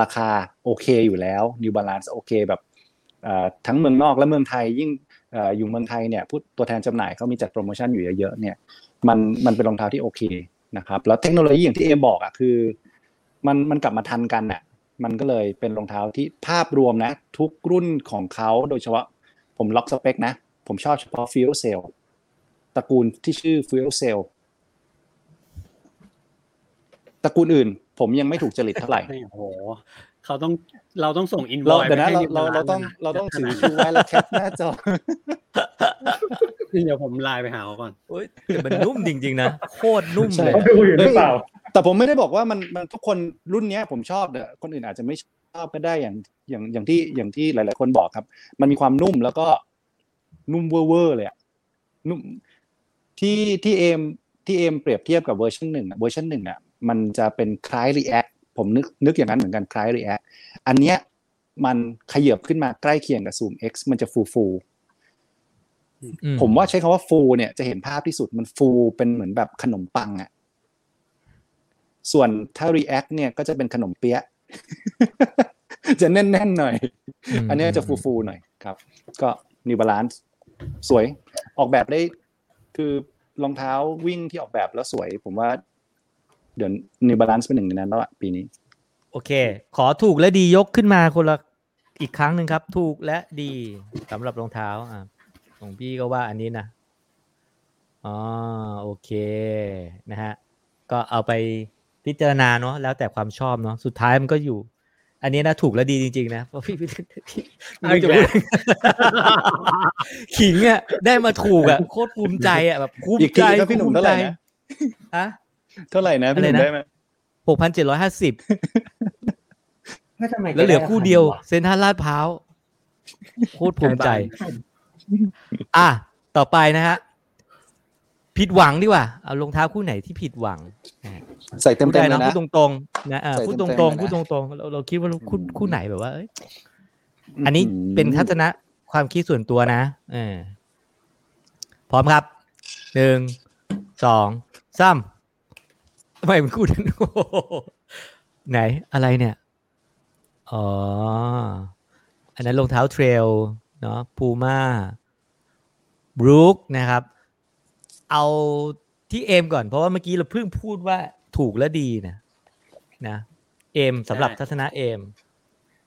Speaker 2: ราคาโอเคอยู่แล้ว New Balance โอเคแบบทั้งเมืองนอกและเมืองไทยยิ่งออยู่เมืองไทยเนี่ยผู้ตัวแทนจำหน่ายเขามีจัดโปรโมชั่นอยู่เยอะๆเนี่ยมันมันเป็นรองเท้าที่โอเคนะครับแล้วเทคโนโลยีอย่างที่เอบอกอะคือมันมันกลับมาทันกันอะมันก็เลยเป็นรองเท้าที่ภาพรวมนะ ทุกรุ่นของเขาโดยเฉพาะ ผมล็อกสเปคนะ ผมชอบเฉพาะฟิวเซลตระกูลที่ชื่อ FuelCell ตระกูลอื่น ผมยังไม่ถูกจริตเท่าไหร่
Speaker 3: โอ้โหเขาต้องเราต้องส่งอิน
Speaker 2: เรา
Speaker 3: วอย
Speaker 2: เดี๋ยวนะเราเราเราต้องเราต้องถือชูไว้แล้ว cap หน้าจอ
Speaker 3: เดี๋ยวผมไลน์ไปหาเขาก่อน
Speaker 1: โอ้ยแต่มันนุ่มจริง ๆ นะโคตรนุ่ม
Speaker 2: ใช่
Speaker 1: เลย
Speaker 4: เขาดูอยู่หรือเปล่า
Speaker 2: แต่ผมไม่ได้บอกว่ามันมันทุกคนรุ่นเนี้ยผมชอบแต่คนอื่นอาจจะไม่ชอบก็ได้อย่าง อย่างอย่างที่อย่างที่หลาย ๆ คนบอกครับ มันมีความนุ่มแล้วก็นุ่มเวอร์ๆเลยอะนุ่มที่ที่เอมที่เอมเปรียบเทียบกับเวอร์ชันหนึ่งอะเวอร์ชันหนึ่งอะมันจะเป็นคล้าย React ผมนึกนึกอย่างนั้นเหมือนกันคล้าย React อันเนี้ยมันขยับขึ้นมาใกล้เคียงกับ Zoom X มันจะฟูฟู
Speaker 1: อื
Speaker 2: ผมว่าใช้คำว่าฟูเนี่ยจะเห็นภาพที่สุดมันฟูเป็นเหมือนแบบขนมปังอะส่วนถ้า React เนี่ยก็จะเป็นขนมเปี๊ยะ จะแน่นๆหน่อย
Speaker 1: ม
Speaker 2: อันเนี้ยจะฟูๆหน่อยครับ ก็ New Balance สวยออกแบบได้ คือรองเท้าวิ่งที่ออกแบบแล้วสวย ผมว่า เดี๋ยว New Balance เป็นหนึ่งในนั้นแล้วอะปีนี้
Speaker 1: โอเค ขอถูกและดียกขึ้นมาคนละอีกครั้งหนึ่งครับ ถูกและดีสำหรับรองเท้าอะของพี่ก็ว่าอันนี้นะอ๋อโอเคนะฮะก็เอาไปพิจารณาเนาะแล้วแต่ความชอบเนาะสุดท้ายมันก็อยู่ อันนี้นะถูกและดีจริงๆนะเพราะพี่พี่พี่
Speaker 3: เอาอีก
Speaker 1: จะ
Speaker 3: แล้ว
Speaker 1: พูดขิงอะได้มาถูกอะโคตรภูมิใจอะแบบภูมิ
Speaker 2: อีก
Speaker 1: ใจ
Speaker 2: ทีครับพี่หนุ่มเท่าไหร่นะ
Speaker 1: ฮะ
Speaker 2: เท่าไหร่นะพี่หนุ่ม
Speaker 1: อะไรนะ
Speaker 2: ได้ไหม
Speaker 1: หกพันเจ็ดร้อยห้าสิบ
Speaker 5: แล้วทำไม
Speaker 1: แล้วเหลือคู่เดียว
Speaker 5: แกไเซ
Speaker 1: นทรัลลาดพร้าวโคตรภูมิใจ อะต่อไปนะฮะผิดหวังดีกว่าเอารองเท้าคู่ไหนที่ผิดหวังนะฮะ
Speaker 2: ใส่เต็ม
Speaker 1: พูด
Speaker 2: ๆ
Speaker 1: ได้
Speaker 2: เลย
Speaker 1: นะ
Speaker 2: นะ
Speaker 1: พูดตรงๆนะเออ
Speaker 2: ใส่
Speaker 1: พูดต
Speaker 2: เต็
Speaker 1: ร
Speaker 2: ม
Speaker 1: ง
Speaker 2: ๆเลยนะ
Speaker 1: ๆพูดตรงๆเราเราคิดว่าคู่
Speaker 2: อืม
Speaker 1: คู่ไหนแบบว่าเอ้ยอันนี้เป็นทัศนะความคิดส่วนตัวนะเออพร้อมครับหนึ่งสองสามทำไมมันคู่นั้นโอ้โหไหนอะไรเนี่ย อ๋อ อันนั้นรองเท้าเทรลเนาะพูม่าบรูคนะครับ เอาที่เอมก่อนเพราะว่าเมื่อกี้เราเพิ่งพูดว่า ถูกและดีนะนะ เอมสำหรับ
Speaker 3: ใช่
Speaker 1: ทัศนะเอม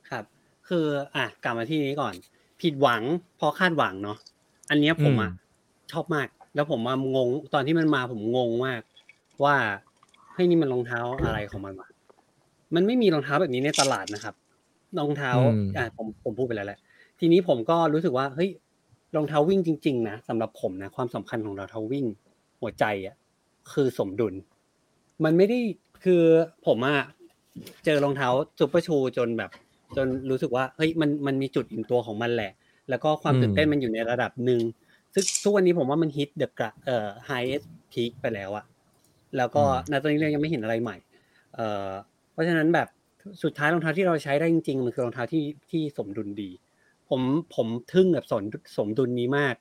Speaker 3: ครับ คืออะกลับมาที่นี้ก่อน ผิดหวังเพราะคาดหวังเนาะอันเนี้ยผมอะ
Speaker 1: อืม
Speaker 3: ชอบมาก แล้วผมมางงตอนที่มันมาผมงงมาก ว่าเฮ้ยนี่มันรองเท้าอะไรของมันวะมันไม่มีรองเท้าแบบนี้ในตลาดนะครับรองเท้า
Speaker 1: อืม
Speaker 3: อะผมผมพูดไปแล้วแหละทีนี้ผมก็รู้สึกว่าเฮ้ยรองเท้าวิ่งจริง ๆ นะสำหรับผมนะความสำคัญของรองเท้าวิ่งหัวใจอะคือสมดุล มันไม่ได้คือผมอะเจอรองเท้า super shoe จนแบบ จนรู้สึกว่าเฮ้ยมันมันมีจุดอิ่มตัวของมันแหละ แล้วก็ความ
Speaker 1: อืม
Speaker 3: ตื่นเต้นมันอยู่ในระดับหนึ่งซึ่งทุกวันนี้ผมว่ามัน hit the กระเอ่อ highest peak ไปแล้วอะแล้วก็ณตอนนี้เรายังไม่เห็นอะไรใหม่ เอ่อเพราะฉะนั้นแบบสุดท้ายรองเท้าที่เราใช้ได้จริงๆมันคือรองเท้าที่ที่สมดุลดี ผมผมทึ่งกับสมสมดุลนี้มาก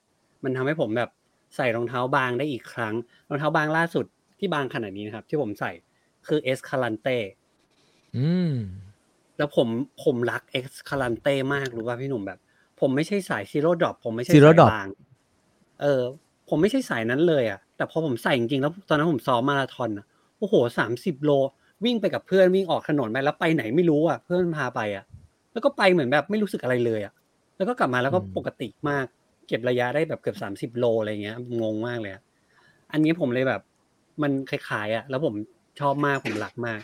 Speaker 3: มันทำให้ผมแบบใส่รองเท้าบางได้อีกครั้ง รองเท้าบางล่าสุด ที่บางขนาดนี้นะครับ ที่ผมใส่คือ Escalante อื
Speaker 1: ม
Speaker 3: แล้วผมผมรัก Escalante มากรู้ป่ะพี่หนุ่มแบบ ผมไม่ใช่สาย zero drop ผมไม่ใช่
Speaker 1: Zero
Speaker 3: สาย
Speaker 1: Drop
Speaker 3: บางเออ ผมไม่ใช่สายนั้นเลยอะ แต่พอผมใส่จริงๆแล้วตอนนั้นผมซ้อมมาราธอนอะโอ้โหสามสิบโล วิ่งไปกับเพื่อนวิ่งออกถนนไปแล้วไปไหนไม่รู้อะเพื่อนพาไปอะ แล้วก็ไปเหมือนแบบไม่รู้สึกอะไรเลยอะ แล้วก็กลับมาแล้วก็
Speaker 1: อืม
Speaker 3: ปกติมาก เก็บระยะได้แบบเกือบสามสิบโลอะไรเงี้ยงงมากเลยอะอันนี้ผมเลยแบบ มันคล้ายๆอะแล้วผมชอบมากผมรักมาก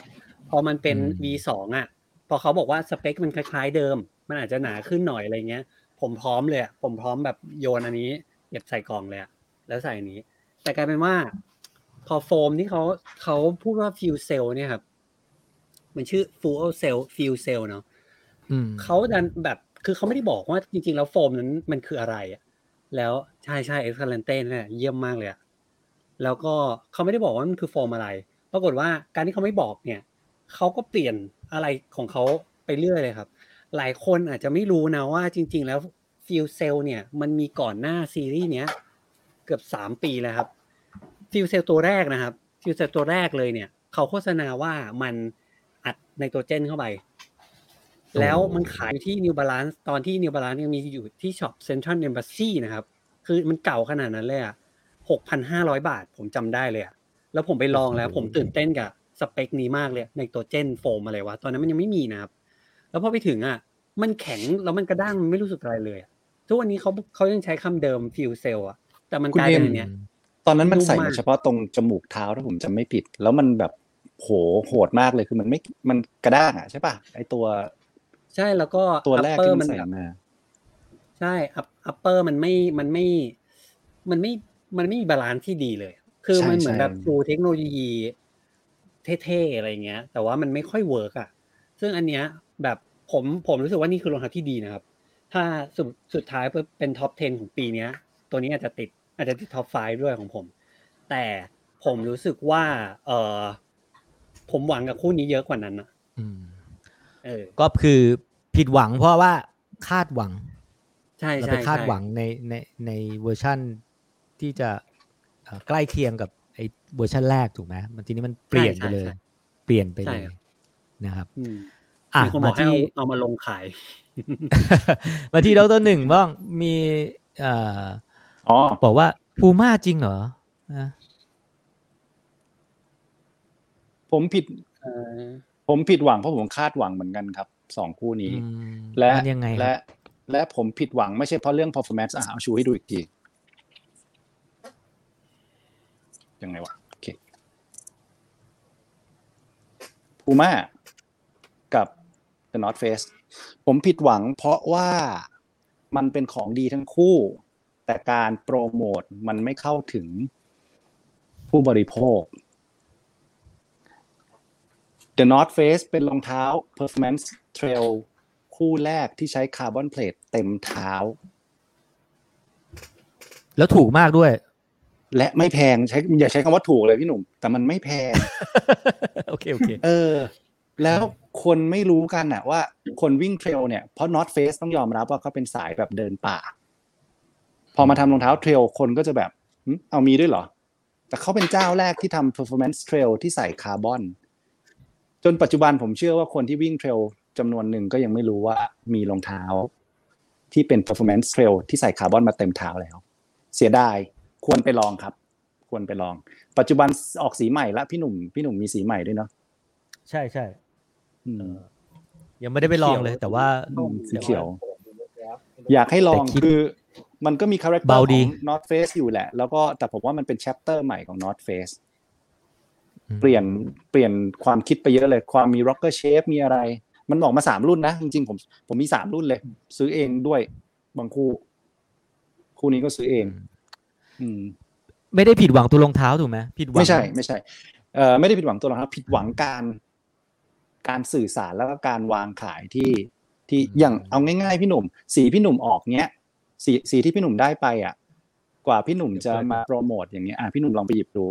Speaker 3: พอมันเป็น
Speaker 1: อืม
Speaker 3: V2 อะ พอเขาบอกว่าสเปคมันคล้ายๆเดิม มันอาจจะหนาขึ้นหน่อยอะไรเงี้ย ผมพร้อมเลยอะผมพร้อมแบบโยนอันนี้เก็บใส่กล่องเลยอะแล้วใส่อันนี้ แต่กลายเป็นว่า พอโฟมที่เขาเขาพูดว่า FuelCell เนี่ยครับมันชื่อ FuelCell FuelCell เนาะ
Speaker 1: อืม
Speaker 3: เขาดันแบบคือเขาไม่ได้บอกว่าจริง ๆ แล้วโฟมนั้นมันคืออะไรอะแล้วใช่ใช่ Escalante เนี่ยเยี่ยมมากเลยอะ แล้วก็เขาไม่ได้บอกว่ามันคือโฟมอะไร ปรากฏว่าการที่เขาไม่บอกเนี่ยเขาก็เปลี่ยนอะไรของเขาไปเรื่อยเลยครับ หลายคนอาจจะไม่รู้นะว่าจริง ๆ แล้วFuelCell เนี่ยมันมีก่อนหน้าซีรีส์เนี้ยเกือบสามปีแล้วครับ FuelCell ตัวแรกนะครับ FuelCell ตัวแรกเลยเนี่ยเขาโฆษณาว่ามันอัดไนโตรเจนเข้าไป แล้วมันขายที่ New Balance ตอนที่ New Balance ยังมีอยู่ที่ช็อป Central Embassy นะครับ คือมันเก่าขนาดนั้นเลยอะ หกพันห้าร้อยบาท ผมจำได้เลยอะแล้วผมไปลองแล้วผมตื่นเต้นกับสเปคนี้มากเลยในตัวเจนโฟมอะไรวะตอนนั้นมันยังไม่มีนะครับ แล้วพอไปถึงอะ มันแข็งแล้วมันกระด้างมันไม่รู้สึกอะไรเลยอะทุกวันนี้เขาเขายังใช้คำเดิม FuelCell อะแต่มันกลายเป็นอันเนี้ย
Speaker 2: ตอนนั้นมันใส่
Speaker 3: นุ่มมาก
Speaker 2: มาเฉพาะตรงจมูกเท้าถ้าผมจำไม่ผิด แล้วมันแบบโหโหดมากเลยคือมันไม่มันกระด้างอะใช่ป่ะไอตัว
Speaker 3: ใช่แล้วก็
Speaker 2: ตัวแรก
Speaker 3: upper
Speaker 2: ที่มัน
Speaker 3: มัน
Speaker 2: ใส่
Speaker 3: แบบ
Speaker 2: มา
Speaker 3: ใช่อัป upper มันไม่มันไม่มันไม่ มันไม่มี balance ที่ดีเลย คือมันเหมือนแบบดูเทคโนโลยีเท่ๆอะไรเงี้ย แต่ว่ามันไม่ค่อย work อะ ซึ่งอันเนี้ยแบบผมผมรู้สึกว่านี่คือรองเท้าที่ดีนะครับ ถ้าสุดสุดท้ายเป็น top 10 ของปีเนี้ย ตัวนี้อาจจะติดอาจจะติด top 5 ด้วยของผม แต่ผมรู้สึกว่า เออผมหวังกับคู่นี้เยอะกว่านั้นนะ
Speaker 1: อืม
Speaker 3: เออ
Speaker 1: ก็คือผิดหวังเพราะว่าคาดหวัง
Speaker 3: ใช่
Speaker 1: เรา
Speaker 3: ใช่
Speaker 1: ไปคาด
Speaker 3: ใช่
Speaker 1: หวังในในในเวอร์ชั่น ที่จะเอ่อใกล้เคียงกับไอ้เวอร์ชันแรกถูกไหมมันทีนี้มันเปลี่ยนไปเลย เปลี่ยนไป
Speaker 3: ใช่
Speaker 1: เลย
Speaker 3: ครับ
Speaker 1: นะครับ
Speaker 3: อืม
Speaker 1: อะ
Speaker 3: มีคนบ
Speaker 1: มา
Speaker 3: อกให้
Speaker 1: ที่
Speaker 3: เอาเอามาลงขาย
Speaker 1: มาที่ดรหนึ่งบ้างมีเอ่อ
Speaker 2: อ๋อ
Speaker 1: บอกว่าพูม่าจริงเหรอนะ
Speaker 2: ผมผิด
Speaker 3: เออ
Speaker 2: ผมผิดหวังเพราะผมคาดหวังเหมือนกันครับสองคู่นี้
Speaker 1: อืม
Speaker 2: และ
Speaker 1: มันยังไงค
Speaker 2: และ
Speaker 1: รับ
Speaker 2: และผมผิดหวังไม่ใช่เพราะเรื่อง performance อะเอาชูให้ดูอีกที ยังไงวะโอเคพูม่ากับ The North Face ผมผิดหวังเพราะว่ามันเป็นของดีทั้งคู่ แต่การโปรโมทมันไม่เข้าถึงผู้บริโภค The North Face เป็นรองเท้า Performance Trail คู่แรกที่ใช้คาร์บอน plate เต็มเท้า
Speaker 1: แล้วถูกมากด้วย
Speaker 2: และไม่แพงใช้อย่าใช้คำว่าถูกเลยพี่หนุ่ม แต่มันไม่แพง
Speaker 1: โอเคโอเค
Speaker 2: เออ แล้วคนไม่รู้กันอะว่าคนวิ่ง trail เนี่ยเพราะ North Face ต้องยอมรับว่าเขาเป็นสายแบบเดินป่า พอมาทำรองเท้า trail คนก็จะแบบหึเอามีด้วยเหรอ แต่เขาเป็นเจ้าแรกที่ทำ performance trail ที่ใส่คาร์บอน จนปัจจุบันผมเชื่อว่าคนที่วิ่ง trail จำนวนหนึ่งก็ยังไม่รู้ว่ามีรองเท้า ที่เป็น performance trail ที่ใส่คาร์บอนมาเต็มเท้าแล้ว เสียดาย ควรไปลองครับ ควรไปลอง ปัจจุบันออกสีใหม่ละพี่หนุ่มพี่หนุ่มมีสีใหม่ด้วยเนาะ
Speaker 1: ใช่ใช่
Speaker 2: อืม
Speaker 1: ยังไม่ได้ไปลองเลย แต่ว่า
Speaker 2: อืมสีเขียว อยากให้ลอง
Speaker 1: แต่คิด
Speaker 2: คือมันก็มี character ของ North Face อยู่แหละ แล้วก็แต่ผมว่ามันเป็น chapter ใหม่ของ North Face
Speaker 1: อืม
Speaker 2: เปลี่ยนเปลี่ยนความคิดไปเยอะเลย ความมี rocker shape มีอะไร มันออกมาสามรุ่นนะ จริงๆ ผมผมมีสามรุ่นเลย ซื้อเองด้วยบางคู่ คู่นี้ก็ซื้อเองอืม
Speaker 1: ไม่ได้ผิดหวังตัวรองเท้าถูกไหมผิดหวัง
Speaker 2: ไม่ใช่ไม่ใช่เอ่อไม่ได้ผิดหวังตัวเราครับผิดหวังการ การสื่อสารแล้วก็การวางขายที่ที่อย่างเอาง่ายๆพี่หนุ่ม สีพี่หนุ่มออกเนี้ย สีสีที่พี่หนุ่มได้ไปอะ กว่าพี่หนุ่มจะมาโปรโมทอย่างเงี้ยอะพี่หนุ่มลองไปหยิบดู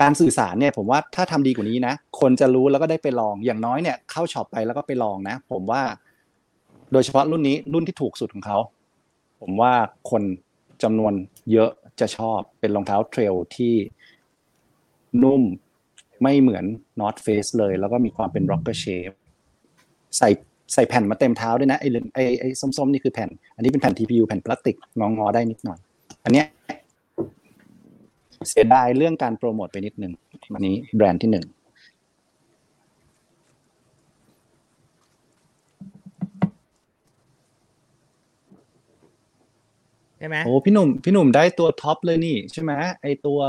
Speaker 2: การสื่อสารเนี่ย ผมว่าถ้าทำดีกว่านี้นะคนจะรู้แล้วก็ได้ไปลองอย่างน้อยเนี่ย เข้าช็อปไปแล้วก็ไปลองนะ ผมว่า โดยเฉพาะรุ่นนี้รุ่นที่ถูกสุดของเขาผมว่าคน จำนวนเยอะจะชอบเป็นรองเท้าเทรลที่นุ่มไม่เหมือน North Face เลย แล้วก็มีความเป็น rocker shape ใส่ใส่แผ่นมาเต็มเท้าด้วยนะไอ้ไอ้ไอ้ส้มๆนี่คือแผ่น อันนี้เป็นแผ่น TPU แผ่นพลาสติกงองอได้นิดหน่อย อันเนี้ยเสียดายเรื่องการโปรโมทไปนิดนึงอันนี้แบรนด์ที่หนึ่ง
Speaker 1: ใช่ไหม
Speaker 2: โอ้พี่หนุ่มพี่หนุ่มได้ตัวท็อปเลยนี่ใช่ไหมไอตัว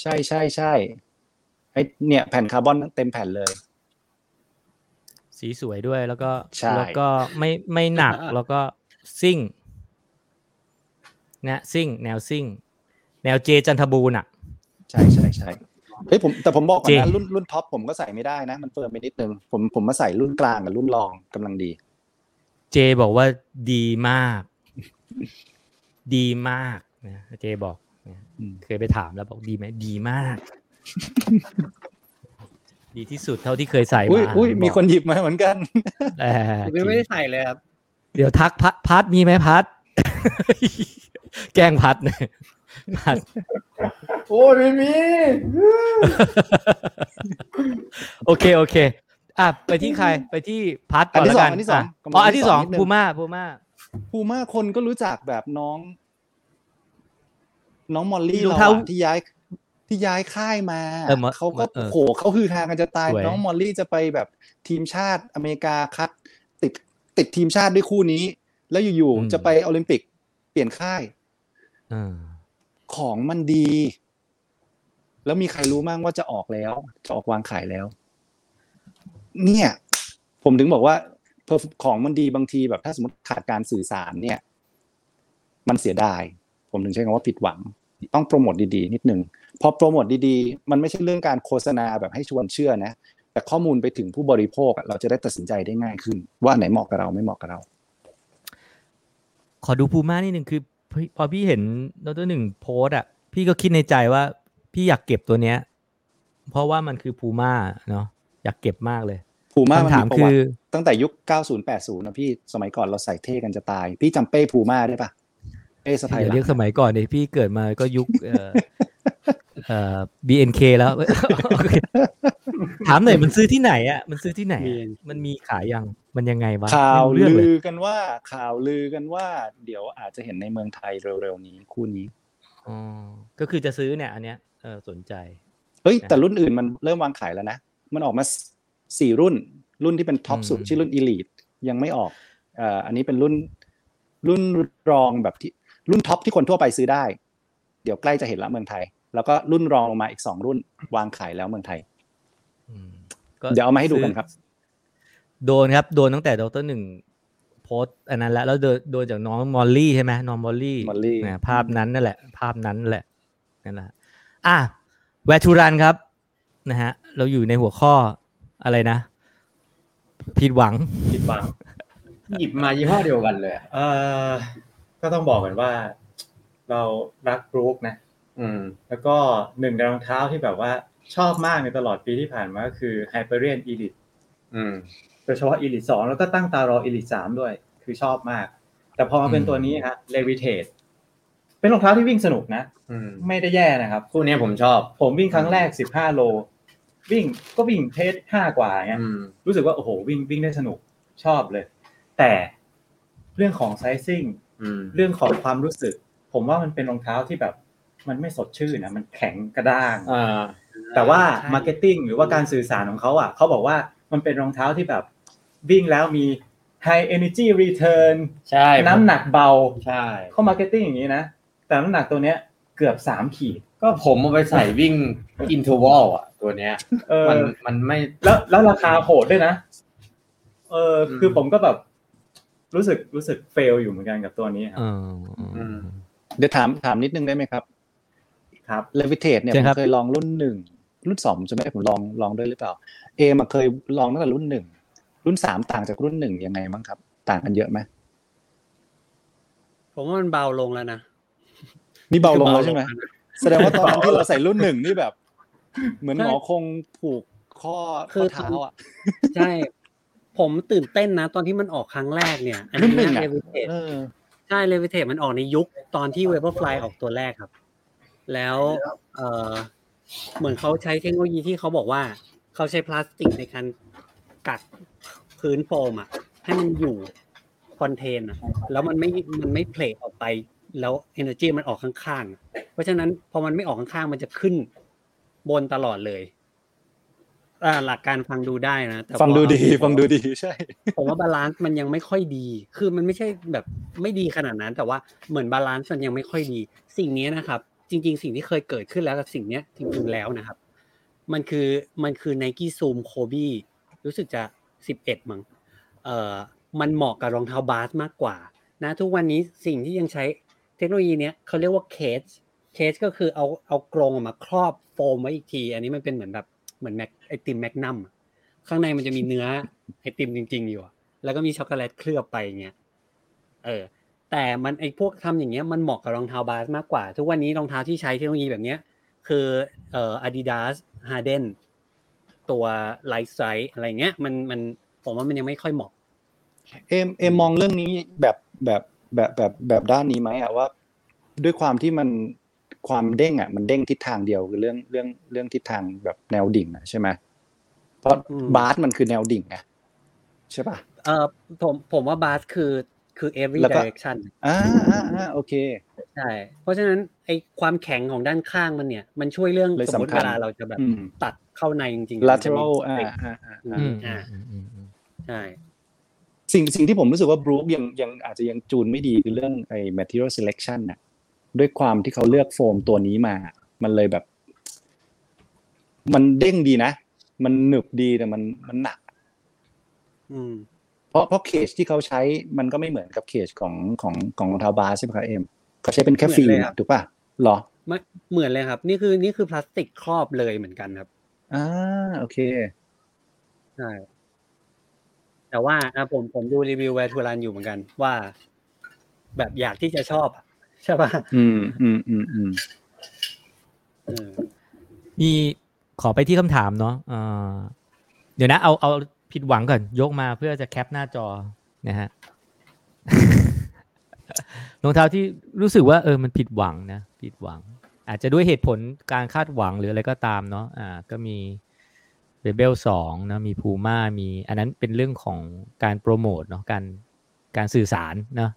Speaker 2: ใช่ใช่ใช่ไอเนี่ย แผ่นคาร์บอนเต็มแผ่นเลย
Speaker 1: สีสวยด้วยแล้วก็
Speaker 2: ใช่
Speaker 1: แล้วก็ไม่ไม่หนักแล้วก็ซิ่งนะซิ่ง แนวซิ่ง แนวเจจันทบูรณ์อะ
Speaker 2: ใช่ใช่ใช่เฮ้ยผมแต่ผมบอกก่อน
Speaker 1: จริง
Speaker 2: นะรุ่นรุ่น top ผมก็ใส่ไม่ได้นะ มัน firm ไปนิดนึงผมผมมาใส่รุ่นกลางกับรุ่นรองกำลังดี
Speaker 1: เจบอกว่าดีมาก ดีมากนะเจบอกนะ
Speaker 2: อืม
Speaker 1: เคยไปถามแล้วบอกดีไหมดีมาก ดีที่สุดเท่าที่เคยใส่
Speaker 2: อุ้ย
Speaker 1: มา
Speaker 2: อุ้ย
Speaker 1: บอก
Speaker 2: มีคนหยิบมาเหมือนกัน
Speaker 1: เออ
Speaker 3: ผมยังไม่ได้ใส่เลยครับ
Speaker 1: เดี๋ยวทักพัดพัดมีไหมพัดแกล้งพัดเนี่ยพัด
Speaker 5: โอ้ยไม่มี
Speaker 1: โอเค โอเค อะไปที่ใครไปที่พัดก่อน
Speaker 2: อันที่
Speaker 1: แล้วกัน
Speaker 2: สองอันที่สองะกำลัง
Speaker 1: อ๋ออันที่สอง
Speaker 2: นิดนึง
Speaker 1: พูม่าพูม่า
Speaker 2: ภูมาคนก็รู้จักแบบน้อง น้องมอลลี่
Speaker 1: รอง
Speaker 2: เรา
Speaker 1: เท้า
Speaker 2: อะที่ย้ายที่ย้ายค่ายมา
Speaker 1: เออมอ
Speaker 2: เขาก็
Speaker 1: เออ
Speaker 2: โหเขาคือทางกันจะตาย
Speaker 1: สวย
Speaker 2: น้องมอลลี่จะไปแบบทีมชาติอเมริกาคัด ติดติดทีมชาติด้วยคู่นี้ แล้วอยู่ๆจะไปโอลิมปิกเปลี่ยนค่าย
Speaker 1: อ่า
Speaker 2: ของมันดี แล้วมีใครรู้มั่งว่าจะออกแล้ว จะออกวางขายแล้ว เนี่ย ผมถึงบอกว่าของมันดีบางทีแบบ ถ้าสมมติขาดการสื่อสารเนี่ย มันเสียดาย ผมถึงใช้คำว่าผิดหวัง ต้องโปรโมทดีๆ นิดนึงพอโปรโมทดีๆ มันไม่ใช่เรื่องการโฆษณาแบบให้ชวนเชื่อนะ แต่ข้อมูลไปถึงผู้บริโภคเราจะได้ตัดสินใจได้ง่ายขึ้น ว่าไหนเหมาะกับเราไม่เหมาะกับเรา
Speaker 1: ขอดูพูม่านิดหนึ่งคือ พอพี่เห็นดรหนึ่งโพสอะ พี่ก็คิดในใจว่า พี่อยากเก็บตัวเนี้ย เพราะว่ามันคือพูม่าเนาะ อยากเก็บมากเลย
Speaker 2: ภูมามัน
Speaker 1: คำถาม
Speaker 2: มีประ
Speaker 1: คื
Speaker 2: วั
Speaker 1: อ
Speaker 2: ติตั้งแต่ยุค 90 80 นะพี่สมัยก่อนเราใส่เท่กันจะตาย พี่จำเป้ภูมาได้ปะเป้สะพาย
Speaker 1: อย่า
Speaker 2: หลั
Speaker 1: เรีย
Speaker 2: ง
Speaker 1: กสมัยก่อนเลยพี่เกิดมาก็ยุคเอ่อเอ่อ BNK แล้ว ถามหน่อยมันซื้อที่ไหนอะมันซื้อที่ไหนอะ
Speaker 3: BNK
Speaker 1: มันมีขายยังมันยังไงวะ
Speaker 2: ข่าว
Speaker 1: ไม่รู้เรื่องเล
Speaker 2: ลื
Speaker 1: ย
Speaker 2: อกันว่า ข่าวลือกันว่า เดี๋ยวอาจจะเห็นในเมืองไทยเร็วๆนี้คู่นี้
Speaker 1: อ๋อก็คือจะซื้อเนี่ย อันเนี้ยเออสนใจ
Speaker 2: เฮ้ยแต่รุ่นอื่นมันเริ่มวางขายแล้วนะ มันออกมาสี่รุ่น รุ่นที่เป็น top สุด
Speaker 1: อืม
Speaker 2: ชื่อรุ่น Elite ยังไม่ออกเอ่ออันนี้เป็นรุ่นรุ่นรองแบบที่รุ่น top ที่คนทั่วไปซื้อได้ เดี๋ยวใกล้จะเห็นละเมืองไทย แล้วก็รุ่นรองลงมาอีกสองรุ่นวางขายแล้วเมืองไทย
Speaker 1: อืมก็
Speaker 2: เดี๋ยวเอามาให้ดูกันครับ
Speaker 1: โดนครับ โดนตั้งแต่ดรหนึ่งโพสต์อันนั้นแล้วแล้วโดนโดนจากน้องมอลลี่ใช่ไหมน้องมอลลี่
Speaker 2: Molly
Speaker 1: นะภาพนั้นนั่นแหละ ภาพนั้นแหละนั่นแหละอะแวทูรันครับ นะฮะ เราอยู่ในหัวข้ออะไรนะ ผิดหวัง
Speaker 4: ผิดหวัง
Speaker 6: หยิบมายี่ห้อเดียวกันเลยอะ
Speaker 4: เอ่อก็ต้องบอกกันว่า เรารักบรูคนะ
Speaker 6: อืม
Speaker 4: แล้วก็หนึ่งในรองเท้าที่แบบว่าชอบมากในตลอดปีที่ผ่านมาก็คือ Hyperion Elite
Speaker 6: อืม
Speaker 4: โดยเฉพาะ Elite 2 แล้วก็ตั้งตารอ Elite 3 ด้วย คือชอบมาก แต่พอมาเป็น
Speaker 1: อืม
Speaker 4: ตัวนี้ฮะ Levitate เป็นรองเท้าที่วิ่งสนุกนะ
Speaker 6: อืม
Speaker 4: ไม่ได้แย่นะครับ
Speaker 6: คู่เนี้ยผมชอบ
Speaker 4: ผมวิ่งครั้งแรก 15 โล วิ่งก็วิ่งเพจห้ากว่าเงี้ย
Speaker 6: อืม
Speaker 4: รู้สึกว่าโอ้โหวิ่งวิ่งได้สนุกชอบเลย แต่เรื่องของไซซิ่ง
Speaker 6: อืม
Speaker 4: เรื่องของความรู้สึก ผมว่ามันเป็นรองเท้าที่แบบ มันไม่สดชื่นนะมันแข็งกระด้าง
Speaker 6: อ่า
Speaker 4: แต่ว่า
Speaker 3: ใช่
Speaker 4: marketing หรือว่าการสื่อสารของเขาอะเขาบอกว่ามันเป็นรองเท้าที่แบบวิ่งแล้วมี high energy return
Speaker 6: ใช่
Speaker 4: น้ำหนักเบา
Speaker 6: ใช่
Speaker 4: เขา marketing อย่างนี้นะ แต่น้ำหนักตัวเนี้ยเกือบสามขีด
Speaker 6: ก็ผมเอาไปใส่วิ่ง interval อะ ตัวเนี้ย
Speaker 4: เออ
Speaker 6: มันมันไม่
Speaker 4: แล้วแล้วราคาโหดด้วยนะ เออ
Speaker 6: อืม
Speaker 4: คือผมก็แบบ รู้สึกรู้สึก fail อยู่เหมือนกันกับตัวนี้ครั
Speaker 1: เอบอ
Speaker 6: อืม
Speaker 2: เดี๋ยวถามถามนิดนึงได้ไหมครับ
Speaker 4: ครับ
Speaker 2: เลวิเท e เนี่ย
Speaker 1: เชิ
Speaker 2: ผ
Speaker 1: ญ
Speaker 2: ม
Speaker 1: ครับ
Speaker 2: เคยลองรุ่นหนึ่งรุ่นสองผมจะไม่ได้ผมลองลองด้วยหรือเปล่า เอมาเคยลองตั้งแต่รุ่นหนึ่งรุ่นสามต่างจากรุ่นหนึ่งยังไงบ้างครับ ต่างกันเยอะไหม
Speaker 3: ผมว่ามันเบาลงแล้วนะ
Speaker 2: นี่เบาลงแล้วใช่ไหม
Speaker 3: เบาลง
Speaker 2: แสดงว่าตอนนั้นที่เราใส่รุ่นหนึ่งนี่แบบ เหมือน
Speaker 3: ใช่
Speaker 2: หมอคงผูกข้อ
Speaker 3: คื
Speaker 2: ข้อ
Speaker 3: อ
Speaker 2: เท้าอะ
Speaker 3: ใช่ ผมตื่นเต้นนะ ตอนที่มันออกครั้งแรกเนี่ย อัน
Speaker 2: รุ่
Speaker 3: นี้
Speaker 2: นหนึ่ง
Speaker 3: นะ
Speaker 2: อะ
Speaker 3: เลวิเท
Speaker 2: เออ
Speaker 3: ใช่ Levitate มันออกในยุคตอนที่เวเ e อร์ฟลายออกตัวแรกครับ แล้วเออเหมือนเขาใช้เทคโนโลยีที่เขาบอกว่า เขาใช้พลาสติกในการกัดพื้นโฟมอะ ให้มันอยู่ contain อะ แล้วมันไม่มันไม่ spread ออกไปแล้ว energy มันออกข้างๆอะเพราะฉะนั้นพอมันไม่ออกข้างๆ มันจะขึ้น บนตลอดเลยอ่าหลักการฟังดูได้นะแต่
Speaker 2: ฟังดูดี
Speaker 3: พอ
Speaker 2: ฟังดูดีใช่
Speaker 3: ผมว่า balance มันยังไม่ค่อยดี คือมันไม่ใช่แบบไม่ดีขนาดนั้น แต่ว่าเหมือน balance มันยังไม่ค่อยดี สิ่งนี้นะครับ จริง ๆ สิ่งที่เคยเกิดขึ้นแล้วกับสิ่งเนี้ยจริงๆแล้วนะครับ มันคือมันคือ n นกี้ซูมโคบีรู้สึกจะสิบเอ็ดมั้งเอ่อมันเหมาะกับรองเท้าบาสมากกว่า นะ ทุกวันนี้สิ่งที่ยังใช้เทคโนโลยีเนี้ยเขาเรียกว่าเคสเคสก็คือเอาเอากรงออกมาครอบ โฟมไว้อีกที อันนี้มันเป็นเหมือนแบบเหมือนแมกไอติม Magnum ข้างในมันจะมีเนื้อไอติมจริง ๆ อยู่แล้วก็มีช็อกโกแลตเคลือบไปเงี้ยเออ แต่มันไอพวกทำอย่างเงี้ยมันเหมาะกับรองเท้าบาสมากกว่า ทุกวันนี้รองเท้าที่ใช้เทคโนโลยีแบบเนี้ย คือเอ่อ Adidas Harden ตัว Lightstrike อะไรเงี้ย มันมันผมว่ามันยังไม่ค่อยเหมาะ
Speaker 2: เอ็มเอ็มมองเรื่องนี้แบบแบบแบบแบบแบบด้านนี้ไหมอะว่า ด้วยความที่มัน ความเด้งอะมันเด้งทิศทางเดียวคือเรื่องเรื่องเรื่องทิศทางแบบแนวดิ่งอะใช่ไหมเพราะ
Speaker 3: อืม
Speaker 2: บาสมันคือแนวดิ่งไงใช่ป่ะ
Speaker 3: เออผมผมว่าบาสคือคือ every
Speaker 2: แล้วก็
Speaker 3: direction
Speaker 2: อ่าอ่าอ่าโอเค
Speaker 3: ใช่เพราะฉะนั้นไอความแข็งของด้านข้างมันเนี่ย มันช่วยเรื่อง
Speaker 2: เลย
Speaker 3: สมมติ
Speaker 2: สำคัญ
Speaker 3: เวลาเราจะแบบ
Speaker 2: อืม
Speaker 3: ตัดเข้าในจริงๆ
Speaker 2: lateral
Speaker 3: มัน
Speaker 2: อ่า
Speaker 3: จะมี
Speaker 2: อ่าอ่า
Speaker 3: อื
Speaker 2: อ่า
Speaker 1: อืม
Speaker 3: อ่า
Speaker 1: อืมอืมอืม
Speaker 3: ใช่
Speaker 2: สิ่งสิ่งที่ผมรู้สึกว่าบรูคยังยังอาจจะยังจูนไม่ดีคือเรื่องไอ้ material selection น่ะ ด้วยความที่เขาเลือกโฟมตัวนี้มา มันเลยแบบ มันเด้งดีนะ มันหนึบดีแต่มันมันหนัก
Speaker 3: อืม
Speaker 2: เพราะเพราะ cage ที่เขาใช้มันก็ไม่เหมือนกับ cage ของของของรองเท้าบาสใช่ไหมครับเอ็มเขาใช้เป็นแค่
Speaker 3: เหมือน
Speaker 2: ฟิล์ม
Speaker 3: เลย
Speaker 2: อะครั
Speaker 3: บ
Speaker 2: ถูกป่ะหรอ
Speaker 3: ไม่เหมือนเลยครับ นี่คือนี่คือพลาสติกครอบเลยเหมือนกันครับ
Speaker 2: อ่าโอเค
Speaker 3: ใช่แต่ว่าอะผมผมดูรีวิว Where to Run อยู่เหมือนกันว่า แบบอยากที่จะชอบอะ ใช่ป่ะ
Speaker 2: อืมอืมอืมอืม
Speaker 3: เออ
Speaker 1: มีขอไปที่คำถามเนาะเอ่อเดี๋ยวนะ เอาเอาผิดหวังก่อน ยกมาเพื่อจะแคปหน้าจอนะฮะรองเท้าที่รู้สึกว่าเออมันผิดหวังนะผิดหวัง อาจจะด้วยเหตุผลการคาดหวังหรืออะไรก็ตามเนาะอ่า ก็มีเรเบลสองนะมีพูม่ามี อันนั้นเป็นเรื่องของการโปรโมทเนาะการการสื่อสารเนาะ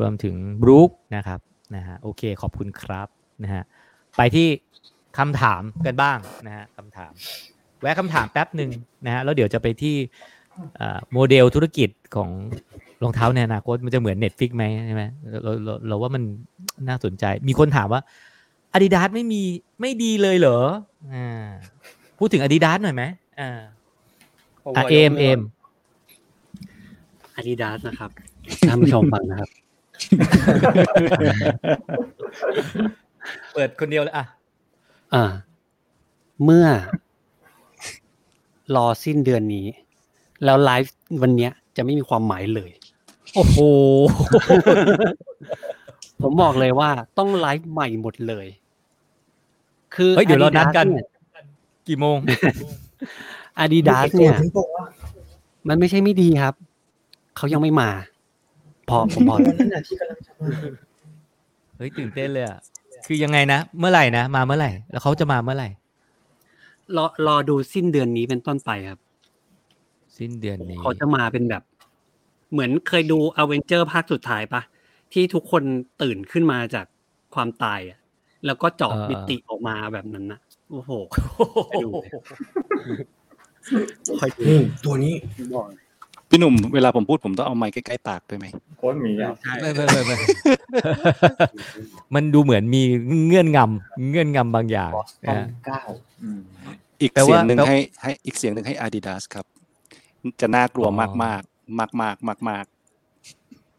Speaker 1: รวมถึงบรูคนะครับ นะฮะโอเคขอบคุณครับนะฮะไปที่คำถามกันบ้างนะฮะคำถาม แวะคำถามแป๊บหนึ่งนะฮะแล้วเดี๋ยวจะไปที่เอ่อโมเดลธุรกิจของรองเท้าในอนาคตมันจะเหมือน Netflix ไหมใช่ไหมเราเราเราว่ามันน่าสนใจ มีคนถามว่า Adidas ไม่มีไม่ดีเลยเหรออ่าพูดถึง Adidas หน่อยไหมอ่า
Speaker 3: ผม
Speaker 1: อะ
Speaker 3: ข
Speaker 1: เอม
Speaker 3: ยก
Speaker 1: เอ
Speaker 3: มื
Speaker 1: ม
Speaker 3: อาดิดาสนะครับท่านผู้ชมฟังนะครับ
Speaker 1: เปิดคนเดียวเลยอะ
Speaker 3: อ่า เมื่อ รอสิ้นเดือนนี้ แล้วไลฟ์วันเนี้ย จะไม่มีความหมายเลย
Speaker 1: โอ้โห
Speaker 3: ผมบอกเลยว่าต้องไลฟ์ใหม่หมดเลย คือ
Speaker 1: เฮ้ยเดี๋ยวเรานัดกัน
Speaker 3: Adidas
Speaker 1: กี่โมง
Speaker 3: อาดิดาสเนี่ย
Speaker 5: ถึงบอกว่า
Speaker 3: มันไม่ใช่ไม่ดีครับ เขายังไม่มา พอผมบอก
Speaker 5: วันนั้นน่ะที่กำลังจะมา
Speaker 1: เฮ้ยตื่นเต้นเลยอะคือยังไงนะ เมื่อไหร่นะ มาเมื่อไหร่ แล้วเขาจะมาเมื่อไหร่
Speaker 3: รอรอดูสิ้นเดือนนี้เป็นต้นไปครับ
Speaker 1: สิ้นเดือนนี้
Speaker 3: เขาจะมาเป็นแบบ เหมือนเคยดูอเวนเจอร์ภาคสุดท้ายปะที่ทุกคนตื่นขึ้นมาจากความตายอะ แล้วก็เจาะมิติออกมาแบบนั้นนะโอ้โหไปดูเลยคอยดู
Speaker 6: นี่ตัวนี้
Speaker 3: บอกเลย
Speaker 2: พี่หนุ่มเวลาผมพูดผมต้องเอาไมค์ใกล้ๆปากด้วยไหม
Speaker 4: โค้ดหมีอะ
Speaker 3: ใช่
Speaker 1: ไม่ไม่ไม่ไม่มันดูเหมือนมีเงื่อนงำเงื่อนงำบางอย่าง
Speaker 6: บอสตัน
Speaker 1: นะ
Speaker 6: เก้า
Speaker 4: อืม
Speaker 2: อีก
Speaker 1: แปล
Speaker 2: เสีย
Speaker 1: ว่าง
Speaker 2: หนึ่ง
Speaker 1: แปล
Speaker 2: ให้ให้อีกเสียงหนึ่งให้ Adidas ครับ จะน่ากลัว
Speaker 1: อ๋อ
Speaker 2: มากมากมากมากมากมาก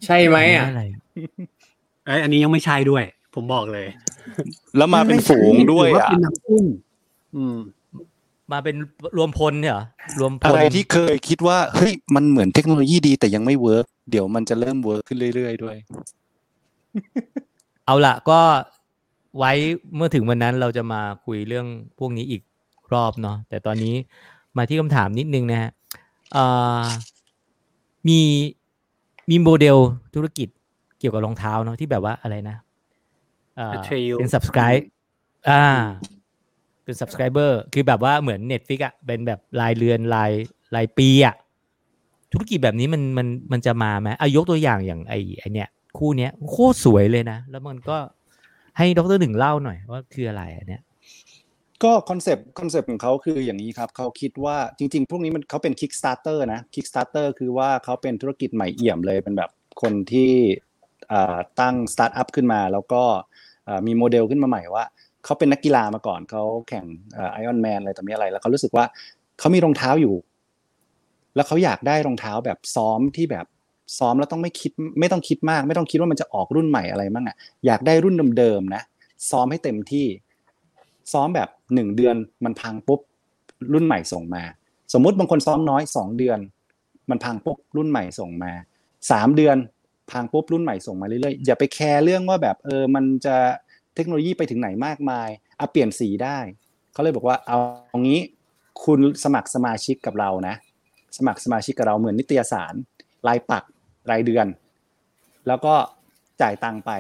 Speaker 6: ใช่ไหมอะ
Speaker 1: อะไร
Speaker 3: ไอยอันนี้ยังไม่ใช่ด้วย ผมบอกเลย
Speaker 2: ๆแล้วมาเป็นฝูงด้วย
Speaker 3: ถืว่า
Speaker 2: อะ
Speaker 3: เป็นน้ำอุ้มอื ม
Speaker 1: มาเป็นรวมพลเนี่ยเหรอรวมพล
Speaker 2: อะไรที่เคยคิดว่าเฮ้ยมันเหมือนเทคโนโลยีดีแต่ยังไม่เวิร์กเดี๋ยวมันจะเริ่มเวิร์กขึ้นเรื่อยๆด้วย
Speaker 1: เอาละก็ไว้เมื่อถึงวันนั้นเราจะมาคุยเรื่องพวกนี้อีกรอบเนาะแต่ตอนนี้มาที่คำถามนิดนึงนะฮะเอ่อมีมีโมเดลธุรกิจเกี่ยวกับรองเท้าเนาะที่แบบว่าอะไรนะเอ่อ
Speaker 3: Atreyu
Speaker 1: เป็น subscribe อ่า เป็น subscriber คือแบบว่าเหมือน Netflix อะเป็นแบบรายเดือนรายรายปีอะธุรกิจแบบนี้มันมันมันจะมาไหมอายกตัวอย่างอย่างไอไอเนี้ยคู่เนี้ยโคตรสวยเลยนะ แล้วมันก็ให้ดรหนึ่งเล่าหน่อยว่าคืออะไรอันเนี้ย
Speaker 2: ก็คอนเซปต์คอนเซปต์ของเขาคืออย่างนี้ครับเขาคิดว่าจริง ๆ พวกนี้มันเขาเป็น Kickstarter นะ Kickstarter คือว่าเขาเป็นธุรกิจใหม่เอี่ยมเลยเป็นแบบคนที่ตั้งสตาร์ทอัพขึ้นมา แล้วก็มีโมเดลขึ้นมาใหม่ว่า เขาเป็นนักกีฬามาก่อนเขาแข่งไอออนแมนอะไรต่อมีอะไร แล้วเขารู้สึกว่าเขามีรองเท้าอยู่ แล้วเขาอยากได้รองเท้าแบบซ้อมที่แบบซ้อมแล้วต้องไม่คิดไม่ต้องคิดมาก ไม่ต้องคิดว่ามันจะออกรุ่นใหม่อะไรมั่งอะอยากได้รุ่นเดิมๆนะซ้อมให้เต็มที่ ซ้อมแบบหนึ่งเดือนมันพังปุ๊บรุ่นใหม่ส่งมา สมมุติบางคนซ้อมน้อยสองเดือน มันพังปุ๊บรุ่นใหม่ส่งมาสามเดือนพังปุ๊บรุ่นใหม่ส่งมาเรื่อยๆอย่าไปแคร์เรื่องว่าแบบเออมันจะ เทคโนโลยีไปถึงไหนมากมายเอาเปลี่ยนสีได้เขาเลยบอกว่าเอาเอางี้คุณสมัครสมาชิกกับเรานะ สมัครสมาชิกกับเราเหมือนนิตยสารรายปักษ์รายเดือน แล้วก็จ่ายตังค์ไป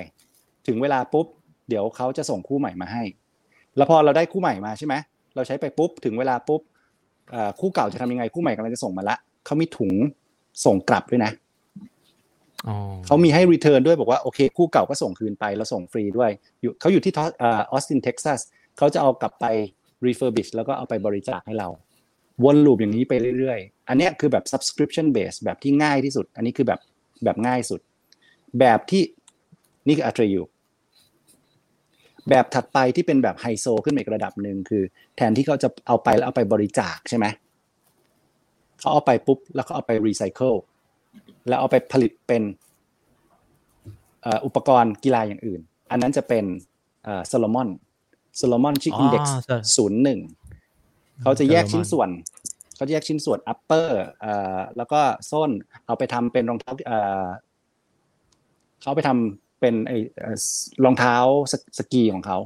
Speaker 2: ถึงเวลาปุ๊บ เดี๋ยวเขาจะส่งคู่ใหม่มาให้ แล้วพอเราได้คู่ใหม่มาใช่ไหมเราใช้ไปปุ๊บถึงเวลาปุ๊บคู่เก่าจะทำยังไงคู่ใหม่กำลังจะส่งมาละเขามีถุงส่งกลับด้วยนะ เขามีให้ return ด้วยบอกว่าโอเคคู่เก่าก็ส่งคืนไปแล้วส่งฟรีด้วยอยู่เขาอยู่ที่ทอออสตินเท็กซัสเขาจะเอากลับไป refurbish แล้วก็เอาไปบริจาคให้เรา วนลูปอย่างนี้ไปเรื่อยๆ อันนี้คือแบบ subscription base แบบที่ง่ายที่สุด อันนี้คือแบบแบบง่ายสุด แบบที่นี่คือ Atreyu แบบถัดไปที่เป็นแบบไฮโซขึ้นอีกระดับหนึ่งคือ แทนที่เขาจะเอาไปแล้วเอาไปบริจาคใช่ไหมเขาเอาไปปุ๊บแล้วเขาเอาไปรีไซเคิล แล้วเอาไปผลิตเป็นเอ่ออุปกรณ์กีฬาอย่างอื่น อันนั้นจะเป็นโซโลมอนโซโลมอนชื่อ index ศูนย์หนึ่งเขาจะแยกชิ้นส่วนเขาจะแยกชิ้นส่วน upper เอ่อแล้วก็ส้นเอาไปทำเป็นรองเท้าเอ่อเขาไปทำเป็นไอเอ่อรองเท้าสกสกีของเขา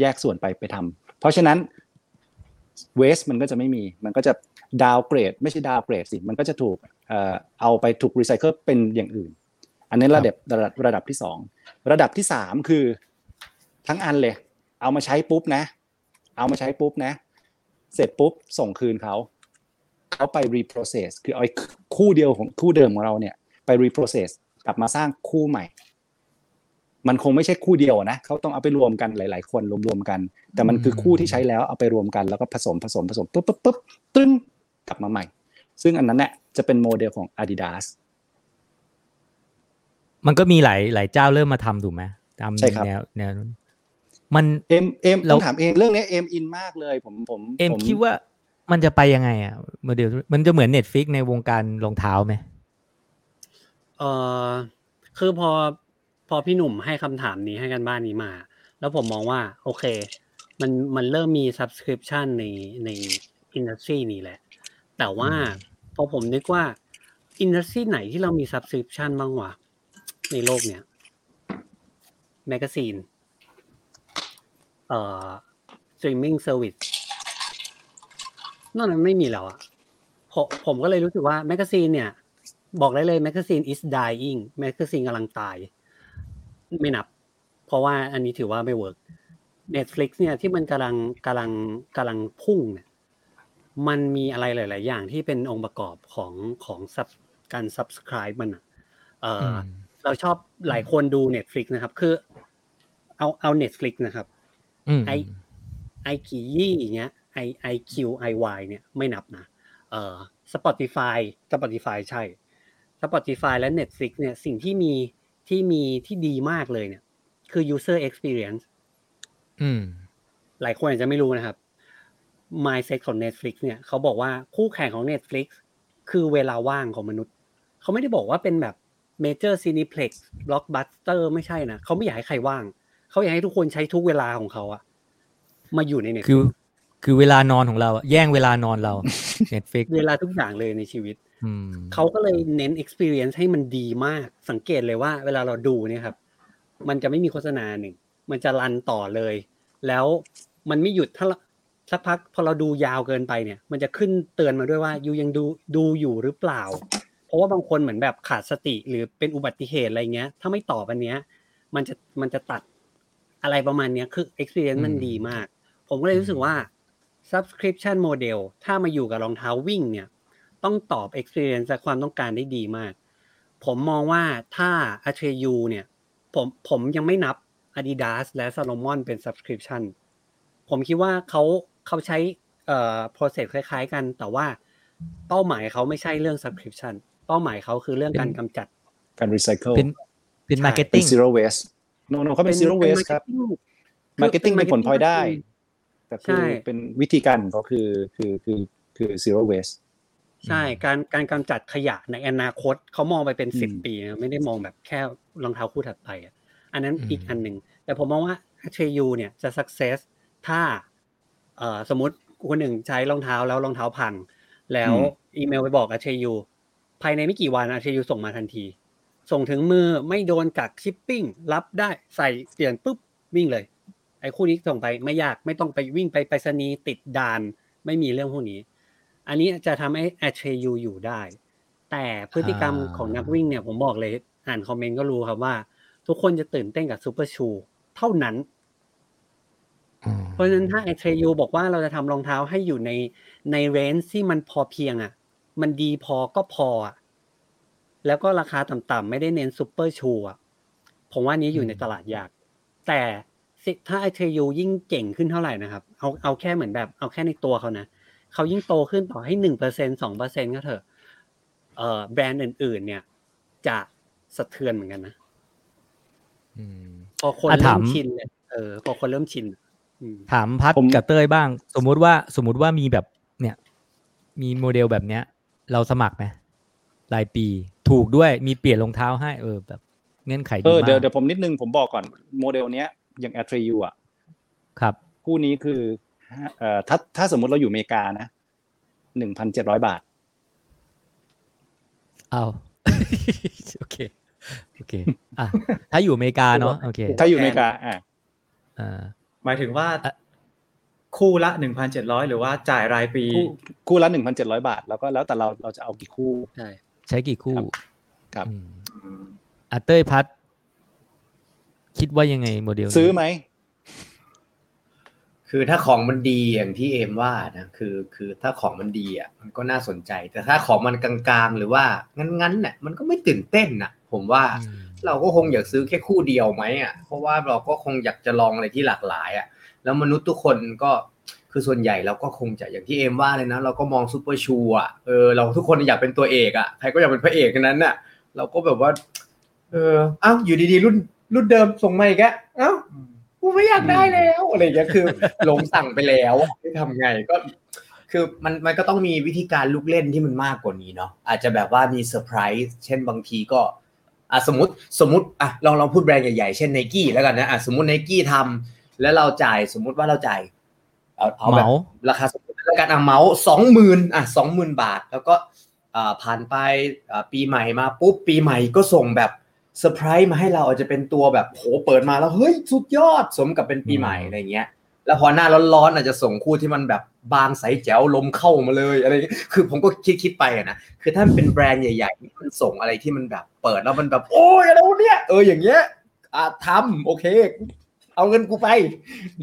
Speaker 2: แยกส่วนไปไปทำเพราะฉะนั้น waste มันก็จะไม่มี มันก็จะ downgrade ไม่ใช่ downgrade สิ มันก็จะถูก เอ่อเอาไปถูกรีไซเคิลเป็นอย่างอื่น อันนี้ระดับระดับระดับที่สองระดับที่สามคือทั้งอันเลย เอามาใช้ปุ๊บนะ เอามาใช้ปุ๊บนะ เสร็จปุ๊บส่งคืนเขาเขาไป reprocess คือเอาไอ้คู่เดียวของคู่เดิมของเราเนี่ยไป reprocess กลับมาสร้างคู่ใหม่ มันคงไม่ใช่คู่เดียวนะเขาต้องเอาไปรวมกันหลาย ๆ คนรวมๆกัน แต่มันคือคู่ที่ใช้แล้วเอาไปรวมกันแล้วก็ผสมผสมผสมปุ๊บปุ๊บปุ๊บตึ้งกลับมาใหม่ ซึ่งอันนั้นเนี่ยจะเป็นโมเดลของ Adidas
Speaker 1: มันก็มีหลายหลายเจ้าเริ่มมาทำถูกไหมตาม
Speaker 2: ใช่ครับ
Speaker 1: แนวแนวนั้นมัน
Speaker 2: เอ็มเอ็ม
Speaker 1: เรา
Speaker 2: ต้องถามเองเรื่องนี้เอ็มอินมากเลยผมผม
Speaker 1: เอ็ม
Speaker 2: ผม
Speaker 1: คิดว่ามันจะไปยังไงอะโมเดลมันจะเหมือน Netflix ในวงการรองเท้าไหม
Speaker 3: เออคือพอพอพี่หนุ่มให้คำถามนี้ให้การบ้านนี้มา แล้วผมมองว่า โอเค มันมันเริ่มมี subscription ในใน industry นี้แหละ แต่ว่าพอผมนึกว่า industry ไหนที่เรามี subscription บ้างวะ ในโลกเนี้ย magazine เอ่อ streaming service นอกนั้นไม่มีแล้วอะผมผมก็เลยรู้สึกว่า magazine เนี่ย บอกได้เลยแมกกาซีน is dying แมกกาซีนกำลังตาย ไม่นับ เพราะว่าอันนี้ถือว่าไม่ work Netflix เนี่ยที่มันกำลังกำลังกำลังพุ่งเนี่ย มันมีอะไรหลาย ๆ อย่างที่เป็นองค์ประกอบของของ sub การ subscribe มันอะเอออ
Speaker 1: ม
Speaker 3: เราชอบหลายคนดู Netflix นะครับ คือ เอาเอา Netflix นะครับ
Speaker 1: อืม
Speaker 3: ไอ iQIYI อย่างเงี้ยไอ iQIYI เนี่ยไม่นับนะเอ่อ Spotify Spotify ใช่ Spotify และ Netflix เนี่ยสิ่งที่มีที่มีที่ดีมากเลยเนี่ย คือ user experience
Speaker 1: อืม
Speaker 3: หลายคนอาจจะไม่รู้นะครับ mindset ของ Netflix เนี่ยเขาบอกว่าคู่แข่งของ Netflix คือเวลาว่างของมนุษย์ เขาไม่ได้บอกว่าเป็นแบบ major cineplex blockbuster ไม่ใช่นะเขาไม่อยากให้ใครว่าง เขาอยากให้ทุกคนใช้ทุกเวลาของเขาอะมาอยู่ใน Netflix
Speaker 1: คือ คือเวลานอนของเราอะแย่งเวลานอนเรา Netflix
Speaker 3: เวลาทุกอย่างเลยในชีวิต
Speaker 1: อืม
Speaker 3: เขาก็เลยเน้น experience ให้มันดีมาก สังเกตเลยว่า เวลาเราดูเนี่ยครับ มันจะไม่มีโฆษณาหนึ่ง มันจะรันต่อเลย แล้วมันไม่หยุดถ้าเรา สักพักพอเราดูยาวเกินไปเนี่ย มันจะขึ้นเตือนมาด้วยว่ายูยังดูดูอยู่หรือเปล่า เพราะว่าบางคนเหมือนแบบขาดสติหรือเป็นอุบัติเหตุอะไรเงี้ย ถ้าไม่ตอบอันเนี้ย มันจะมันจะตัดอะไรประมาณเนี้ยคือ experience มันดีมาก ผมก็เลยรู้สึกว่า subscription model ถ้ามาอยู่กับรองเท้าวิ่งเนี่ย ต้องตอบ experience และความต้องการได้ดีมาก ผมมองว่าถ้า a t r e u เนี่ยผมผมยังไม่นับ Adidas และ Salomon เป็น subscription ผมคิดว่าเขา เขาใช้เอ่อ process คล้าย ๆ กัน แต่ว่าเป้าหมายเขาไม่ใช่เรื่อง subscription เป้าหมายเขาคือเรื่องการกำจัด
Speaker 2: การรีไซเคิล
Speaker 1: เป็นเป็น
Speaker 3: ใช่
Speaker 2: เป็น
Speaker 1: marketing
Speaker 2: zero waste no no เขาเป็น zero
Speaker 3: ป็
Speaker 2: waste ครับ marketing เป็นผลพลอยได้ แต่คือ
Speaker 3: ใช่
Speaker 2: เป็นวิธีการของเขาคือคือคือคือ zero waste
Speaker 3: ใช่ การการกำจัดขยะในอนาคตเขามองไปเป็น
Speaker 2: อืม
Speaker 3: สิบปีนะไม่ได้มองแบบแค่รองเท้าคู่ถัดไปอะอันนั้น
Speaker 1: อืม
Speaker 3: อีกอันหนึ่ง แต่ผมมองว่าเทรยูเนี่ยจะ success ถ้าเอ่อ สมมติคนหนึ่งใช้รองเท้าแล้วรองเท้าพัง แล้วอีเมลไปบอกอาเทยูภายในไม่กี่วันอาเทยูส่งมาทันที ส่งถึงมือไม่โดนกักชิปปิ้งรับได้ใส่เปลี่ยนปุ๊บวิ่งเลย ไอ้คู่นี้ส่งไปไม่ยากไม่ต้องไปวิ่งไปไปรษณีย์ติดด่านไม่มีเรื่องพวกนี้ อันนี้จะทำให้ Atreyu อยู่ได้ แต่พฤติกรรม
Speaker 1: อ่า
Speaker 3: ของนักวิ่งเนี่ยผมบอกเลยอ่านคอมเมนต์ก็รู้ครับว่า ทุกคนจะตื่นเต้นกับ super shoe เท่านั้น
Speaker 1: อืม
Speaker 3: เพราะฉะนั้นถ้า a t r e u บอกว่าเราจะทำรองเท้าให้อยู่ในใน range ที่มันพอเพียงอะ มันดีพอก็พออะแล้วก็ราคาต่ำๆไม่ได้เน้น super shoe อะผมว่านี้อยู่ในตลาดยาก แต่สิถ้า a t r e u ยิ่งเก่งขึ้นเท่าไหร่นะครับ เอาเอาแค่เหมือนแบบ เอาแค่ในตัวเขานะเขายิ่งโตขึ้นต่อให้หนึ่งเปอร์เซ็นต์สองเปอร์เซ็นต์ก็เถอะเอ่อแบรนด์อื่น ๆ เนี่ย จะสะเทือนเหมือนกันนะ
Speaker 1: อืม
Speaker 3: พอคน
Speaker 1: อะ
Speaker 3: เริ่
Speaker 1: ถาม
Speaker 3: มชินเลยเออพอคนเริ่มชินอืม
Speaker 1: ถามพัด
Speaker 2: ผม
Speaker 1: กับเต้ยบ้าง สมมุติว่าสมมุติว่ามีแบบเนี่ย มีโมเดลแบบเนี้ย เราสมัครไหมรายปีถูกด้วยมีเปลี่ยนรองเท้าให้เออแบบเงื่อนไข
Speaker 2: เอ
Speaker 1: ดี
Speaker 2: อ
Speaker 1: มา
Speaker 2: เดี๋ยว
Speaker 1: ก
Speaker 2: เดี๋ยวผมนิดนึงผมบอกก่อนโมเดลเนี้ยอย่าง a t r e u อะ
Speaker 1: ครับ
Speaker 2: คู่นี้คือเอ่อถ้าถ้าสมมุติเราอยู่อเมริกานะหนึ่งพันเจ็ดร้อยบาท
Speaker 1: เอาโอเคโอเคอะถ้าอยู่อเมริกาเนาะโอเค
Speaker 2: ถ้าอยู่อเมริกาอ่า
Speaker 1: อ่า
Speaker 4: หมายถึงว่า
Speaker 1: อะ
Speaker 4: คู่ละหนึ่งพันเจ็ดร้อยหรือว่าจ่ายรายปี
Speaker 2: คู่คู่ละหนึ่งพันเจ็ดร้อยบาท แล้วก็แล้วแต่เราเราจะเอากี่คู่
Speaker 3: ใช่
Speaker 1: ใช้กี่คู่
Speaker 2: ครับ
Speaker 1: อืมอะเต้ยพัดคิดว่ายังไงโมเดลนี้
Speaker 2: ซื้อไหม
Speaker 6: คือถ้าของมันดีอย่างที่เอมว่านะคือคือถ้าของมันดีอะมันก็น่าสนใจ แต่ถ้าของมันกลางๆ หรือว่างั้นๆน่ะมันก็ไม่ตื่นเต้นน่ะผมว่า
Speaker 1: อืม
Speaker 6: เราก็คงอยากซื้อแค่คู่เดียวไหมอะเพราะว่าเราก็คงอยากจะลองอะไรที่หลากหลายอะแล้วมนุษย์ทุกคนก็คือส่วนใหญ่เราก็คงจะอย่างที่เอมว่าเลยนะ เราก็มอง super shoe อะเออเราทุกคนอยากเป็นตัวเอกอะใครก็อยากเป็นพระเอกกันนั้นน่ะ เราก็แบบว่า เอออ้าวอยู่ดีๆรุ่นรุ่นเดิมส่งมาอีกแล้วเอ้ากูไม่อยากได้แล้วอะไรอย่างเงี้ยคือลงสั่งไปแล้วไม่ทำไงก็คือมันมันก็ต้องมีวิธีการลูกเล่นที่มันมากกว่านี้เนาะอาจจะแบบว่ามีเซอร์ไพรส์เช่นบางทีก็ อะสมมติสมมติอะลองลองพูดแบรนด์ใหญ่ๆ เช่นไนกี้แล้วกันนะอะสมมติไนกี้ทำแล้วเราจ่ายสมมุติว่าเราจ่ายเอาเอาแบบ
Speaker 1: เหมา
Speaker 6: ราคาสมมติแล้วกันอะเหมาสองหมื่นอะสองหมื่นบาท แล้วก็อ่าผ่านไปอ่าปีใหม่มาปุ๊บปีใหม่ก็ส่งแบบเซอร์ไพรส์มาให้เราอาจจะเป็นตัวแบบโหเปิดมาแล้วเฮ้ยสุดยอดสมกับเป็นปีใหม่อะไรเงี้ย แล้วพอหน้าร้อนๆอาจจะส่งคู่ที่มันแบบบางใสแจ๋วลมเข้ามาเลยอะไรอย่างเงี้ยคือผมก็คิดคิดๆไปอะนะคือถ้ามันเป็นแบรนด์ใหญ่ๆที่มันส่งอะไรที่มันแบบเปิดแล้วมันแบบ โอ้ยอะไรวะเนี่ยเอออย่างเงี้ยอะทำโอเค
Speaker 3: เอาเงินกูไป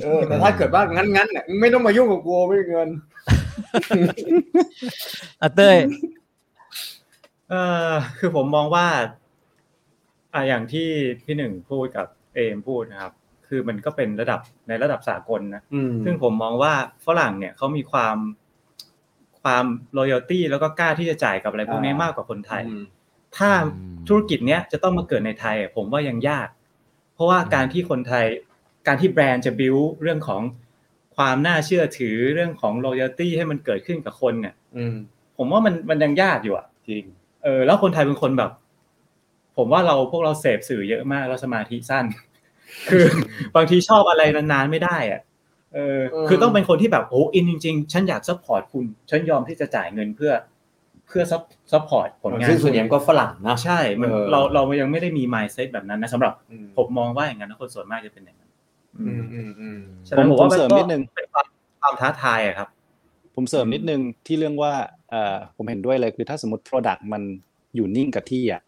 Speaker 3: เออ แต่ถ้าเกิดว่างั้นงั้นๆน่ะไม่ต้องมายุ่งกับกูไม่มีเงิน
Speaker 1: อะเต้ย
Speaker 4: เออคือผมมองว่า อ่าอย่างที่พี่หนึ่งพูดกับเอมพูดนะครับ คือมันก็เป็นระดับในระดับสากลนะ
Speaker 3: อืม
Speaker 4: ซึ่งผมมองว่าฝรั่งเนี่ยเขามีความความ loyalty แล้วก็กล้าที่จะจ่ายกับอะไรพวกนี้
Speaker 3: อ่าม
Speaker 4: มากกว่าคนไทย
Speaker 3: อืม
Speaker 4: ถ้า
Speaker 1: อืม
Speaker 4: ธุรกิจเนี้ยจะต้องมาเกิดในไทยอะผมว่ายังยาก เพราะว่าการที่คนไทย การที่แบรนด์จะ build เรื่องของความน่าเชื่อถือเรื่องของ loyalty ให้มันเกิดขึ้นกับคนเนี่ย
Speaker 3: อืม
Speaker 4: ผมว่ามันมันยังยากอยู่อะ
Speaker 3: จริง
Speaker 4: เออแล้วคนไทยเป็นคนแบบ ผมว่าเราพวกเราเสพสื่อเยอะมากแล้วสมาธิสั้น คือบางทีชอบอะไรนานๆไม่ได้อะเออ
Speaker 3: เออ
Speaker 4: คือต้องเป็นคนที่แบบโอ้อินจริงๆ ฉันอยาก support คุณฉันยอมที่จะจ่ายเงินเพื่อ เพื่อซัพ support ผลงาน
Speaker 3: ซึ่งส่วนใหญ่ก็ฝรั่งนะ
Speaker 4: ใช่มัน
Speaker 3: เออ
Speaker 4: เราเรายังไม่ได้มี mindset แบบนั้นนะสำหรับ
Speaker 3: อืม
Speaker 4: ผมมองว่าอย่างนั้นนะคนส่วนมากจะเป็นอย่างนั้น
Speaker 3: อืมอืมอืม
Speaker 4: ฉะนั้น
Speaker 2: ผม
Speaker 4: ผมว่า
Speaker 2: ผมเสริม
Speaker 4: ก็
Speaker 2: นิดนึง
Speaker 4: เป็นความความท้าทายอะครับ
Speaker 2: ผมเสริมนิดนึงที่เรื่องว่าเอ่อผมเห็นด้วยเลยคือถ้าสมมติ Product มันอยู่นิ่งกับที่อะ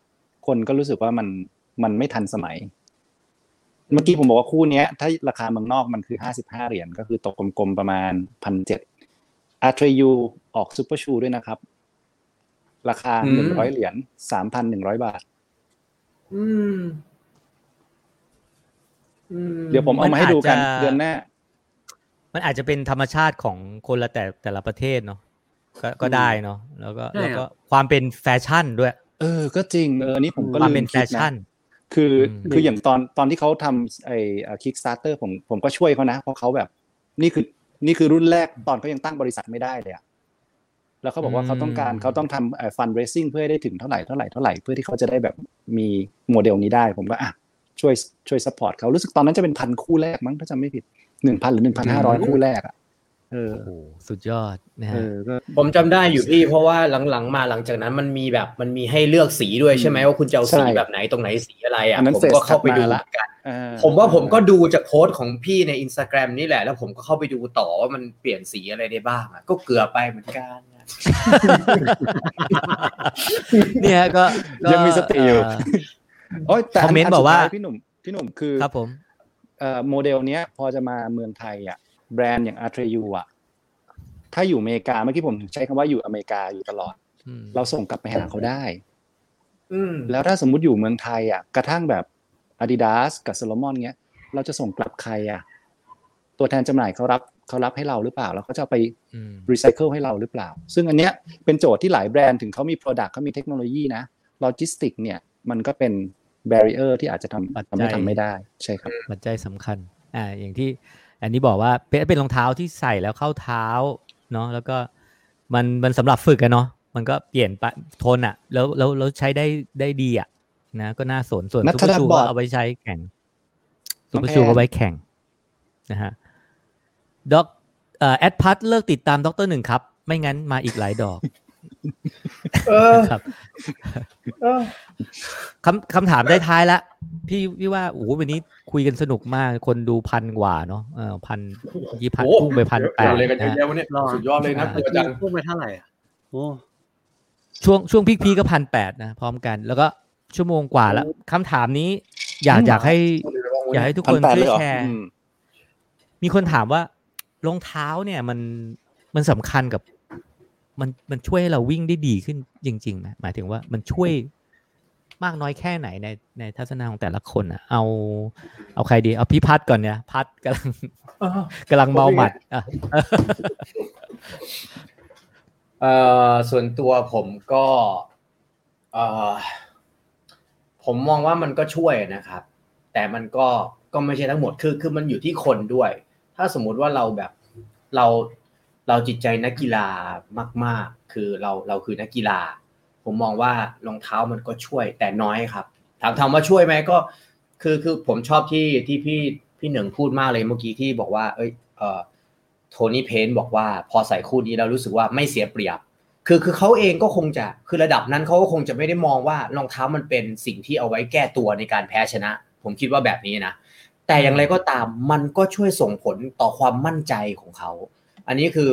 Speaker 2: คนก็รู้สึกว่ามันมันไม่ทันสมัย เมื่อกี้ผมบอกว่าคู่เนี้ยถ้าราคาเมืองนอกมันคือห้าสิบห้าเหรียญก็คือตกกลมๆประมาณพันเจ็ดอาทรยูออกซูเปอร์ชูด้วยนะครับ ราคา
Speaker 3: อื
Speaker 2: หนึ่ง
Speaker 3: ม
Speaker 2: ร้อยเหรียญสามพันหนึ่งร้อยบาท
Speaker 3: อืมอืม
Speaker 2: เดี๋ยวผมเอามาให้ดูกัน
Speaker 1: มันอาจจะ
Speaker 2: เดือนหน้า
Speaker 1: มันอาจจะเป็นธรรมชาติของคนละแต่แต่ละประเทศเนาะก็ก็ได้เนาะแล้วก็
Speaker 3: ใช่
Speaker 1: แล้วก็
Speaker 3: ครับ
Speaker 1: ความเป็นแฟชั่นด้วย
Speaker 2: เออ ก็จริงเออนี่ผมก็
Speaker 1: ความ
Speaker 2: ลื
Speaker 1: เป็
Speaker 2: ม
Speaker 1: นแฟ
Speaker 2: คิด
Speaker 1: ชั่น
Speaker 2: นะ คืออ
Speaker 1: ม
Speaker 2: คืออย่างตอนตอนที่เขาทำไอ้ Kickstarter ผมผมก็ช่วยเขานะ เพราะเขาแบบ นี่คือนี่คือรุ่นแรกตอนเขายังตั้งบริษัทไม่ได้เลยอะแล้วเขาบอกว่าเขาต้องการเขาต้องทำ fundraising เพื่อให้ได้ถึงเท่าไหร่เท่าไหร่เท่าไหร่เพื่อที่เขาจะได้แบบมีโมเดลนี้ได้ผมก็อะช่วยช่วย support เขารู้สึกตอนนั้นจะเป็นพันคู่แรกมั้งถ้าจำไม่ผิดหนึ่งพันหรือหนึ่งพันห้าร้อยคู่แรกอะ เออ
Speaker 1: โอ้โหสุดยอดนะ
Speaker 2: เอ
Speaker 1: ฮะ
Speaker 2: อก็
Speaker 6: ผมจำได้อยู่พี่ เพราะว่าหลังๆมาหลังจากนั้นมันมีแบบมันมีให้เลือกสีด้วยใช่ไหมว่าคุณจะเอาสี
Speaker 2: ใช่
Speaker 6: แบบไหนตรงไหนสีอะไรอะ
Speaker 2: อันนั้น
Speaker 6: ผมก็เข้าไปดู
Speaker 2: เฟซ
Speaker 6: เห
Speaker 2: ถัดมาละ
Speaker 6: มือนกัน
Speaker 2: เออ
Speaker 6: ผมว่าผมก็ดูจากโพสต์ของพี่ในอินสตาแกรมนี่แหละ แล้วผมก็เข้าไปดูต่อว่ามันเปลี่ยนสีอะไรได้บ้างอะก็เกือบไปเหมือนกันนะ
Speaker 1: เนี่ยก็ก็
Speaker 2: ยังมีสติอยู่
Speaker 1: เโอ้
Speaker 2: ยแต่
Speaker 1: คอมเมนต์
Speaker 2: สุด
Speaker 1: บอกว่า
Speaker 2: ท้ยพี่หนุ่มพี่หนุ่มคือ
Speaker 1: ครับผม
Speaker 2: เอ่อโมเดลเนี้ยพอจะมาเมืองไทยอะ แบรนด์อย่างอาร์เทยูอะถ้าอยู่อเมริกาเมื่อกี้ผมใช้คำว่าอยู่อเมริกาอยู่ตลอด
Speaker 1: อืม
Speaker 2: เราส่งกลับไปหาเขาได้
Speaker 6: อืม
Speaker 2: แล้วถ้าสมมุติอยู่เมืองไทยอะ กระทั่งแบบ Adidas กับ Salomon เงี้ย เราจะส่งกลับใครอะ ตัวแทนจำหน่ายเขารับเขารับให้เราหรือเปล่า แล้วเขาจะเอาไป
Speaker 1: อืม
Speaker 2: รีไซเคิลให้เราหรือเปล่า ซึ่งอันเนี้ยเป็นโจทย์ที่หลายแบรนด์ถึงเขามี Product เขามีเทคโนโลยีนะโลจิสติกเนี่ยมันก็เป็น barrier ที่อาจจะทำทำให้ทำไม่ได้ ใช่ครับ
Speaker 1: ปัจจัยสำคัญ อ่าอย่างที่ อันนี้บอกว่าเป็นเป็นรองเท้าที่ใส่แล้วเข้าเท้าเนาะแล้วก็มันมันสำหรับฝึกอะเนาะมันก็เปลี่ยนไปทนอะแล้วแล้วแล้วใช้ได้ได้ดีอะนะก็น่าสนส่วน
Speaker 2: นั
Speaker 1: ซู
Speaker 2: ท
Speaker 1: เปอร์
Speaker 2: ดั
Speaker 1: ชู
Speaker 2: บบอร์ด
Speaker 1: ก็เอาไว้ใช้แข่ง
Speaker 2: น้
Speaker 1: ซู
Speaker 2: อง
Speaker 1: เปอร์
Speaker 2: แอน
Speaker 1: ชูก็ไว้แข่งนะฮะด็อกเอ่อแอดพัทเลิกติดตามด็อกเตอร์หนึ่งครับ ไม่งั้นมาอีกหลายดอก
Speaker 3: เออ
Speaker 1: ครับ
Speaker 3: เออ
Speaker 1: คำคำถามได้ท้ายๆละ พี่พี่ว่าโอ้โหวันนี้คุยกันสนุกมากคนดูพันกว่าเนาะเออพันยี่พัน
Speaker 6: โอ้
Speaker 1: พุ่งไปพันแปด
Speaker 6: เลยกันเยอะ
Speaker 1: นะ
Speaker 6: แยะวันนี้
Speaker 3: รอ
Speaker 6: สุดยอดเลยนะ
Speaker 3: เมื่อ
Speaker 6: อาจาร
Speaker 3: กี้
Speaker 6: ย์
Speaker 3: พูดไปเท่าไหร่อะโอ้
Speaker 1: ช่วงช่วงพีคๆก็พันแปดนะพร้อมกัน แล้วก็ชั่วโมงกว่าแล้วคำถามนี้ อยากอยากให้ อยากให้ทุก
Speaker 2: พั
Speaker 1: คน
Speaker 2: นแปด
Speaker 1: ช่
Speaker 2: เล
Speaker 1: วย
Speaker 2: ยเหรอ
Speaker 1: แชร์
Speaker 2: อืม
Speaker 1: มีคนถามว่ารองเท้าเนี่ย มันมันสำคัญกับ มันมันช่วยให้เราวิ่งได้ดีขึ้นจริงๆไหมหมายถึงว่ามันช่วย มากน้อยแค่ไหนในในทัศนะของแต่ละคนอะ เอา เอาใครดี เอาพี่พัดก่อนเนี่ย พัดกำลังกำลังเมาหมัดอะ
Speaker 6: เอ่อส่วนตัวผมก็เอ่อผมมองว่ามันก็ช่วยนะครับ แต่มันก็ก็ไม่ใช่ทั้งหมดคือคือมันอยู่ที่คนด้วย ถ้าสมมุติว่าเราแบบเราเราจิตใจนักกีฬามาก ๆ คือเราเราคือนักกีฬา ผมมองว่ารองเท้ามันก็ช่วยแต่น้อยครับ ถามถามว่าช่วยไหมก็คือคือผมชอบที่ที่พี่พี่หนึ่งพูดมากเลยเมื่อกี้ที่บอกว่า เอ้ยเอ่อโทนี่เพนบอกว่าพอใส่คู่นี้เรารู้สึกว่าไม่เสียเปรียบ คือคือเขาเองก็คงจะคือระดับนั้นเขาก็คงจะไม่ได้มองว่ารองเท้ามันเป็นสิ่งที่เอาไว้แก้ตัวในการแพ้ชนะ ผมคิดว่าแบบนี้นะแต่อย่างไรก็ตามมันก็ช่วยส่งผลต่อความมั่นใจของเขา อันนี้คือ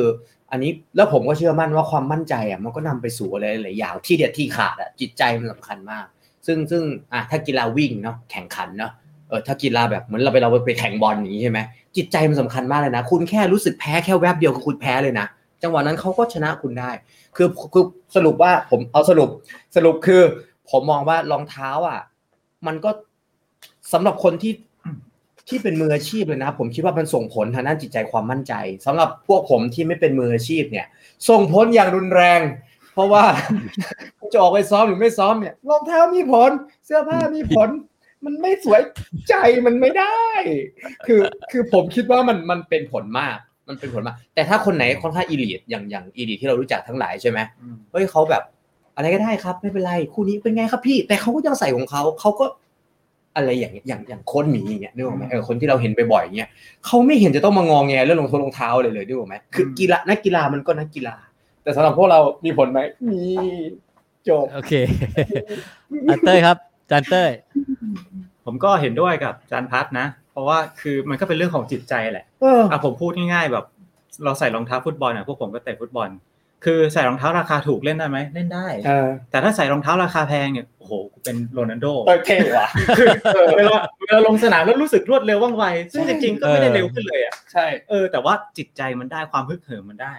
Speaker 6: อันนี้แล้วผมก็เชื่อมั่นว่าความมั่นใจอะมันก็นำไปสู่อะไรหลายอย่างที่เด็ดที่ขาดอะจิตใจมันสำคัญมาก ซึ่งซึ่งอะถ้ากีฬาวิ่งเนาะแข่งขันเนาะเออถ้ากีฬาแบบเหมือนเราไปเราไปแข่งบอลอย่างนี้ใช่ไหมจิตใจมันสำคัญมากเลยนะ คุณแค่รู้สึกแพ้แค่แวบเดียวก็คุณแพ้เลยนะจังหวะนั้นเขาก็ชนะคุณได้ คือคือสรุปว่าผมเอาสรุปสรุปคือ ผมมองว่ารองเท้าอะ มันก็สำหรับคนที่ ที่เป็นมืออาชีพเลยนะผมคิดว่ามันส่งผลทางด้านจิตใจความมั่นใจสำหรับพวกผมที่ไม่เป็นมืออาชีพเนี่ย ส่งผลอย่างรุนแรง เพราะว่าจะออกไปซ้อมหรือไม่ซ้อมเนี่ยรองเท้ามีผล เสื้อผ้ามีผล มันไม่สวยใจมันไม่ได้ คือคือผมคิดว่ามันมันเป็นผลมาก มันเป็นผลมาก แต่ถ้าคนไหนค่อนข้างอีลีทอย่างอย่างอีลีทที่เรารู้จักทั้งหลายใช่ไหม
Speaker 4: อืม
Speaker 6: เฮ้ยเขาแบบอะไรก็ได้ครับ ไม่เป็นไรคู่นี้เป็นไงครับพี่ แต่เขาก็ยังใส่ของเขาเขาก็ อะไรอย่างเงี้ยอย่างอย่างโค้ดหมีอย่างเงี้ยนึกออกไหมเออคนที่เราเห็นบ่อยๆอย่างเงี้ยเขาไม่เห็นจะต้องมางองแงเรื่องรองเท้ารองเท้าเลยเลยนึกออกไหมคือกีฬานักกีฬามันก็นักกีฬา แต่สำหรับพวกเรามีผลไหมมีจบ
Speaker 1: โอเคอาเต้ยครับจานเต้ย
Speaker 4: ผมก็เห็นด้วยกับจานพัฒนะ เพราะว่าคือมันก็เป็นเรื่องของจิตใจแหละ
Speaker 6: เออ
Speaker 4: อะผมพูดง่ายๆแบบ เราใส่รองเท้าฟุตบอลอะพวกผมก็เตะฟุตบอล คือใส่รองเท้าราคาถูกเล่นได้ไหมเล่นได้
Speaker 3: เออ
Speaker 4: แต่ถ้าใส่รองเท้าราคาแพงเนี่ยโอ้โหกูเป็นโรนัลโด
Speaker 6: โอเคว่ะ
Speaker 4: คือเวลาเวลาลงสนามแล้วรู้สึกรวดเร็วว่องไวซึ่งจริงๆก็ไม่ได้เร็วขึ้นเลยอะ
Speaker 6: ใช่
Speaker 4: เออแต่ว่าจิตใจมันได้ความฮึกเหิมมันได้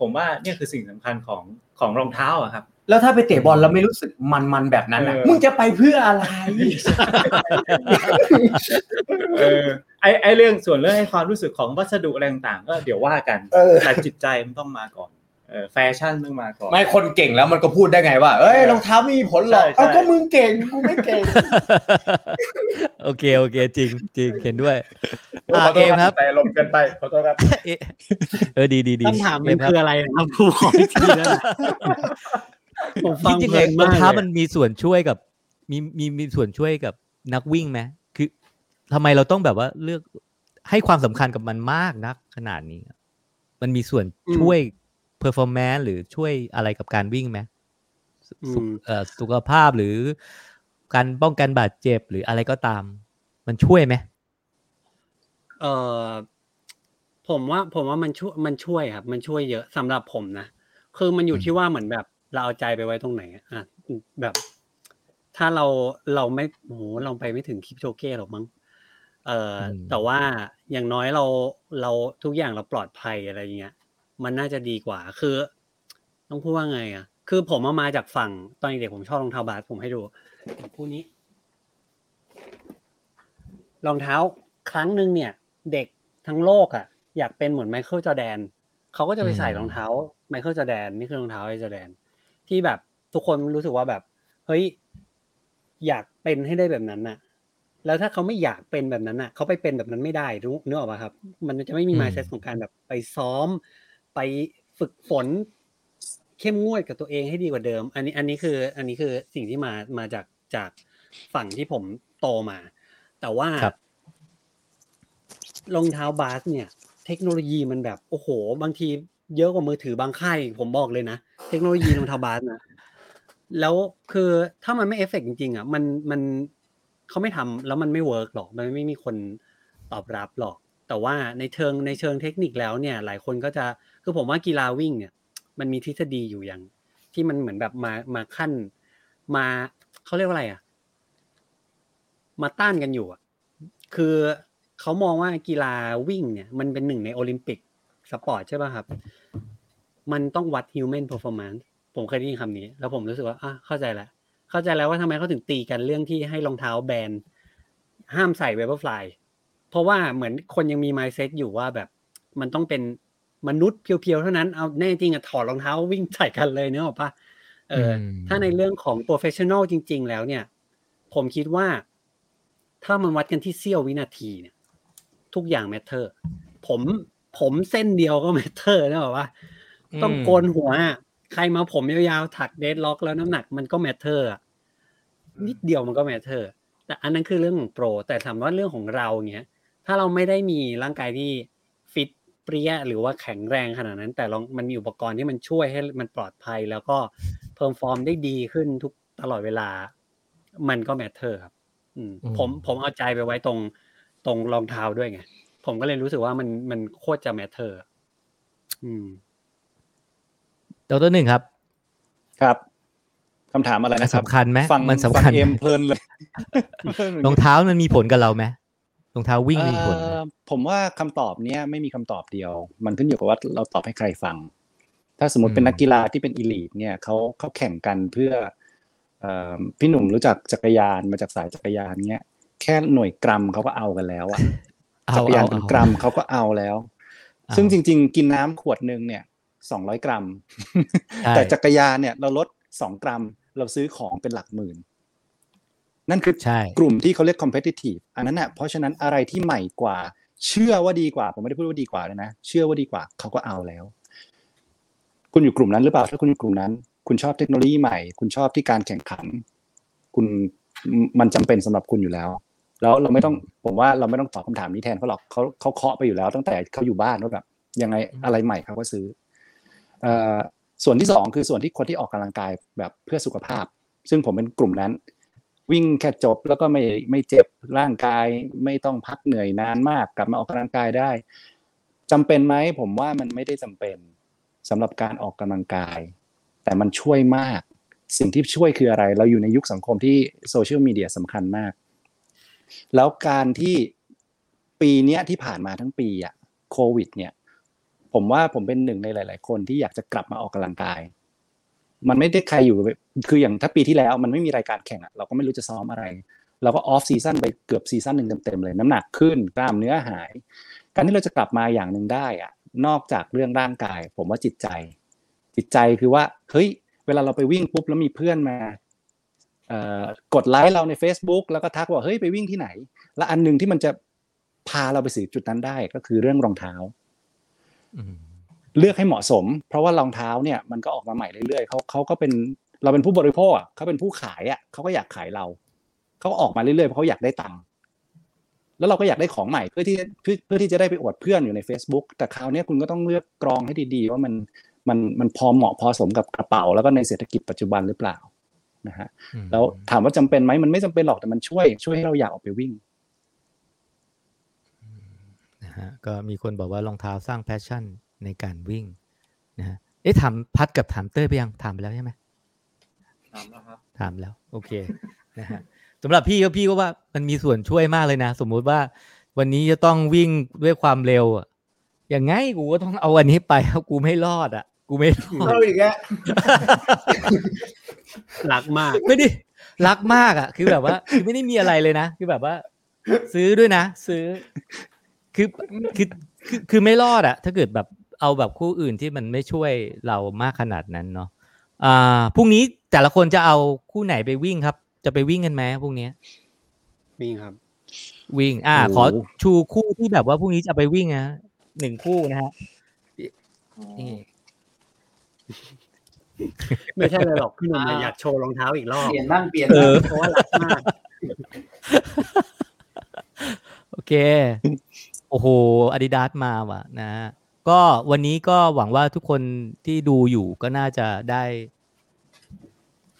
Speaker 4: ผมว่าเนี่ยคือสิ่งสำคัญของของรองเท้าอะครับ
Speaker 6: แล้วถ้าไปเตะบอลแล้วไม่รู้สึกมันๆแบบนั้นนะ
Speaker 4: เออ
Speaker 6: มึงจะไปเพื่ออะไร
Speaker 4: เออไอไอเรื่องส่วนเรื่องไอความรู้สึกของวัสดุอะไรต่างๆก็เดี๋ยวว่ากัน
Speaker 6: เออ
Speaker 4: แต่จิตใจมันต้องมาก่อนเออ แฟชั่นต้องมาก่อน
Speaker 6: ไม่คนเก่งแล้วมันก็พูดได้ไงว่า เอ้ยรองเท้าไม่มีผลหรอก
Speaker 4: ใช่ใช่
Speaker 6: เอาก็มึงเก่งกูไม่เก่ง
Speaker 1: โอเคโอเค จริงจริงเห็นด้วยอ่าเอมครับ
Speaker 4: แต่ลมกันไปขอโทษครับ
Speaker 1: เอเออดีดีดี
Speaker 3: คำถาม
Speaker 1: เอ
Speaker 3: มัน
Speaker 1: ครับ
Speaker 3: คืออะไรนะครับผมขออีกทีแล้วนะผมฟัง
Speaker 1: จริง
Speaker 3: เพ
Speaker 1: ๆ
Speaker 3: ลิ
Speaker 1: ไอ้
Speaker 3: น
Speaker 1: ร
Speaker 3: มา
Speaker 1: อกงเท้า
Speaker 3: เลย
Speaker 1: มันมีส่วนช่วยกับ มีมีมีส่วนช่วยกับนักวิ่งไหมคือทำไมเราต้องแบบว่าเลือกให้ความสำคัญกับมันมากนักขนาดนี้ มันมีส่วนช่วย performance หรือช่วยอะไรกับการวิ่งไหมสุขเอ่อสุขภาพหรือการป้องกันบาดเจ็บหรืออะไรก็ตาม มันช่วยไหม
Speaker 3: เออผมว่า ผมว่ามันช่วยมันช่วยครับ มันช่วยเยอะสำหรับผมนะคือมันอยู่ที่ว่าเหมือนแบบ เราเอาใจไปไว้ตรงไหนอะอะแบบ ถ้าเราเราไม่โอ้โหเราไปไม่ถึงคลิปโชเก้หรอกมั้งเอออ
Speaker 1: ม
Speaker 3: แต่ว่าอย่างน้อยเราเราทุกอย่างเราปลอดภัยอะไรเงี้ย มันน่าจะดีกว่า คือ ต้องพูดว่าไงอะ คือผมมามาจากฝั่งตอนเด็กผมชอบรองเท้าบาสผมให้ดูคู่นี้ รองเท้าครั้งหนึ่งเนี่ย เด็กทั้งโลกอะ อยากเป็นเหมือนไมเคิลจอร์แดนเขาก็จะไปใส่
Speaker 1: อืม
Speaker 3: รองเท้าไมเคิลจอร์แดนนี่คือรองเท้าไอ้จอร์แดน ที่แบบทุกคนรู้สึกว่าแบบ เฮ้ย อยากเป็นให้ได้แบบนั้นน่ะ แล้วถ้าเขาไม่อยากเป็นแบบนั้นน่ะเขาไปเป็นแบบนั้นไม่ได้รู้นึกออกป่ะครับ มันจะไม่มี
Speaker 1: อืม
Speaker 3: มายเซตของการแบบไปซ้อม ไปฝึกฝนเข้มงวดกับตัวเองให้ดีกว่าเดิม อันนี้อันนี้คือ อันนี้คือสิ่งที่มามาจากจากฝั่งที่ผมโตมา แต่ว่า
Speaker 1: ครับ
Speaker 3: รองเท้าบาสเนี่ย เทคโนโลยีมันแบบโอ้โห บางทีเยอะกว่ามือถือบางค่ายอีกผมบอกเลยนะ เทคโนโลยีรองเท้าบาสนะแล้วคือถ้ามันไม่เอฟเฟกต์จริงๆอะมันมันเขาไม่ทำแล้วมันไม่ work หรอก มันไม่มีคนตอบรับหรอก แต่ว่าในเชิงในเชิงเทคนิคแล้วเนี่ย หลายคนก็จะ คือผมว่ากีฬาวิ่งเนี่ย มันมีทฤษฎีอยู่อย่าง ที่มันเหมือนแบบมามาขั้น มาเขาเรียกว่าอะไรอะ มาต้านกันอยู่อะ คือเขามองว่ากีฬาวิ่งเนี่ย มันเป็นหนึ่งใน Olympic sport ใช่ป่ะครับ มันต้องวัด human performance ผมเคยได้ยินคำนี้ แล้วผมรู้สึกว่าอะเข้าใจแล้วเข้าใจแล้วว่าทำไมเขาถึงตีกันเรื่องที่ให้รองเท้าแบนห้ามใส่ Vaporfly เพราะว่าเหมือนคนยังมี mindset อยู่ว่าแบบมันต้องเป็น มนุษย์เพียวๆเท่านั้นเอาแน่จริงอะถอดรองเท้าวิ่งใส่กันเลยเนกอะปะเอออ
Speaker 1: ม
Speaker 3: ถ้าในเรื่องของ professional จริง ๆ แล้วเนี่ย ผมคิดว่า ถ้ามันวัดกันที่เสี้ยววินาทีเนี่ย ทุกอย่าง matter ผมผมเส้นเดียวก็ matter นะบอกว่า ต้องโกนหัวอะใครมาผมยาวๆถักเดดล็อกแล้วน้ำหนักมันก็ matter อะนิดเดียวมันก็ matter แต่อันนั้นคือเรื่องของโปร แต่ถามว่าเรื่องของเราเนี้ย ถ้าเราไม่ได้มีร่างกายที่ฟิต เปรี๊ยะหรือว่าแข็งแรงขนาดนั้น แต่ลองมันมีอุปกรณ์ที่มันช่วยให้มันปลอดภัย แล้วก็ perform ได้ดีขึ้นทุกตลอดเวลา มันก็ matter ครับ อืม
Speaker 1: อืม
Speaker 3: ผมผมเอาใจไปไว้ตรงตรงรองเท้าด้วยไงผมก็เลยรู้สึกว่ามันมันโคตรจะ matter อืม
Speaker 1: ดรหนึ่งครับ
Speaker 2: ครับคำถามอะไร
Speaker 1: มัน
Speaker 2: นะครับ
Speaker 1: สำคัญไหม
Speaker 2: ฟัง
Speaker 1: มันสำ
Speaker 2: ฟั
Speaker 1: คัญ
Speaker 2: งเอ็มเพลินเลย
Speaker 1: รองเท้ามันมีผลกับเราไหม รองเท้าวิ่งมีผลไหม
Speaker 2: เอ่อผมว่าคำตอบเนี้ยไม่มีคำตอบเดียว มันขึ้นอยู่กับว่าเราตอบให้ใครฟัง ถ้าสมมติเป็นนักกีฬาที่เป็นอีลีทเนี่ยเขาเขาแข่งกันเพื่อเอ่อพี่หนุ่มรู้จักจักรยานมาจากสายจักรยานเนี้ยแค่หน่วยกรัมเขาก็เอากันแล้วอะ
Speaker 1: เอา
Speaker 2: จักรยานเป็น
Speaker 1: เอา
Speaker 2: กรัมเขาก็เอาแล้ว
Speaker 1: เอา
Speaker 2: ซึ่งจริง ๆ กินน้ำขวดหนึ่งเนี่ยสองร้อยกรัม
Speaker 1: ใช่
Speaker 2: แต่จักรยานเนี่ยเราลดสองกรัม เราซื้อของเป็นหลักหมื่น นั่นคือ
Speaker 1: ใช่
Speaker 2: กลุ่มที่เขาเรียก competitive อันนั้นน่ะเพราะฉะนั้นอะไรที่ใหม่กว่า เชื่อว่าดีกว่า ผมไม่ได้พูดว่าดีกว่าเลยนะ เชื่อว่าดีกว่าเขาก็เอาแล้ว คุณอยู่กลุ่มนั้นหรือเปล่าถ้าคุณอยู่กลุ่มนั้น คุณชอบเทคโนโลยีใหม่ คุณชอบที่การแข่งขัน คุณมันจำเป็นสำหรับคุณอยู่แล้ว แล้วเราไม่ต้องผมว่าเราไม่ต้องตอบคำถามนี้แทนเขาหรอกเขาเขาเคาะไปอยู่แล้ว ตั้งแต่เขาอยู่บ้านว่าแบบยังไงอะไรใหม่เขาก็ซื้อเอ่อส่วนที่สองคือส่วนที่คนที่ออกกำลังกายแบบเพื่อสุขภาพ ซึ่งผมเป็นกลุ่มนั้น วิ่งแค่จบแล้วก็ไม่ไม่เจ็บร่างกาย ไม่ต้องพักเหนื่อยนานมากกลับมาออกกำลังกายได้จำเป็นไหมผมว่ามันไม่ได้จำเป็นสำหรับการออกกำลังกาย แต่มันช่วยมาก สิ่งที่ช่วยคืออะไร เราอยู่ในยุคสังคมที่โซเชียลมีเดียสำคัญมาก แล้วการที่ปีเนี้ยที่ผ่านมาทั้งปีอะโควิด เนี่ย ผมว่าผมเป็นหนึ่งในหลาย ๆ คนที่อยากจะกลับมาออกกำลังกาย มันไม่ได้ใครอยู่คืออย่างถ้าปีที่แล้วมันไม่มีรายการแข่งอะเราก็ไม่รู้จะซ้อมอะไร เราก็ off season ไปเกือบ season หนึ่งเต็มๆเลยน้ำหนักขึ้นกล้ามเนื้อหาย การที่เราจะกลับมาอย่างหนึ่งได้อะนอกจากเรื่องร่างกาย ผมว่าจิตใจ จิตใจคือว่าเฮ้ยเวลาเราไปวิ่งปุ๊บแล้วมีเพื่อนมากดไลค์เราใน Facebook แล้วก็ทักว่าเฮ้ยไปวิ่งที่ไหน และอันหนึ่งที่มันจะพาเราไปสู่จุดนั้นได้ก็คือเรื่องรองเท้า เลือกให้เหมาะสม เพราะว่ารองเท้าเนี่ยมันก็ออกมาใหม่เรื่อยๆเขาเขาก็เป็นเราเป็นผู้บริโภคอะเขาเป็นผู้ขายอะเขาก็อยากขายเราเขาก็ออกมาเรื่อยๆเพราะเขาอยากได้ตังค์แล้วเราก็อยากได้ของใหม่เพื่อที่เพื่อเพื่อที่จะได้ไปอวดเพื่อนอยู่ใน Facebook แต่คราวเนี้ยคุณก็ต้องเลือกกรองให้ดีๆ ว่ามันมันมันพอเหมาะพอสมกับกระเป๋า แล้วก็ในเศรษฐกิจปัจจุบันหรือเปล่านะฮะ
Speaker 1: อืม
Speaker 2: แล้วถามว่าจำเป็นไหมมันไม่จำเป็นหรอกแต่มันช่วย ช่วยให้เราอยากออกไปวิ่ง
Speaker 1: นะฮะก็มีคนบอกว่ารองเท้าสร้างแพชชั่น ในการวิ่งนะฮะเอ๊ะถามพัดกับถามเต้ยไปยังถามไปแล้วใช่ไหม
Speaker 4: ถามแล้วครับ
Speaker 1: ถามแล้ว โอเคนะฮะสำหรับพี่ก็พี่ก็ว่ามันมีส่วนช่วยมากเลยนะ สมมุติว่าวันนี้จะต้องวิ่งด้วยความเร็วอะอย่างไงกูก็ต้องเอาอันนี้ไปเพราะกูไม่รอดอะ กูไม่รอด
Speaker 5: เอาอีกแล้ว
Speaker 3: รักมาก
Speaker 1: ไม่ได้รักมากอะ คือแบบว่าคือไม่ได้มีอะไรเลยนะ คือแบบว่า ซื้อด้วยนะ ซื้อ คือคือคือคือไม่รอดอะ ถ้าเกิดแบบ เอาแบบคู่อื่นที่มันไม่ช่วยเรามากขนาดนั้นเนาะอ่าพรุ่งนี้แต่ละคนจะเอาคู่ไหนไปวิ่งครับ จะไปวิ่งกันไหมพรุ่งนี้
Speaker 3: มีครับ
Speaker 1: วิ่ง อ่า
Speaker 2: โอ้โห
Speaker 1: ขอชูคู่ที่แบบว่าพรุ่งนี้จะไปวิ่งนะหนึ่งคู่นะฮะนี่
Speaker 3: ไม่ใช่เลยหรอกพี่หนุ่มเนี่ยอยากโชว์รองเท้าอีกรอบ
Speaker 6: เปลี่ยนบ้างเปลี่ยน
Speaker 1: เอ
Speaker 6: บ้าง
Speaker 1: อ
Speaker 3: เพราะว่ารักมาก
Speaker 1: โอเค โอ้โหอาดิดาสมาว่ะนะฮะ ก็วันนี้ก็หวังว่าทุกคนที่ดูอยู่ก็น่าจะได้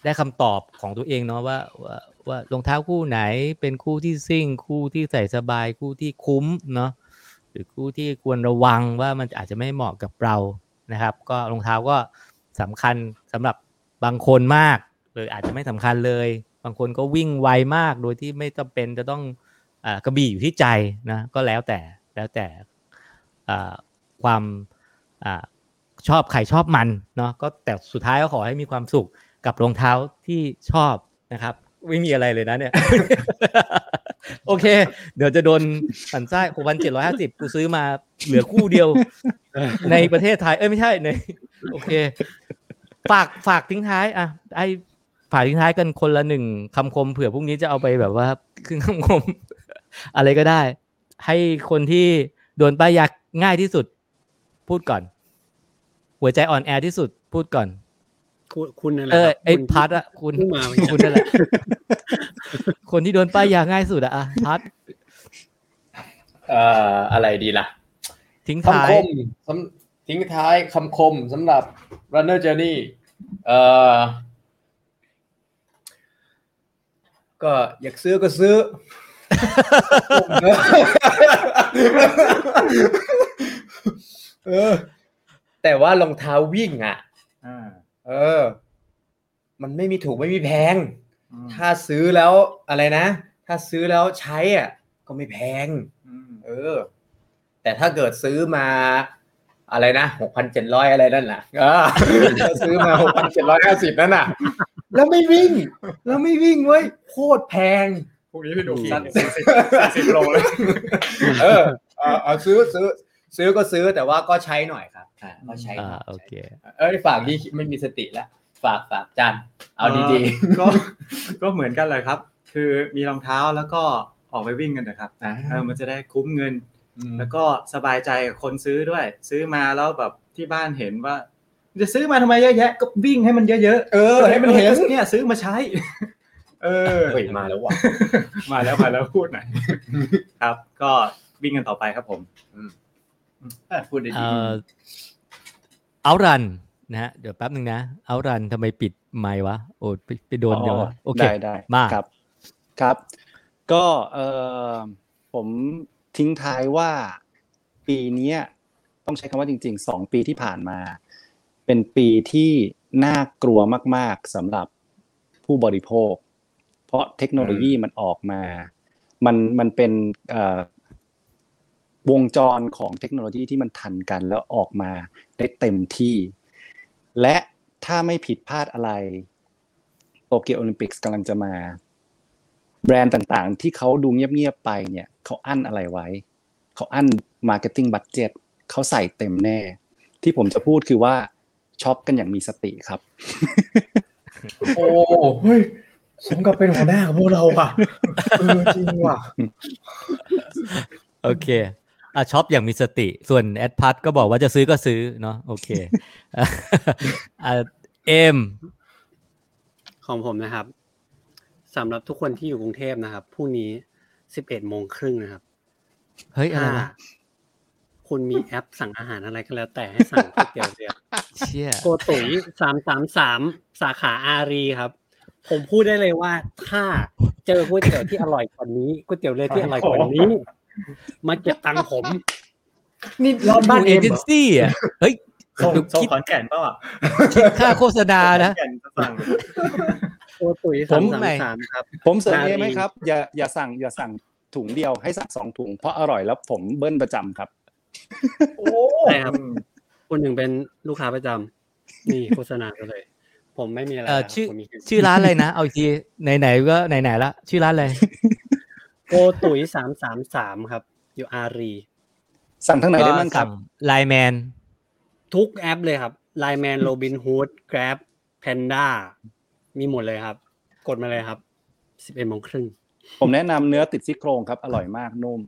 Speaker 1: ได้คำตอบของตัวเองเนาะว่าว่าว่ารองเท้าคู่ไหนเป็นคู่ที่ซิ่ง คู่ที่ใส่สบายคู่ที่คุ้มเนาะหรือคู่ที่ควรระวังว่ามันอาจจะไม่เหมาะกับเรานะครับ ก็รองเท้าก็สำคัญสำหรับบางคนมากหรืออาจจะไม่สำคัญเลย บางคนก็วิ่งไวมากโดยที่ไม่จำเป็นจะต้องอกระบี่อยู่ที่ใจนะก็แล้วแต่แล้วแต่ ความอชอบใครชอบมันเนาะก็แต่สุดท้ายก็ขอให้มีความสุขกับรองเท้าที่ชอบนะครับไม่มีอะไรเลยนะเนี่ย โอเค เดี๋ยวจะโดนสันไส้หกพันเจ็ดร้อยห้าสิบกูซื้อมาเหลือคู่เดียว ในประเทศไทย เอ้ยไม่ใช่ในโอเค ฝากฝากทิ้งท้ายอะไอฝากทิ้งท้ายกันคนละหนึ่งคำคมเผื่อพรุ่งนี้จะเอาไปแบบว่าขึ้นคำคม อะไรก็ได้ ให้คนที่โดนป้ายยาง่ายที่สุด พูดก่อน หัวใจอ่อนแอที่สุดพูดก่อน
Speaker 3: คุณคุณนั่นแหละ
Speaker 1: เออ
Speaker 3: ครับ
Speaker 1: ไอ้
Speaker 3: คุณ
Speaker 1: พัดอะคุณ
Speaker 3: เพิ่งมาเหมือนกัน
Speaker 1: คุณนั่นแหละคนที่โดนป้ายยาง่ายสุดอะอะพัด
Speaker 6: เอ่ออะไรดีล่ะ
Speaker 1: ทิ้งท้าย
Speaker 6: คำคมสำทิ้งท้ายคำคมสำหรับ runner journey เอ่อก็อยากซื้อก็ซื้อ เออ แต่ว่ารองเท้าวิ่งอะ
Speaker 4: อ่า
Speaker 6: เออ มันไม่มีถูกไม่มีแพง
Speaker 4: อืม
Speaker 6: ถ้าซื้อแล้วอะไรนะ ถ้าซื้อแล้วใช้อะ ก็ไม่แพง
Speaker 4: อืม
Speaker 6: เออ แต่ถ้าเกิดซื้อมาอะไรนะหกพันเจ็ดร้อยอะไรนั่นน่ะเออถ้าซื้อมาหกพันเจ็ดร้อยห้าสิบนั่นน่ะ แล้วไม่วิ่ง แล้วไม่วิ่งเว้ยโคตรแพง
Speaker 4: พวกนี้พี่ดู
Speaker 6: สั้
Speaker 4: สั้
Speaker 6: น
Speaker 4: นสี่สิบโลเลย
Speaker 6: เออเอาเอาซื้อซื้อ ซื้อก็ซื้อแต่ว่าก็ใช้หน่อยครับอ่าก็ใช้ห
Speaker 1: อ่า
Speaker 6: น่อย
Speaker 1: โอเค
Speaker 6: เอ้ยฝากที่ไม่มีสติแล้วฝากฝากจันเอาดี
Speaker 4: ก็ก็เหมือนกันเลยครับ คือมีรองเท้าแล้วก็ออกไปวิ่งกันนะครับ
Speaker 6: ๆอ่า
Speaker 4: เออมันจะได้คุ้มเงิน
Speaker 6: อืม
Speaker 4: แล้วก็สบายใจกับคนซื้อด้วย ซื้อมาแล้วแบบที่บ้านเห็นว่า จะซื้อมาทำไมเยอะแยะก็วิ่งให้มันเยอะๆ
Speaker 6: เออให้มันเห็น
Speaker 4: เนี่ยซื้อมาใช้ เออ
Speaker 6: เฮ้ยมาแล้วว่ะ
Speaker 4: มาแล้วมาแล้วพูดหน่อยครับ ก็วิ่งกันต่อไปครับผม
Speaker 6: เออพูดดี
Speaker 1: เอ่อเอารันนะฮะเดี๋ยวแป๊บหนึ่งนะเอารันทำไมปิดไมค์วะโอ้ไปไปโดนเดี๋ยว
Speaker 2: อ๋อ
Speaker 1: โอเค
Speaker 2: ได้ได้
Speaker 1: มา
Speaker 2: ครับ ครับ ก็เออผมทิ้งท้ายว่าปีเนี้ยต้องใช้คำว่าจริงๆสองปีที่ผ่านมา เป็นปีที่น่ากลัวมาก ๆสำหรับผู้บริโภค เพราะเทคโนโลยีมันออกมา มันมันเป็นเอ่อ วงจรของเทคโนโลยีที่มันทันกันแล้วออกมาได้เต็มที่ และถ้าไม่ผิดพลาดอะไรโตเกียวโอลิมปิกส์กำลังจะมา แบรนด์ต่างๆ ที่เขาดูเงียบๆไปเนี่ยเขาอั้นอะไรไว้ เขาอั้น marketing budget เขาใส่เต็มแน่ ที่ผมจะพูดคือว่าช็อปกันอย่างมีสติครับ
Speaker 6: โอ้
Speaker 5: เฮ้ยสมกับเป็นหัวหน้าของพวกเราอะเออจริงว่ะ
Speaker 1: โอเค อะช็อปอย่างมีสติ ส่วนแอดพัทก็บอกว่าจะซื้อก็ซื้อเนาะโอเคอะเอ็ม
Speaker 3: ของผมนะครับสำหรับทุกคนที่อยู่กรุงเทพนะครับพรุ่งนี้สิบเอ็ดโมงครึ่งนะครับ
Speaker 1: เฮ้ยอะไร
Speaker 3: ถ้าวะคุณมีแอปสั่งอาหารอะไรก็แล้วแต่ให้สั่งก๋วยเตี๋ยวเรือ
Speaker 1: เชี่ย
Speaker 3: โกตุ๋ยสามสามสามสาขาอารีครับ ผมพูดได้เลยว่า ถ้าเจอก๋วยเตี๋ยวที่อร่อยกว่านี้ก๋วยเตี๋ยวเรือที่อร่อยกว่านี้ มาเก็บตังค์ผม
Speaker 6: นี่รอบบ้าน
Speaker 1: เอ
Speaker 6: เอ็ม
Speaker 1: เจนซี่อะเฮ้ย
Speaker 4: ส่ง
Speaker 1: เดี๋ยว
Speaker 4: ส่ง
Speaker 1: คิด
Speaker 4: ขอนแก่นเปล่าอะ
Speaker 1: คิดค่าโฆษณานะ
Speaker 4: ขอแก่นจะสั่ง
Speaker 3: โกตุ๋ย
Speaker 2: ผ
Speaker 3: สาม
Speaker 2: ม
Speaker 3: สามสามครับ
Speaker 2: ผมเสริม
Speaker 3: นา
Speaker 2: เอ
Speaker 3: รี
Speaker 2: ไหมครับ อย่าอย่าสั่งอย่าสั่งถุงเดียวให้สั่งสองถุง เพราะอร่อยแล้วผมเบิ้ลประจำครับ
Speaker 6: โอ้
Speaker 3: ใช่ครับคุณหนึ่งเป็นลูกค้าประจำนี่โฆษณาไปเลย ผมไม่มีอะไร
Speaker 1: เอ่อ
Speaker 3: แล้ว
Speaker 1: ชื่อ
Speaker 3: ผมมีแค่
Speaker 1: ชื่อร้านอะไรนะเอาอีกทีไหนๆก็ไหนๆละชื่อร้านอะไร
Speaker 3: โกตุ๋ยสามสามสามครับ อยู่อารี
Speaker 2: สั่งทางไหนได้บ้างครับ
Speaker 1: ไลแมน
Speaker 3: ทุกแอปเลยครับไลแมนโรบินฮูด Grab Panda มีหมดเลยครับ กดมาเลยครับสิบเอ็ดโมงครึ่ง
Speaker 2: ผมแนะนำเนื้อติดซี่โครงครับ อร่อยมากนุ่ม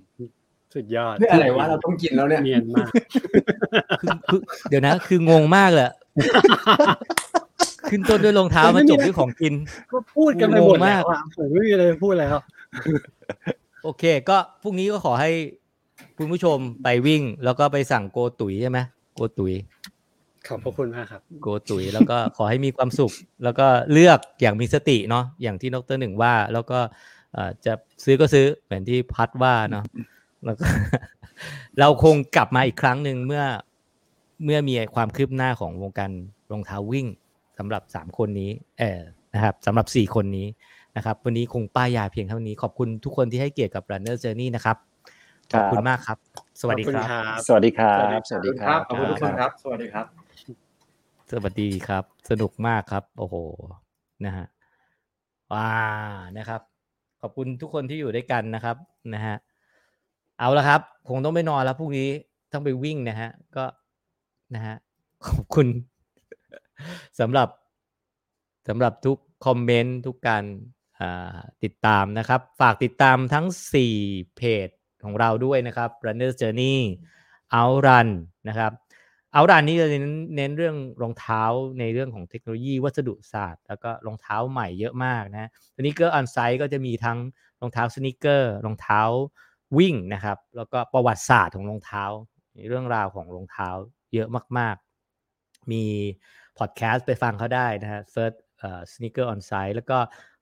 Speaker 3: สุดยอด
Speaker 6: เพื่ออะไรวะเราต้องกินแล้วเนี่ย
Speaker 3: เนียนมาก
Speaker 1: คือคือเดี๋ยวนะ คืองงมากเลยอะขึ้นต้นด้วยรองเท้ามาจบด้วยของกิน
Speaker 3: ก็พูดกันไปหมด
Speaker 1: งง
Speaker 3: แล้
Speaker 1: มาก
Speaker 3: วอะผมไม่มีอะไรจะพูดแล้ว
Speaker 1: โอเค ก็พรุ่งนี้ก็ขอให้คุณผู้ชมไปวิ่ง แล้วก็ไปสั่งโกตุ๋ยใช่ไหมโกตุ๋ย
Speaker 3: ขอบพระคุณมากครับ
Speaker 1: โกตุ๋ยแล้วก็ขอให้มีความสุข แล้วก็เลือกอย่างมีสติเนาะอย่างที่ดรหนึ่งว่า แล้วก็เอ่อจะซื้อก็ซื้อเหมือนที่พัดว่าเนาะแล้วก็เราคงกลับมาอีกครั้งหนึ่งเมื่อเมื่อมีความคืบหน้าของวงการรองเท้าวิ่งสำหรับสามคนนี้ เออนะครับสำหรับสี่คนนี้ นะครับ วันนี้คงป้ายยาเพียงเท่านี้ขอบคุณทุกคนที่ให้เกียรติกับ Runner Journey นะครับขอบคุณมากครับ สวัสดี
Speaker 3: ขอบ
Speaker 1: ค
Speaker 3: คุณ
Speaker 1: รับ
Speaker 3: ครับ
Speaker 2: สวัสดีครับ สวัสดีครับ
Speaker 4: ขอบคุณทุกคนครับ สวัสดีครับ
Speaker 1: สวัสดีครับ สนุกมากครับ โอ้โห นะฮะว้านะครับ ขอบคุณทุกคนที่อยู่ด้วยกันนะครับ นะฮะ เอาละครับ คงต้องไปนอนแล้วพรุ่งนี้ต้องไปวิ่งนะฮะ ก็นะฮะ ขอบคุณสำหรับสำหรับทุกคอมเมนต์ทุกการอ่า ติดตามนะครับ ฝากติดตามทั้ง 4 เพจของเราด้วยนะครับ Runner's Journey Outrun นะครับ Outrun นี้จะเน้นเน้นเรื่องรองเท้าในเรื่องของเทคโนโลยีวัสดุศาสตร์ แล้วก็รองเท้าใหม่เยอะมากนะ Sneaker Onsite ก็จะมีทั้งรองเท้า sneaker รองเท้าวิ่งนะครับ แล้วก็ประวัติศาสตร์ของรองเท้าเรื่องราวของรองเท้าเยอะมาก ๆ มีพอดแคสต์ไปฟังเขาได้นะฮะ search เอ่อ Sneaker Onsite แล้วก็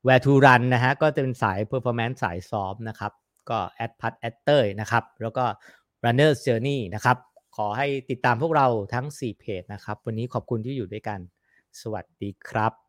Speaker 1: Where to Run นะฮะก็จะเป็นสาย Performance สายซ้อมนะครับ ก็แอดพัดแอดเตอร์นะครับ แล้วก็ Runner's Journey นะครับ ขอให้ติดตามพวกเราทั้ง 4 เพจนะครับ วันนี้ขอบคุณที่อยู่ด้วยกัน สวัสดีครับ